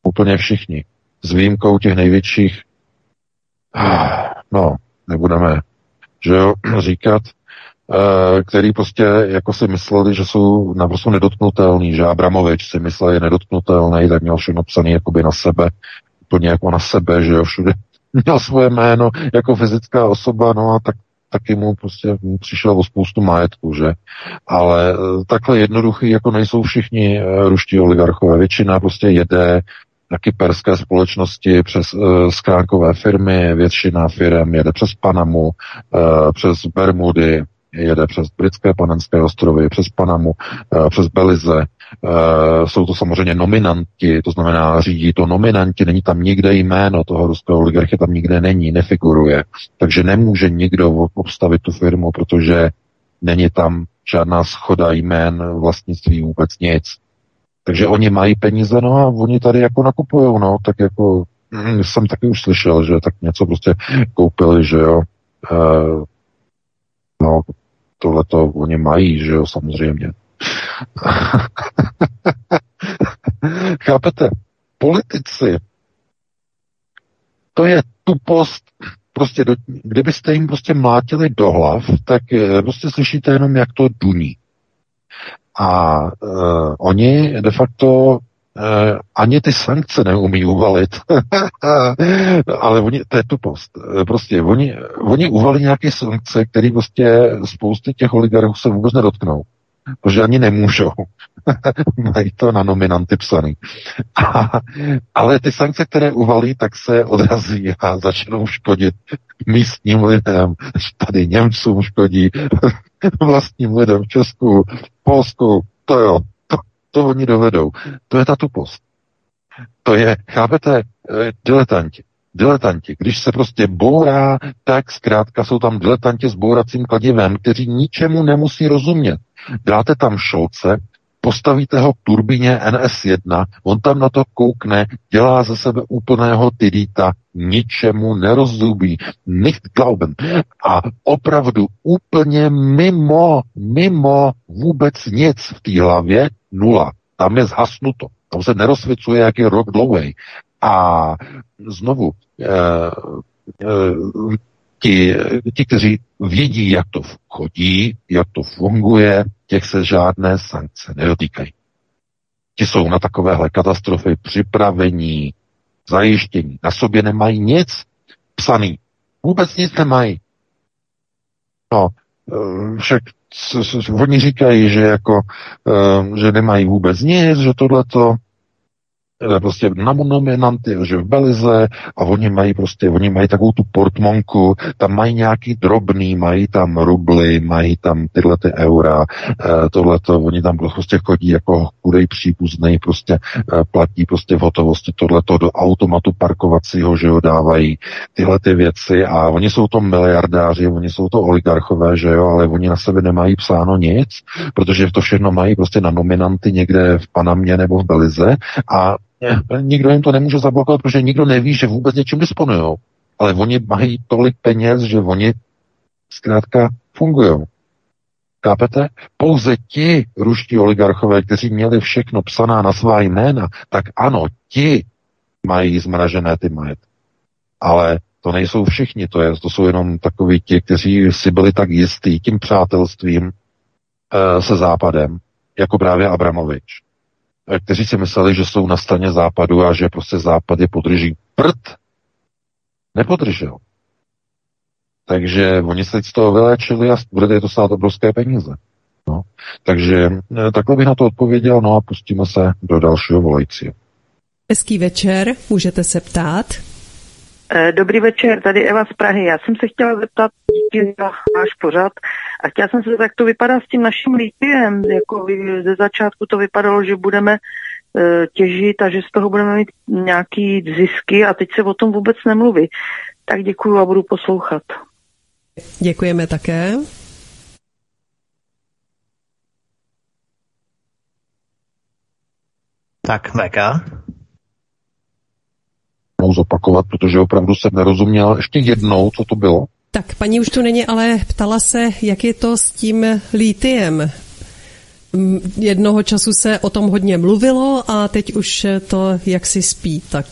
Úplně všichni. S výjimkou těch největších, no, nebudeme, že jo, říkat, eh, který prostě jako si mysleli, že jsou naprosto nedotknutelný, že Abramovič si myslel, je nedotknutelný, tak měl všechno psaný jakoby na sebe, úplně jako na sebe, že jo, všude měl svoje jméno jako fyzická osoba, no a tak taky mu prostě přišel o spoustu majetku, že? Ale eh, takhle jednoduchý jako nejsou všichni eh, ruští oligarchové. Většina prostě jede na kyperské společnosti přes uh, skránkové firmy, většina firm jede přes Panamu, uh, přes Bermudy, jede přes britské panenské ostrovy, přes Panamu, přes Belize. Uh, jsou to samozřejmě nominanti, to znamená řídí to nominanti, není tam nikde jméno toho ruského oligarchy, tam nikde není, nefiguruje. Takže nemůže nikdo obstavit tu firmu, protože není tam žádná schoda jmén, vlastnictví, vůbec nic. Takže oni mají peníze, no a oni tady jako nakupují, no, tak jako hm, jsem taky už slyšel, že tak něco prostě koupili, že jo. E, no, tohle to oni mají, že jo, samozřejmě. Chápete? Politici, to je tupost, prostě do, kdybyste jim prostě mlátili do hlav, tak eh, prostě slyšíte jenom, jak to duní. A uh, oni de facto uh, ani ty sankce neumí uvalit. Ale oni, to je tupost. Prostě oni, oni uvalí nějaké sankce, které prostě spousty těch oligarchů se vůbec nedotknou. Protože ani nemůžou. Mají to na nominanty psaný. A, ale ty sankce, které uvalí, tak se odrazí a začnou škodit místním lidem. Tady Němcům škodí, vlastním lidem v Česku, Polsku. To jo, to, to oni dovedou. To je ta tupost. To je, chápete, eh, diletanti. Diletanti. Když se prostě bourá, tak zkrátka jsou tam diletanti s bouracím kladivem, kteří ničemu nemusí rozumět. Dáte tam šolce, postavíte ho k turbině NS1, on tam na to koukne, dělá ze sebe úplného tydíta, ničemu nerozumí, nicht glauben. A opravdu úplně mimo, mimo vůbec nic v té hlavě, nula. Tam je zhasnuto. Tam se nerozsvěcuje, jak je rok dlouhý. A znovu, eh, eh, ti, ti, kteří vědí, jak to chodí, jak to funguje, těch se žádné sankce nedotýkají. Ti jsou na takovéhle katastrofy připravení, zajištění. Na sobě nemají nic psaný. Vůbec nic nemají. No, eh, však oni říkají, že jako, uh, že nemají vůbec nic, že tohleto, eh, prostě na nominanty, že v Belize a oni mají prostě, oni mají takovou tu portmonku, tam mají nějaký drobný, mají tam rubly, mají tam tyhle ty eura, eh, tohleto, oni tam prostě chodí jako chudej příbuzný, prostě eh, platí prostě v hotovosti tohleto do automatu parkovacího, že jo, dávají tyhle ty věci a oni jsou to miliardáři, oni jsou to oligarchové, že jo, ale oni na sebe nemají psáno nic, protože to všechno mají prostě na nominanty někde v Panamě nebo v Belize a nikdo jim to nemůže zablokovat, protože nikdo neví, že vůbec něčím disponují. Ale oni mají tolik peněz, že oni zkrátka fungují. Chápete? Pouze ti ruští oligarchové, kteří měli všechno psaná na svá jména, tak ano, ti mají zmražené ty majetky. Ale to nejsou všichni, to, je, to jsou jenom takoví ti, kteří si byli tak jistí tím přátelstvím e, se Západem, jako právě Abramovič, kteří si mysleli, že jsou na straně Západu a že prostě Západ je podrží. Prd nepodržel. Takže oni se z toho vyléčili a bude to stát obrovské peníze. No. Takže e, takhle bych na to odpověděl, no a pustíme se do dalšího volajícího. Hezký večer, můžete se ptát. Eh, Dobrý večer, tady Eva z Prahy. Já jsem se chtěla zeptat díky za váš pořad a chtěla jsem se zeptat, jak to vypadá s tím naším litiem. Jako ze začátku to vypadalo, že budeme eh, těžit a že z toho budeme mít nějaký zisky a teď se o tom vůbec nemluví. Tak děkuju a budu poslouchat. Děkujeme také. Tak, VK. Mohu zopakovat, protože opravdu jsem nerozuměl ještě jednou, co to bylo. Tak, paní už tu není, ale ptala se, jak je to s tím lítiem. Mm, Jednoho času se o tom hodně mluvilo a teď už to jaksi spí, tak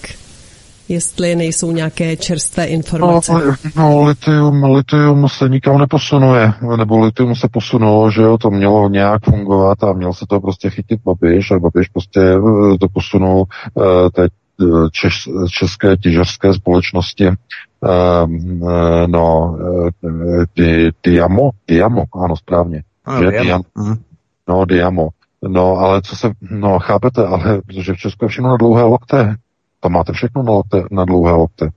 jestli nejsou nějaké čerstvé informace. No, no litium, litium se nikam neposunuje, nebo litium se posunulo, že jo, to mělo nějak fungovat a měl se to prostě chytit Babiš a Babiš prostě eh, to posunul eh, té eh, češ, české těžařské společnosti eh, eh, no, eh, di, Diamo, Diamo, ano, správně. Že? Diamo. Diamo. Mhm. No, Diamo. No, ale co se, no, chápete, ale protože v Česku je všechno na dlouhé lokte. Tam máte všechno na, lokte, na dlouhé lokte.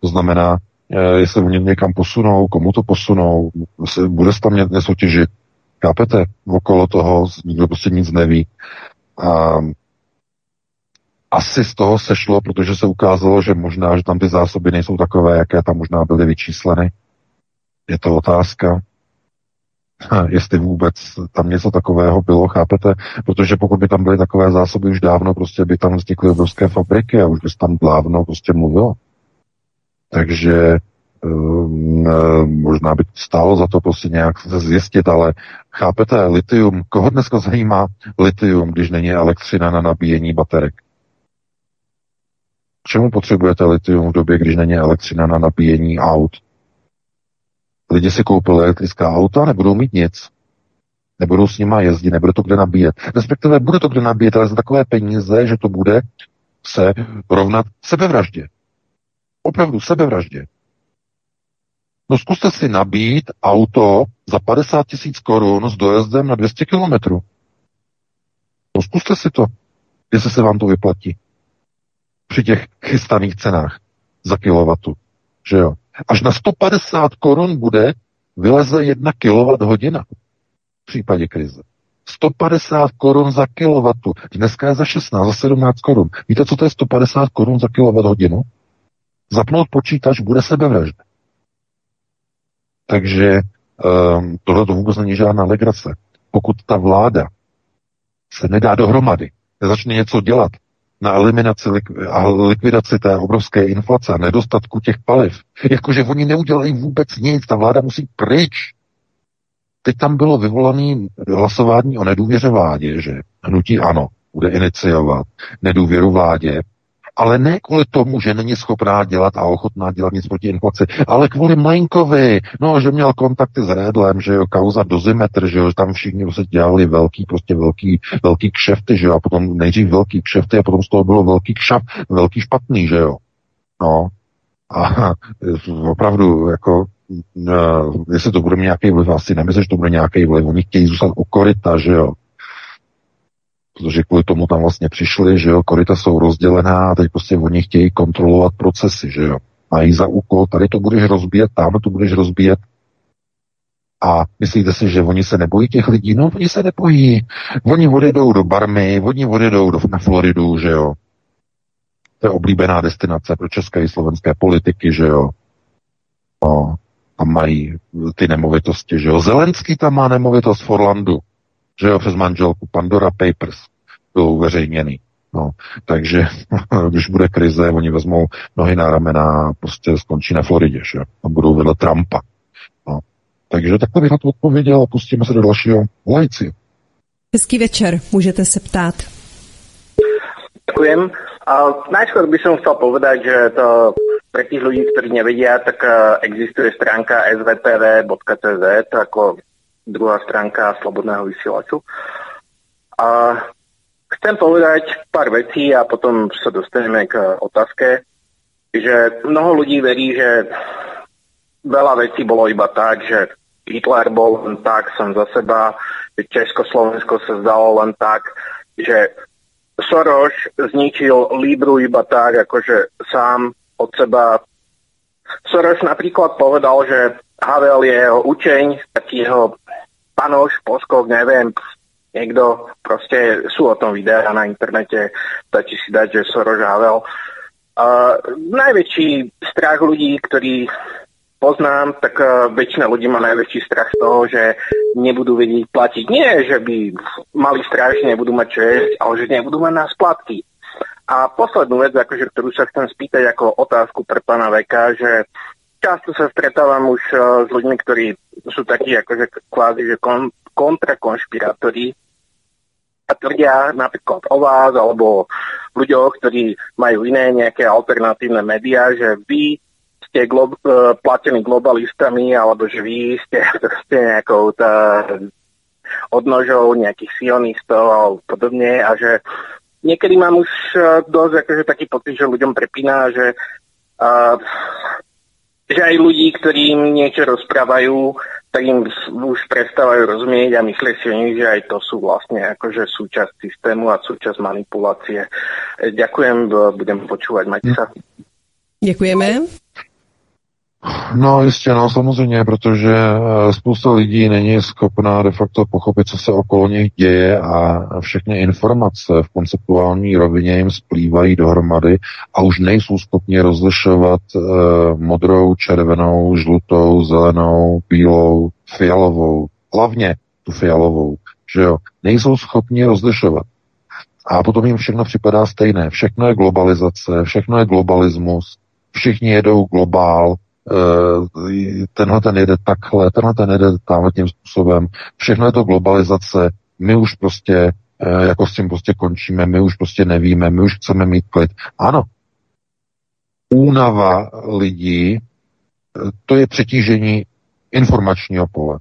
To znamená, eh, jestli oni někam posunou, komu to posunou, se- bude se tam ně- něco těžit. Chápete? Okolo toho nikdo prostě nic neví. A asi z toho sešlo, protože se ukázalo, že možná, že tam ty zásoby nejsou takové, jaké tam možná byly vyčísleny. Je to otázka, jestli vůbec tam něco takového bylo, chápete? Protože pokud by tam byly takové zásoby už dávno, prostě by tam vznikly obrovské fabriky a už by se tam dávno prostě mluvilo. Takže um, možná by stálo za to prostě nějak se zjistit, ale chápete, litium, koho dneska zajímá litium, když není elektřina na nabíjení baterek? K čemu potřebujete litium v době, když není elektřina na nabíjení aut? Lidi si koupili elektrická auta, nebudou mít nic. Nebudou s nima jezdit, nebude to kde nabíjet. Respektive bude to kde nabíjet, ale za takové peníze, že to bude se rovnat sebevraždě. Opravdu sebevraždě. No zkuste si nabít auto za 50 tisíc korun s dojezdem na 200 kilometrů. No zkuste si to, jestli se vám to vyplatí. Při těch chystaných cenách za kilowatu. Že jo? Až na 150 korun bude vyleze jedna kilowatt hodina v případě krize. 150 korun za kilowattu. Dneska je za 16, za 17 korun. Víte, co to je 150 korun za kilowatt hodinu? Zapnout počítač bude sebevražda. Takže um, tohle to vůbec není žádná legrace. Pokud ta vláda se nedá dohromady, nezačne něco dělat na eliminaci a likvidaci té obrovské inflace a nedostatku těch paliv, jakože oni neudělají vůbec nic, ta vláda musí pryč. Teď tam bylo vyvolané hlasování o nedůvěře vládě, že hnutí ano, bude iniciovat nedůvěru vládě, ale ne kvůli tomu, že není schopná dělat a ochotná dělat nic proti inflaci, ale kvůli Mlejnkovi, no, že měl kontakty s Redlem, že jo, kauza dozimetr, že jo, tam všichni se dělali velký, prostě velký, velký kšefty, že jo, a potom nejdřív velký kšefty a potom z toho bylo velký kšaf, velký špatný, že jo. No, a opravdu, jako uh, jestli to bude mít nějaký vliv, asi nemyslím, že to bude nějaký vliv. Oni chtějí zůstat u koryta, že jo. Protože kvůli tomu tam vlastně přišli, že jo, koryta jsou rozdělená a teď prostě oni chtějí kontrolovat procesy, že jo. Mají za úkol, tady to budeš rozbíjet, tam to budeš rozbíjet. A myslíte si, že oni se nebojí těch lidí? No, oni se nebojí. Oni odjedou do Barmy, oni odjedou do, na Floridu, že jo. To je oblíbená destinace pro české i slovenské politiky, že jo. No, tam mají ty nemovitosti, že jo. Zelenský tam má nemovitost v Orlandu, že jo, přes manželku Pandora Papers byl uveřejněný. No, takže když bude krize, oni vezmou nohy na ramena a prostě skončí na Floridě, že jo. A budou vedle Trumpa. No. Takže takhle bych na to odpověděl a pustíme se do dalšího lajci. Hezký večer, můžete se ptát. Ďakujem. A najskôr by som chcel povedať, že to pre tých ľudí, ktorí nevedia, tak eh, existuje stránka svtv.cz ako druhá stránka Slobodného vysielaču. A chcem povedať pár vecí a potom sa dostaneme k otázke, že mnoho ľudí verí, že veľa vecí bolo iba tak, že Hitler bol len tak som za seba, že Československo sa zdalo len tak, že Soros zničil Libru iba tak, akože sám od seba. Soros napríklad povedal, že Havel je jeho učeň, taký jeho panoš, poskok, neviem, niekto, proste sú o tom videá na internete, stačí si dať, že Soros Havel. Uh, najväčší strach ľudí, ktorí poznám, tak uh, väčšina ľudí má najväčší strach z toho, že nebudú vedieť platiť. Nie, že by mali strach, že nebudú mať čo jesť, ale že nebudú mať na splatky. A poslednú vec, akože, ktorú sa chcem spýtať ako otázku pre pána Veka, že často sa stretávam už uh, s ľuďmi, ktorí sú takí akože kvázi, že kon, kontrakonšpirátori a tvrdia napríklad o vás alebo ľuďoch, ktorí majú iné nejaké alternatívne médiá, že vy ste glo- uh, platení globalistami alebo že vy ste proste nejakou tá, odnožou nejakých sionistov alebo podobne a že niekedy mám už uh, dosť akože taký pocit, že ľuďom prepína, že uh, že aj ľudí, ktorí im niečo rozprávajú, tak im už prestávajú rozumieť a myslia si oni, že aj to sú vlastne akože súčasť systému a súčasť manipulácie. E, Ďakujem, budem počúvať, majte sa. Děkujeme. No jistě, no samozřejmě, protože eh, spousta lidí není schopná de facto pochopit, co se okolo nich děje a všechny informace v konceptuální rovině jim splývají dohromady a už nejsou schopni rozlišovat eh, modrou, červenou, žlutou, zelenou, bílou, fialovou. Hlavně tu fialovou, že jo. Nejsou schopni rozlišovat. A potom jim všechno připadá stejné. Všechno je globalizace, všechno je globalismus, všichni jedou globál, tenhle ten jede takhle, tenhle ten jede tamhle tím způsobem. Všechno je to globalizace. My už prostě eh, jako s tím prostě končíme, my už prostě nevíme, my už chceme mít klid. Ano, únava lidí, eh, to je přetížení informačního pole.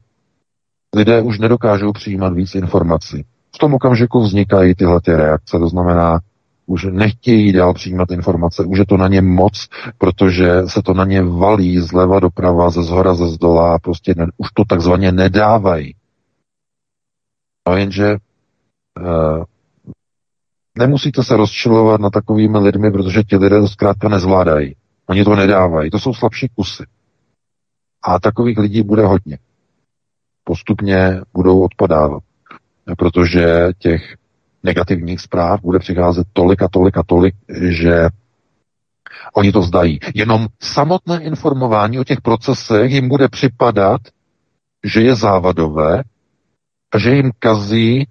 Lidé už nedokážou přijímat víc informací. V tom okamžiku vznikají tyhle ty reakce, to znamená, už nechtějí dál přijímat informace, už je to na ně moc, protože se to na ně valí zleva doprava, ze zhora, ze zdola, prostě ne, už to takzvaně nedávají. No jenže uh, nemusíte se rozčilovat na takovými lidmi, protože ti lidé to zkrátka nezvládají. Oni to nedávají, to jsou slabší kusy. A takových lidí bude hodně. Postupně budou odpadávat, protože těch negativních zpráv bude přicházet tolik a tolik a tolik, že oni to zdají. Jenom samotné informování o těch procesech jim bude připadat, že je závadové a že jim kazí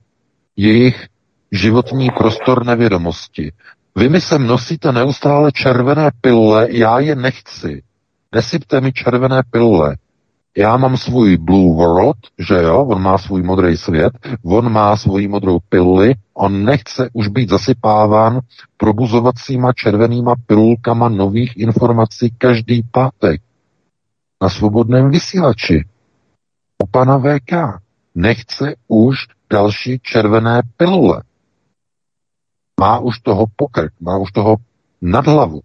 jejich životní prostor nevědomosti. Vy mi sem nosíte neustále červené pilule, já je nechci. Nesypte mi červené pilule. Já mám svůj Blue World, že jo, on má svůj modrý svět, on má svoji modrou piluli, on nechce už být zasypáván probuzovacíma červenýma pilulkama nových informací každý pátek na svobodném vysílači. U pana VK nechce už další červené pilule. Má už toho pokrk, má už toho nad hlavu.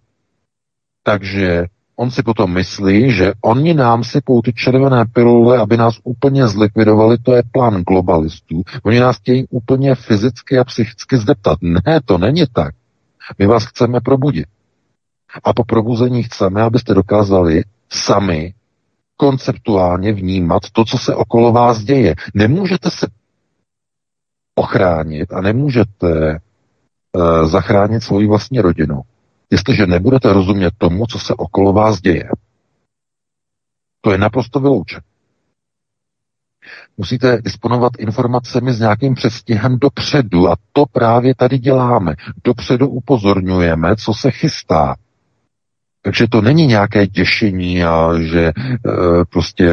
Takže on si potom myslí, že oni nám sypou ty červené pilule, aby nás úplně zlikvidovali, to je plán globalistů. Oni nás chtějí úplně fyzicky a psychicky zdeptat. Ne, to není tak. My vás chceme probudit. A po probuzení chceme, abyste dokázali sami konceptuálně vnímat to, co se okolo vás děje. Nemůžete se ochránit a nemůžete uh, zachránit svoji vlastní rodinu, jestliže nebudete rozumět tomu, co se okolo vás děje. To je naprosto vyloučeno. Musíte disponovat informacemi s nějakým předstihem dopředu a to právě tady děláme. Dopředu upozorňujeme, co se chystá. Takže to není nějaké děšení a že e, prostě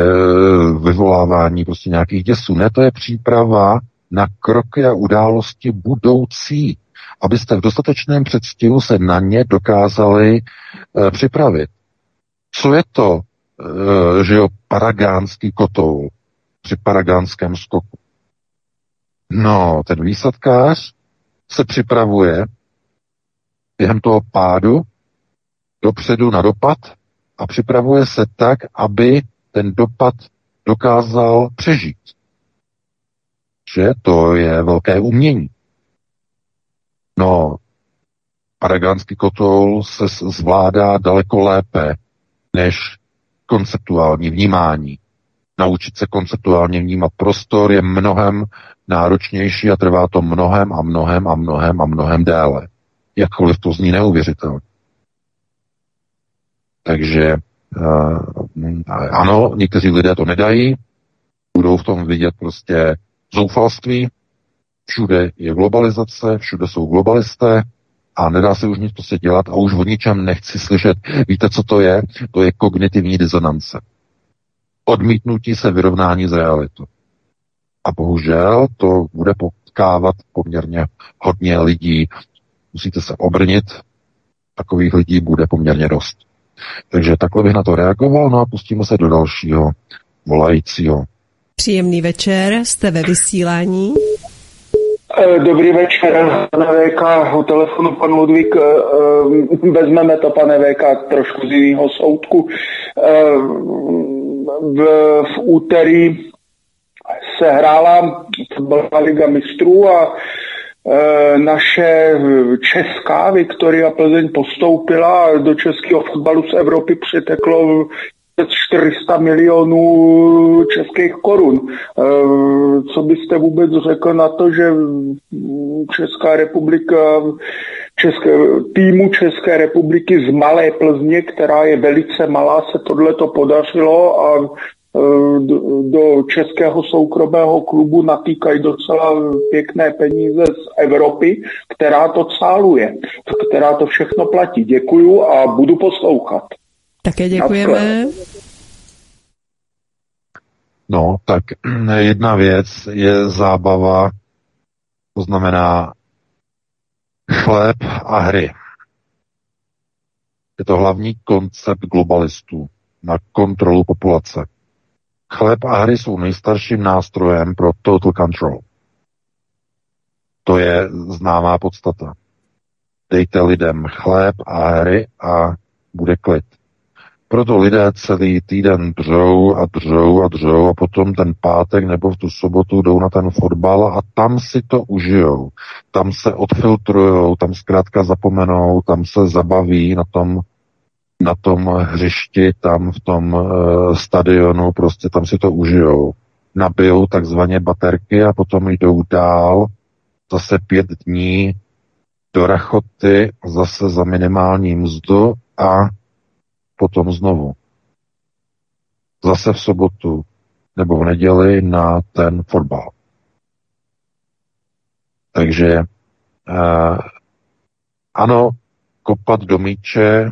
vyvolávání prostě nějakých děsů. Ne, to je příprava na kroky a události budoucí, abyste v dostatečném předstihu se na ně dokázali e, připravit. Co je to, e, že jo, paragánský kotoul při paragánském skoku? No, ten výsadkář se připravuje během toho pádu dopředu na dopad a připravuje se tak, aby ten dopad dokázal přežít. Že to je velké umění. No, paragánský kotoul se zvládá daleko lépe než konceptuální vnímání. Naučit se konceptuálně vnímat prostor je mnohem náročnější a trvá to mnohem a mnohem a mnohem a mnohem déle. Jakkoliv to zní neuvěřitelně. Takže uh, ano, někteří lidé to nedají, budou v tom vidět prostě zoufalství, všude je globalizace, všude jsou globalisté a nedá se už nic prostě dělat a už o ničem nechci slyšet. Víte, co to je? To je kognitivní disonance. Odmítnutí se vyrovnání z realitu. A bohužel to bude potkávat poměrně hodně lidí. Musíte se obrnit, takových lidí bude poměrně dost. Takže takhle bych na to reagoval, no a pustíme se do dalšího volajícího. Příjemný večer, jste ve vysílání. Eh, Dobrý večer, pane VK, o telefonu pan Ludvík, eh, eh, vezmeme to, pane VK, trošku z jiného soudku. V, v úterý se hrála fotbalová liga mistrů a naše česká Viktoria Plzeň postoupila do českého fotbalu z Evropy přiteklo 400 milionů českých korun. Co byste vůbec řekl na to, že Česká republika, České, týmu České republiky z Malé Plzně, která je velice malá, se tohle to podařilo a do českého soukromého klubu natýkají docela pěkné peníze z Evropy, která to cáluje, která to všechno platí. Děkuju a budu poslouchat. Také děkujeme. No, tak jedna věc je zábava, to znamená chléb a hry. Je to hlavní koncept globalistů na kontrolu populace. Chléb a hry jsou nejstarším nástrojem pro total control. To je známá podstata. Dejte lidem chléb a hry a bude klid. Proto lidé celý týden dřou a dřou a dřou a potom ten pátek nebo v tu sobotu jdou na ten fotbal a tam si to užijou. Tam se odfiltrujou, tam zkrátka zapomenou, tam se zabaví na tom na tom hřišti, tam v tom uh, stadionu, prostě tam si to užijou. Nabijou takzvaně baterky a potom jdou dál zase pět dní do rachoty, zase za minimální mzdu a potom znovu. Zase v sobotu nebo v neděli na ten fotbal. Takže uh, ano, kopat do míče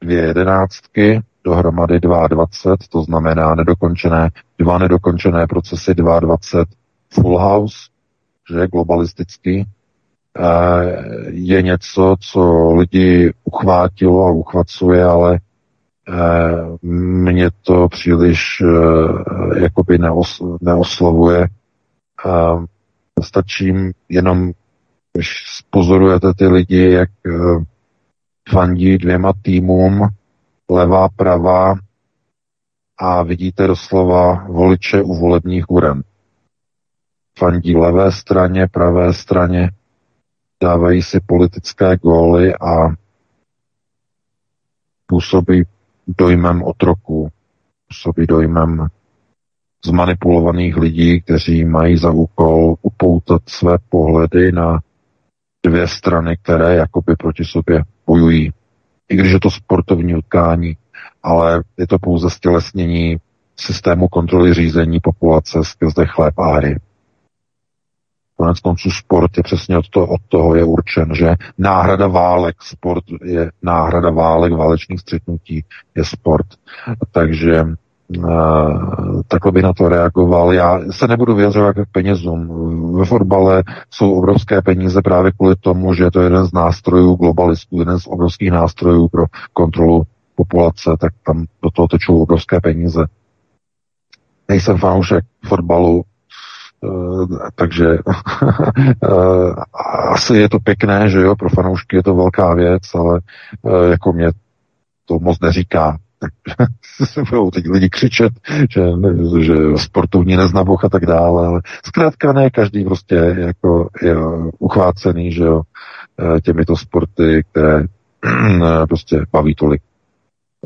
dvě jedenáctky, dohromady 22, to znamená nedokončené, dva nedokončené procesy 22 full house, že globalistický, je něco, co lidi uchvátilo a uchvacuje, ale mě to příliš jakoby neos, neoslovuje. Stačí jenom, když pozorujete ty lidi, jak fandí dvěma týmům, levá, pravá a vidíte doslova voliče u volebních uren. Fandí levé straně, pravé straně, dávají si politické góly a působí dojmem otroků, působí dojmem zmanipulovaných lidí, kteří mají za úkol upoutat své pohledy na dvě strany, které jakoby proti sobě bojují. I když je to sportovní utkání, ale je to pouze stělesnění systému kontroly řízení populace skrze chléb a hry. Konec konců sport je přesně od, to, od toho je určen, že náhrada válek, sport je náhrada válek, válečných střetnutí je sport. Takže Uh, takhle by na to reagoval. Já se nebudu vyjadřovat k penězům. Ve fotbale jsou obrovské peníze právě kvůli tomu, že je to jeden z nástrojů globalistů, jeden z obrovských nástrojů pro kontrolu populace, tak tam do toho tečou obrovské peníze. Nejsem fanoušek fotbalu, takže uh, asi je to pěkné, že jo, pro fanoušky je to velká věc, ale jako mě to moc neříká se budou teď lidi křičet, že, že sportovní neznaboch a tak dále, ale zkrátka ne každý prostě jako je uchvácený, že jo, eh, těmito sporty, které prostě baví tolik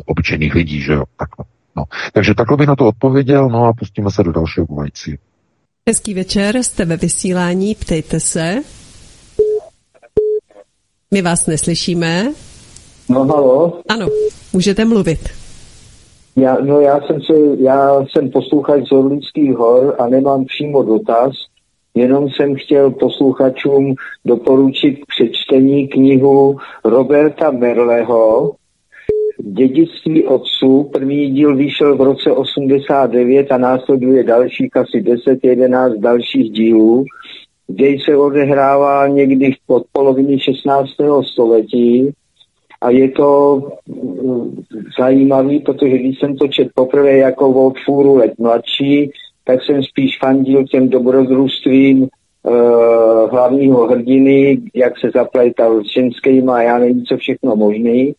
obyčejných lidí, že jo, takhle. No. Takže takhle bych na to odpověděl, no a pustíme se do dalšího volající. Hezký večer, jste ve vysílání, ptejte se. My vás neslyšíme. No halo. Ano, můžete mluvit. Já, no já jsem, se, já jsem posluchač z Orlických hor a nemám přímo dotaz, jenom jsem chtěl posluchačům doporučit k přečtení knihu Roberta Merleho Dědictví otců. První díl vyšel v roce 89 a následuje dalších asi 10-11 dalších dílů. Děj se odehrává někdy pod poloviny 16. století a je to mm, zajímavý, protože když jsem to čet poprvé jako o fůru let mladší, tak jsem spíš fandil těm dobrodružstvím uh, hlavního hrdiny, jak se zapletal s ženskýma a já nevím, co všechno možný.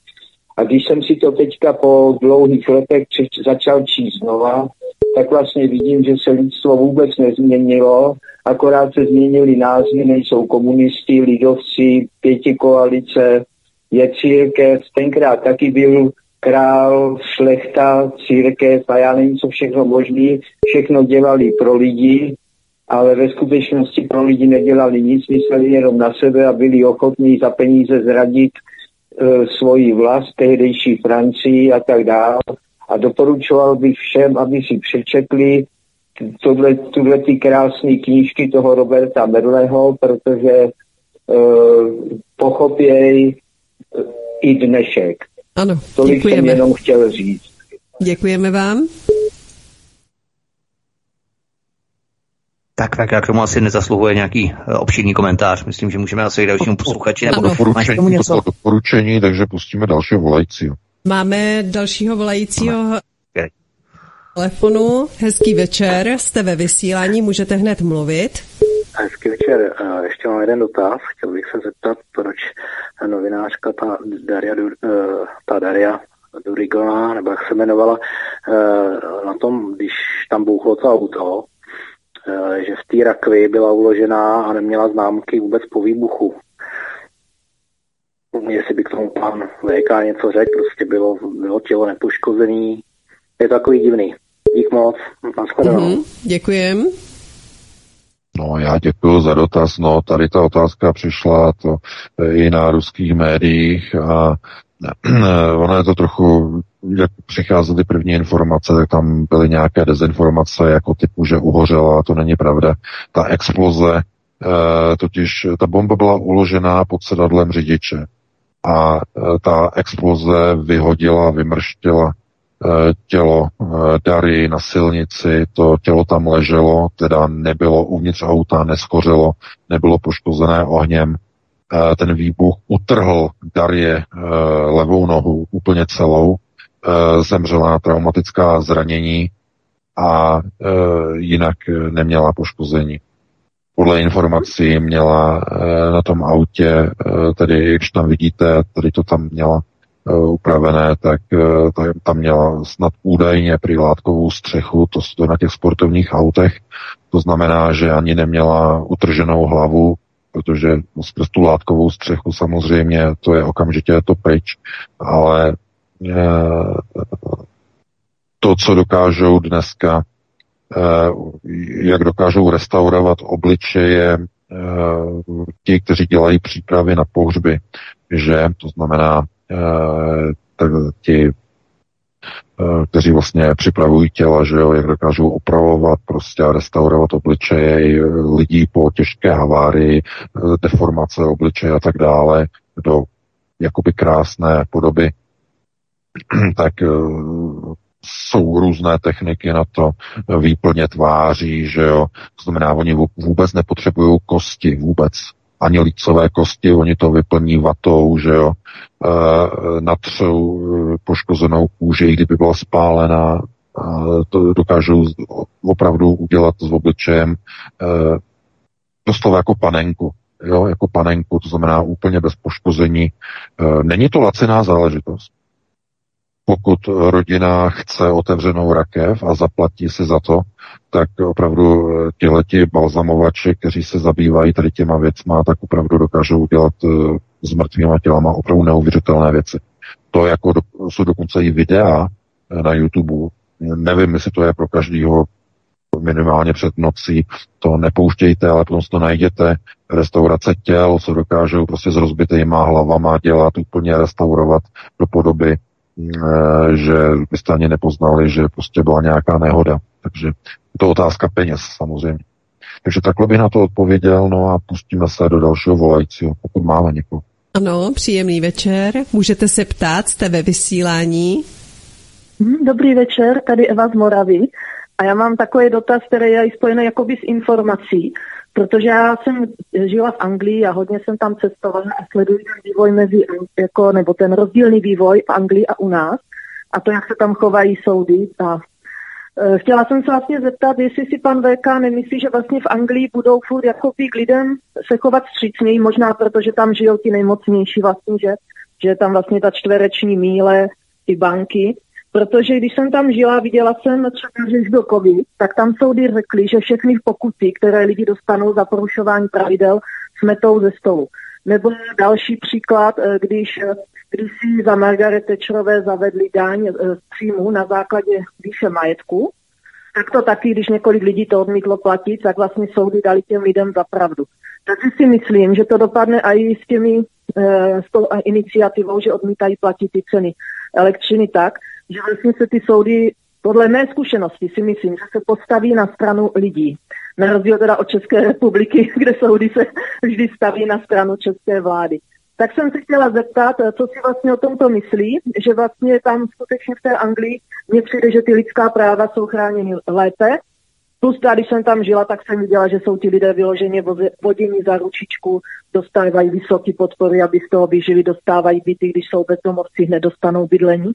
A když jsem si to teďka po dlouhých letech přeč, začal číst znova, tak vlastně vidím, že se lidstvo vůbec nezměnilo, akorát se změnily názvy, nejsou komunisti, lidovci, pěti koalice, je církev, tenkrát taky byl král, šlechta, církev a já nevím, co všechno možný, všechno dělali pro lidi, ale ve skutečnosti pro lidi nedělali nic, mysleli jenom na sebe a byli ochotní za peníze zradit svoji vlast, tehdejší Francii a tak dále. A doporučoval bych všem, aby si přečetli tohle, tuhle ty krásné knížky toho Roberta Merleho, protože e, pochopěj i dnešek. Ano, Tolik děkujeme. jsem jenom chtěl říct. Děkujeme vám. Tak, tak, jak tomu asi nezasluhuje nějaký eh, obšírný komentář. Myslím, že můžeme asi k dalšímu posluchači. Nebo k Doporučení, to něco? doporučení, takže pustíme dalšího volajícího. Máme dalšího volajícího telefonu. Hezký večer, jste ve vysílání, můžete hned mluvit. Hezký večer. Eh, Ještě mám jeden dotaz. Chtěl bych se zeptat, proč novinářka ta Daria, eh, ta Daria Durigová, nebo jak se jmenovala, na tom, když tam bouchlo to auto, že v té rakvi byla uložená a neměla známky vůbec po výbuchu. Jestli by k tomu pan VK něco řekl, prostě bylo, bylo tělo nepoškozený. Je to takový divný. Dík moc. Mhm, děkujem. No, já děkuji za dotaz. No, tady ta otázka přišla to eh, i na ruských médiích a ono je to trochu, jak přicházely první informace, tak tam byly nějaké dezinformace jako typu, že uhořela, to není pravda. Ta exploze, eh, totiž ta bomba byla uložená pod sedadlem řidiče a eh, ta exploze vyhodila, vymrštila eh, tělo Dary na silnici, to tělo tam leželo, teda nebylo uvnitř auta, neschořelo, nebylo poškozené ohněm. Ten výbuch utrhl Darje eh, levou nohu úplně celou, zemřela na traumatická zranění a eh, jinak eh, neměla poškození. Podle informací měla eh, na tom autě, eh, tedy když tam vidíte, tady to tam měla upravené, tak ta, tam měla snad údajně přilátkovou střechu, to, to na těch sportovních autech, to znamená, že ani neměla utrženou hlavu, protože skrz tu látkovou střechu samozřejmě to je okamžitě to pryč, ale to, co dokážou dneska, jak dokážou restaurovat obličeje ti, kteří dělají přípravy na pohřby, že to znamená tak ti kteří vlastně připravují těla, že jo, jak dokážou opravovat prostě a restaurovat obličeje lidí po těžké havárii, deformace obličeje a tak dále do jakoby krásné podoby, tak jsou různé techniky na to, výplně tváří, že jo. To znamená, oni vůbec nepotřebují kosti, vůbec. Ani lícové kosti, oni to vyplní vatou, že jo. E, natřou poškozenou kůži, i kdyby byla spálená, e, to dokážou opravdu udělat s obličejem e, doslova jako panenku, jo, jako panenku, to znamená úplně bez poškození. E, není to laciná záležitost pokud rodina chce otevřenou rakev a zaplatí si za to, tak opravdu eh, těhleti balzamovači, kteří se zabývají tady těma věcma, tak opravdu dokážou dělat eh, s mrtvýma tělama opravdu neuvěřitelné věci. To jako do, jsou dokonce i videa eh, na YouTube. Nevím, jestli to je pro každýho minimálně před nocí, to nepouštějte, ale potom to najděte. Restaurace těl, co dokážou prostě s rozbitýma hlavama dělat, úplně restaurovat do podoby že byste ani nepoznali, že prostě byla nějaká nehoda. Takže je to otázka peněz samozřejmě. Takže takhle bych na to odpověděl, no a pustíme se do dalšího volajícího, pokud máme někoho. Ano, příjemný večer. Můžete se ptát, jste ve vysílání. Hm, Dobrý večer, tady Eva z Moravy. A já mám takový dotaz, který je spojený jakoby s informací, protože já jsem žila v Anglii a hodně jsem tam cestovala a sleduji ten vývoj mezi, jako, nebo ten rozdílný vývoj v Anglii a u nás a to, jak se tam chovají soudy. A e, chtěla jsem se vlastně zeptat, jestli si pan VK nemyslí, že vlastně v Anglii budou furt jako k lidem se chovat střícněji, možná protože tam žijou ti nejmocnější vlastně, že, že je tam vlastně ta čtvereční míle, ty banky. Protože když jsem tam žila, viděla jsem třeba, že byl COVID, tak tam soudy řekli, že všechny pokuty, které lidi dostanou za porušování pravidel, smetou ze stolu. Nebo další příklad, eh, když, eh, když si za Margaret Thatcherové zavedli daň eh, z příjmu na základě výše majetku, tak to taky, když několik lidí to odmítlo platit, tak vlastně soudy dali těm lidem za pravdu. Takže si myslím, že to dopadne i s těmi, s tou iniciativou, že odmítají platit ty ceny elektřiny tak, že vlastně se ty soudy, podle mé zkušenosti si myslím, že se postaví na stranu lidí. Na rozdíl teda od České republiky, kde soudy se vždy staví na stranu české vlády. Tak jsem se chtěla zeptat, co si vlastně o tomto myslí, že vlastně tam skutečně v té Anglii mně přijde, že ty lidská práva jsou chráněny lépe. Plus, když jsem tam žila, tak jsem viděla, že jsou ti lidé vyloženě vodění za ručičku, dostávají vysoké podpory, aby z toho vyžili, dostávají byty, když jsou bezdomovci, hned dostanou bydlení.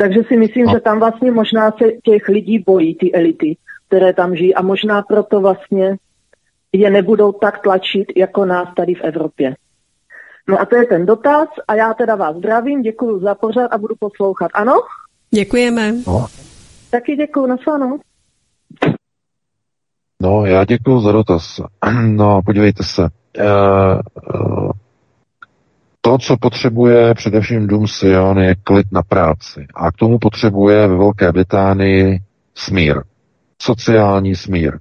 Takže si myslím, no. že tam vlastně možná se těch lidí bojí, ty elity, které tam žijí a možná proto vlastně je nebudou tak tlačit, jako nás tady v Evropě. No a to je ten dotaz a já teda vás zdravím, děkuji za pořad a budu poslouchat. Ano? Děkujeme. No. Taky děkuji, nasledanou. No, já děkuji za dotaz. No, podívejte se. Uh, uh, to, co potřebuje především Dům Sion, je klid na práci. A k tomu potřebuje ve Velké Británii smír. Sociální smír.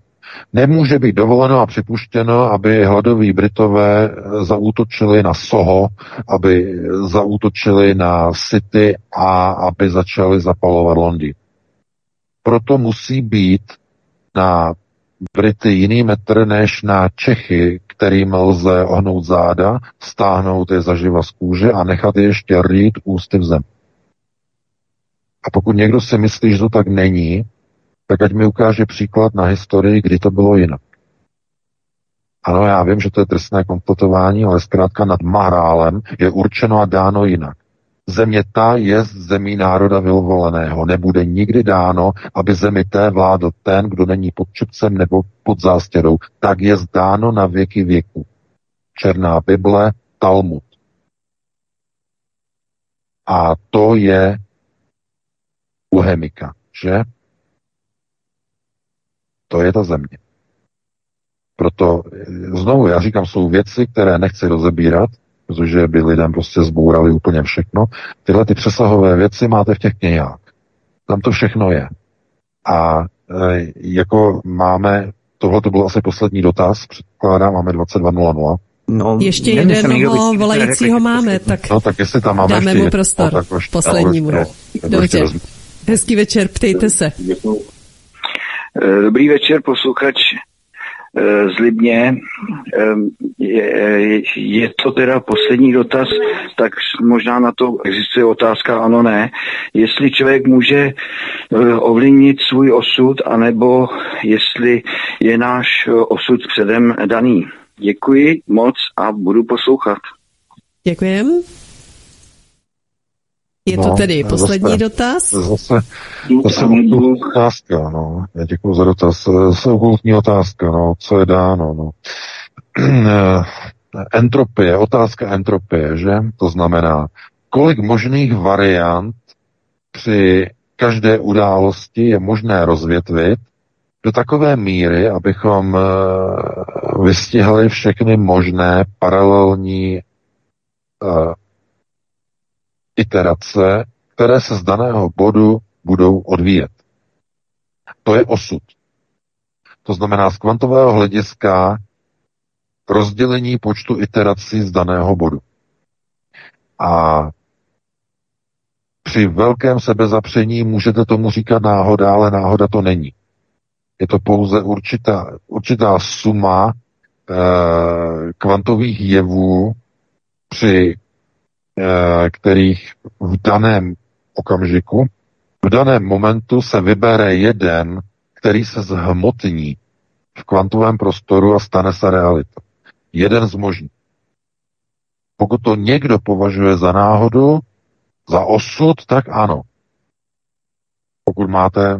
Nemůže být dovoleno a připuštěno, aby hladoví Britové zaútočili na Soho, aby zaútočili na City a aby začali zapalovat Londýn. Proto musí být na Brity jiný metr než na Čechy, kterým lze ohnout záda, stáhnout je zaživa z kůže a nechat je ještě rýt ústy v zem. A pokud někdo si myslí, že to tak není, tak ať mi ukáže příklad na historii, kdy to bylo jinak. Ano, já vím, že to je trestné konstatování, ale zkrátka nad Mahrálem je určeno a dáno jinak. Země ta je zemí národa vyvoleného. Nebude nikdy dáno, aby zemi té vládl ten, kdo není pod čepcem nebo pod zástěrou. Tak je zdáno na věky věku. Černá Bible, Talmud. A to je Bohemika, že? To je ta země. Proto eh, znovu, já říkám, jsou věci, které nechci rozebírat, protože by lidem prostě zbourali úplně všechno. Tyhle ty přesahové věci máte v těch knihách. Tam to všechno je. A e, jako máme, tohle to byl asi poslední dotaz, předpokládám, máme 22.00. No, Ještě jednoho volajícího máme, tak No tak jestli tam máme dáme ještě mu prostor. tak tak už Dobře. Hezký večer, ptejte se. Dobrý večer, posluchač z Libně. Eh, Je, to teda poslední dotaz, tak možná na to existuje otázka ano, ne. Jestli člověk může eh, ovlivnit svůj osud, anebo jestli je náš eh, osud předem daný. Děkuji moc a budu poslouchat. Děkujem. Je to No, tedy poslední zase- dotaz? Zase, zase okultní otázka, no. Já děkuji za dotaz. Zase okultní otázka, no. Co je dáno, no. Entropie, otázka entropie, že? To znamená, kolik možných variant při každé události je možné rozvětvit do takové míry, abychom eh, vystihli všechny možné paralelní eh, iterace, které se z daného bodu budou odvíjet. To je osud. To znamená z kvantového hlediska rozdělení počtu iterací z daného bodu. A při velkém sebezapření můžete tomu říkat náhoda, ale náhoda to není. Je to pouze určitá, určitá suma eh, kvantových jevů, při kterých v daném okamžiku, v daném momentu se vybere jeden, který se zhmotní v kvantovém prostoru a stane se realitou. Jeden z možných. Pokud to někdo považuje za náhodu, za osud, tak ano. Pokud máte e,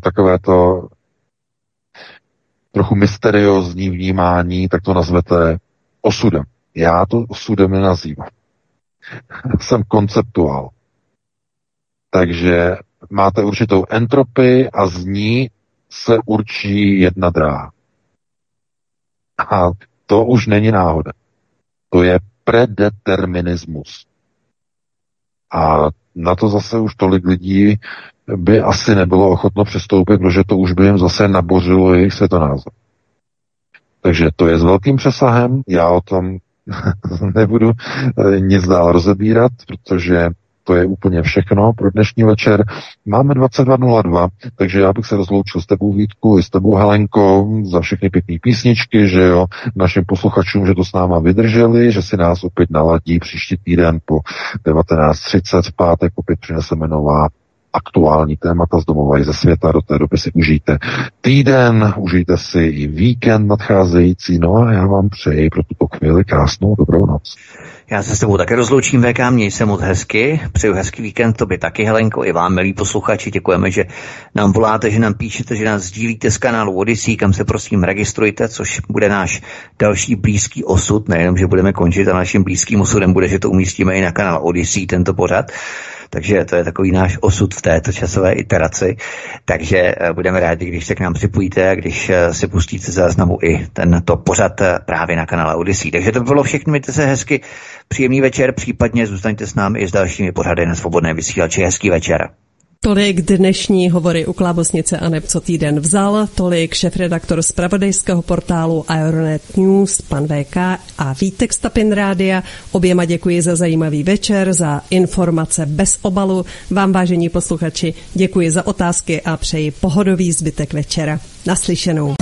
takovéto trochu mysteriózní vnímání, tak to nazvete osudem. Já to osudem nenazývám. Jsem konceptuál. Takže máte určitou entropii a z ní se určí jedna dráha. A to už není náhoda. To je predeterminismus. A na to zase už tolik lidí by asi nebylo ochotno přistoupit, protože to už by jim zase nabořilo jejich světonázor. Takže to je s velkým přesahem, já o tom nebudu eh, nic dál rozebírat, protože to je úplně všechno pro dnešní večer. Máme 22.02, takže já bych se rozloučil s tebou Vítku i s tebou Helenko za všechny pěkné písničky, že jo, našim posluchačům, že to s náma vydrželi, že si nás opět naladí příští týden po 19.30 v pátek opět přineseme nová aktuální témata z domova i ze světa. Do té doby si užijte týden, užijte si i víkend nadcházející. No a já vám přeji pro tuto chvíli krásnou dobrou noc. Já se s tebou také rozloučím, VK, měj se moc hezky, přeju hezký víkend, tobě taky, Helenko, i vám, milí posluchači, děkujeme, že nám voláte, že nám píšete, že nás sdílíte z kanálu Odyssey, kam se prosím registrujte, což bude náš další blízký osud, nejenom, že budeme končit, a naším blízkým osudem bude, že to umístíme i na kanál Odyssey, tento pořad. Takže to je takový náš osud v této časové iteraci. Takže eh, budeme rádi, když se k nám připojíte a když eh, si pustíte záznamu i tento pořad eh, právě na kanále Odyssey. Takže to by bylo všechno, mějte se hezky, příjemný večer, případně zůstaňte s námi i s dalšími pořady na svobodné vysílači. Hezký večer. Tolik dnešní hovory u Klábosnice a co týden vzal, tolik šefredaktor z pravodejského portálu Aeronet News, pan VK a Vítek Stapin Rádia. Oběma děkuji za zajímavý večer, za informace bez obalu. Vám, vážení posluchači, děkuji za otázky a přeji pohodový zbytek večera. Naslyšenou.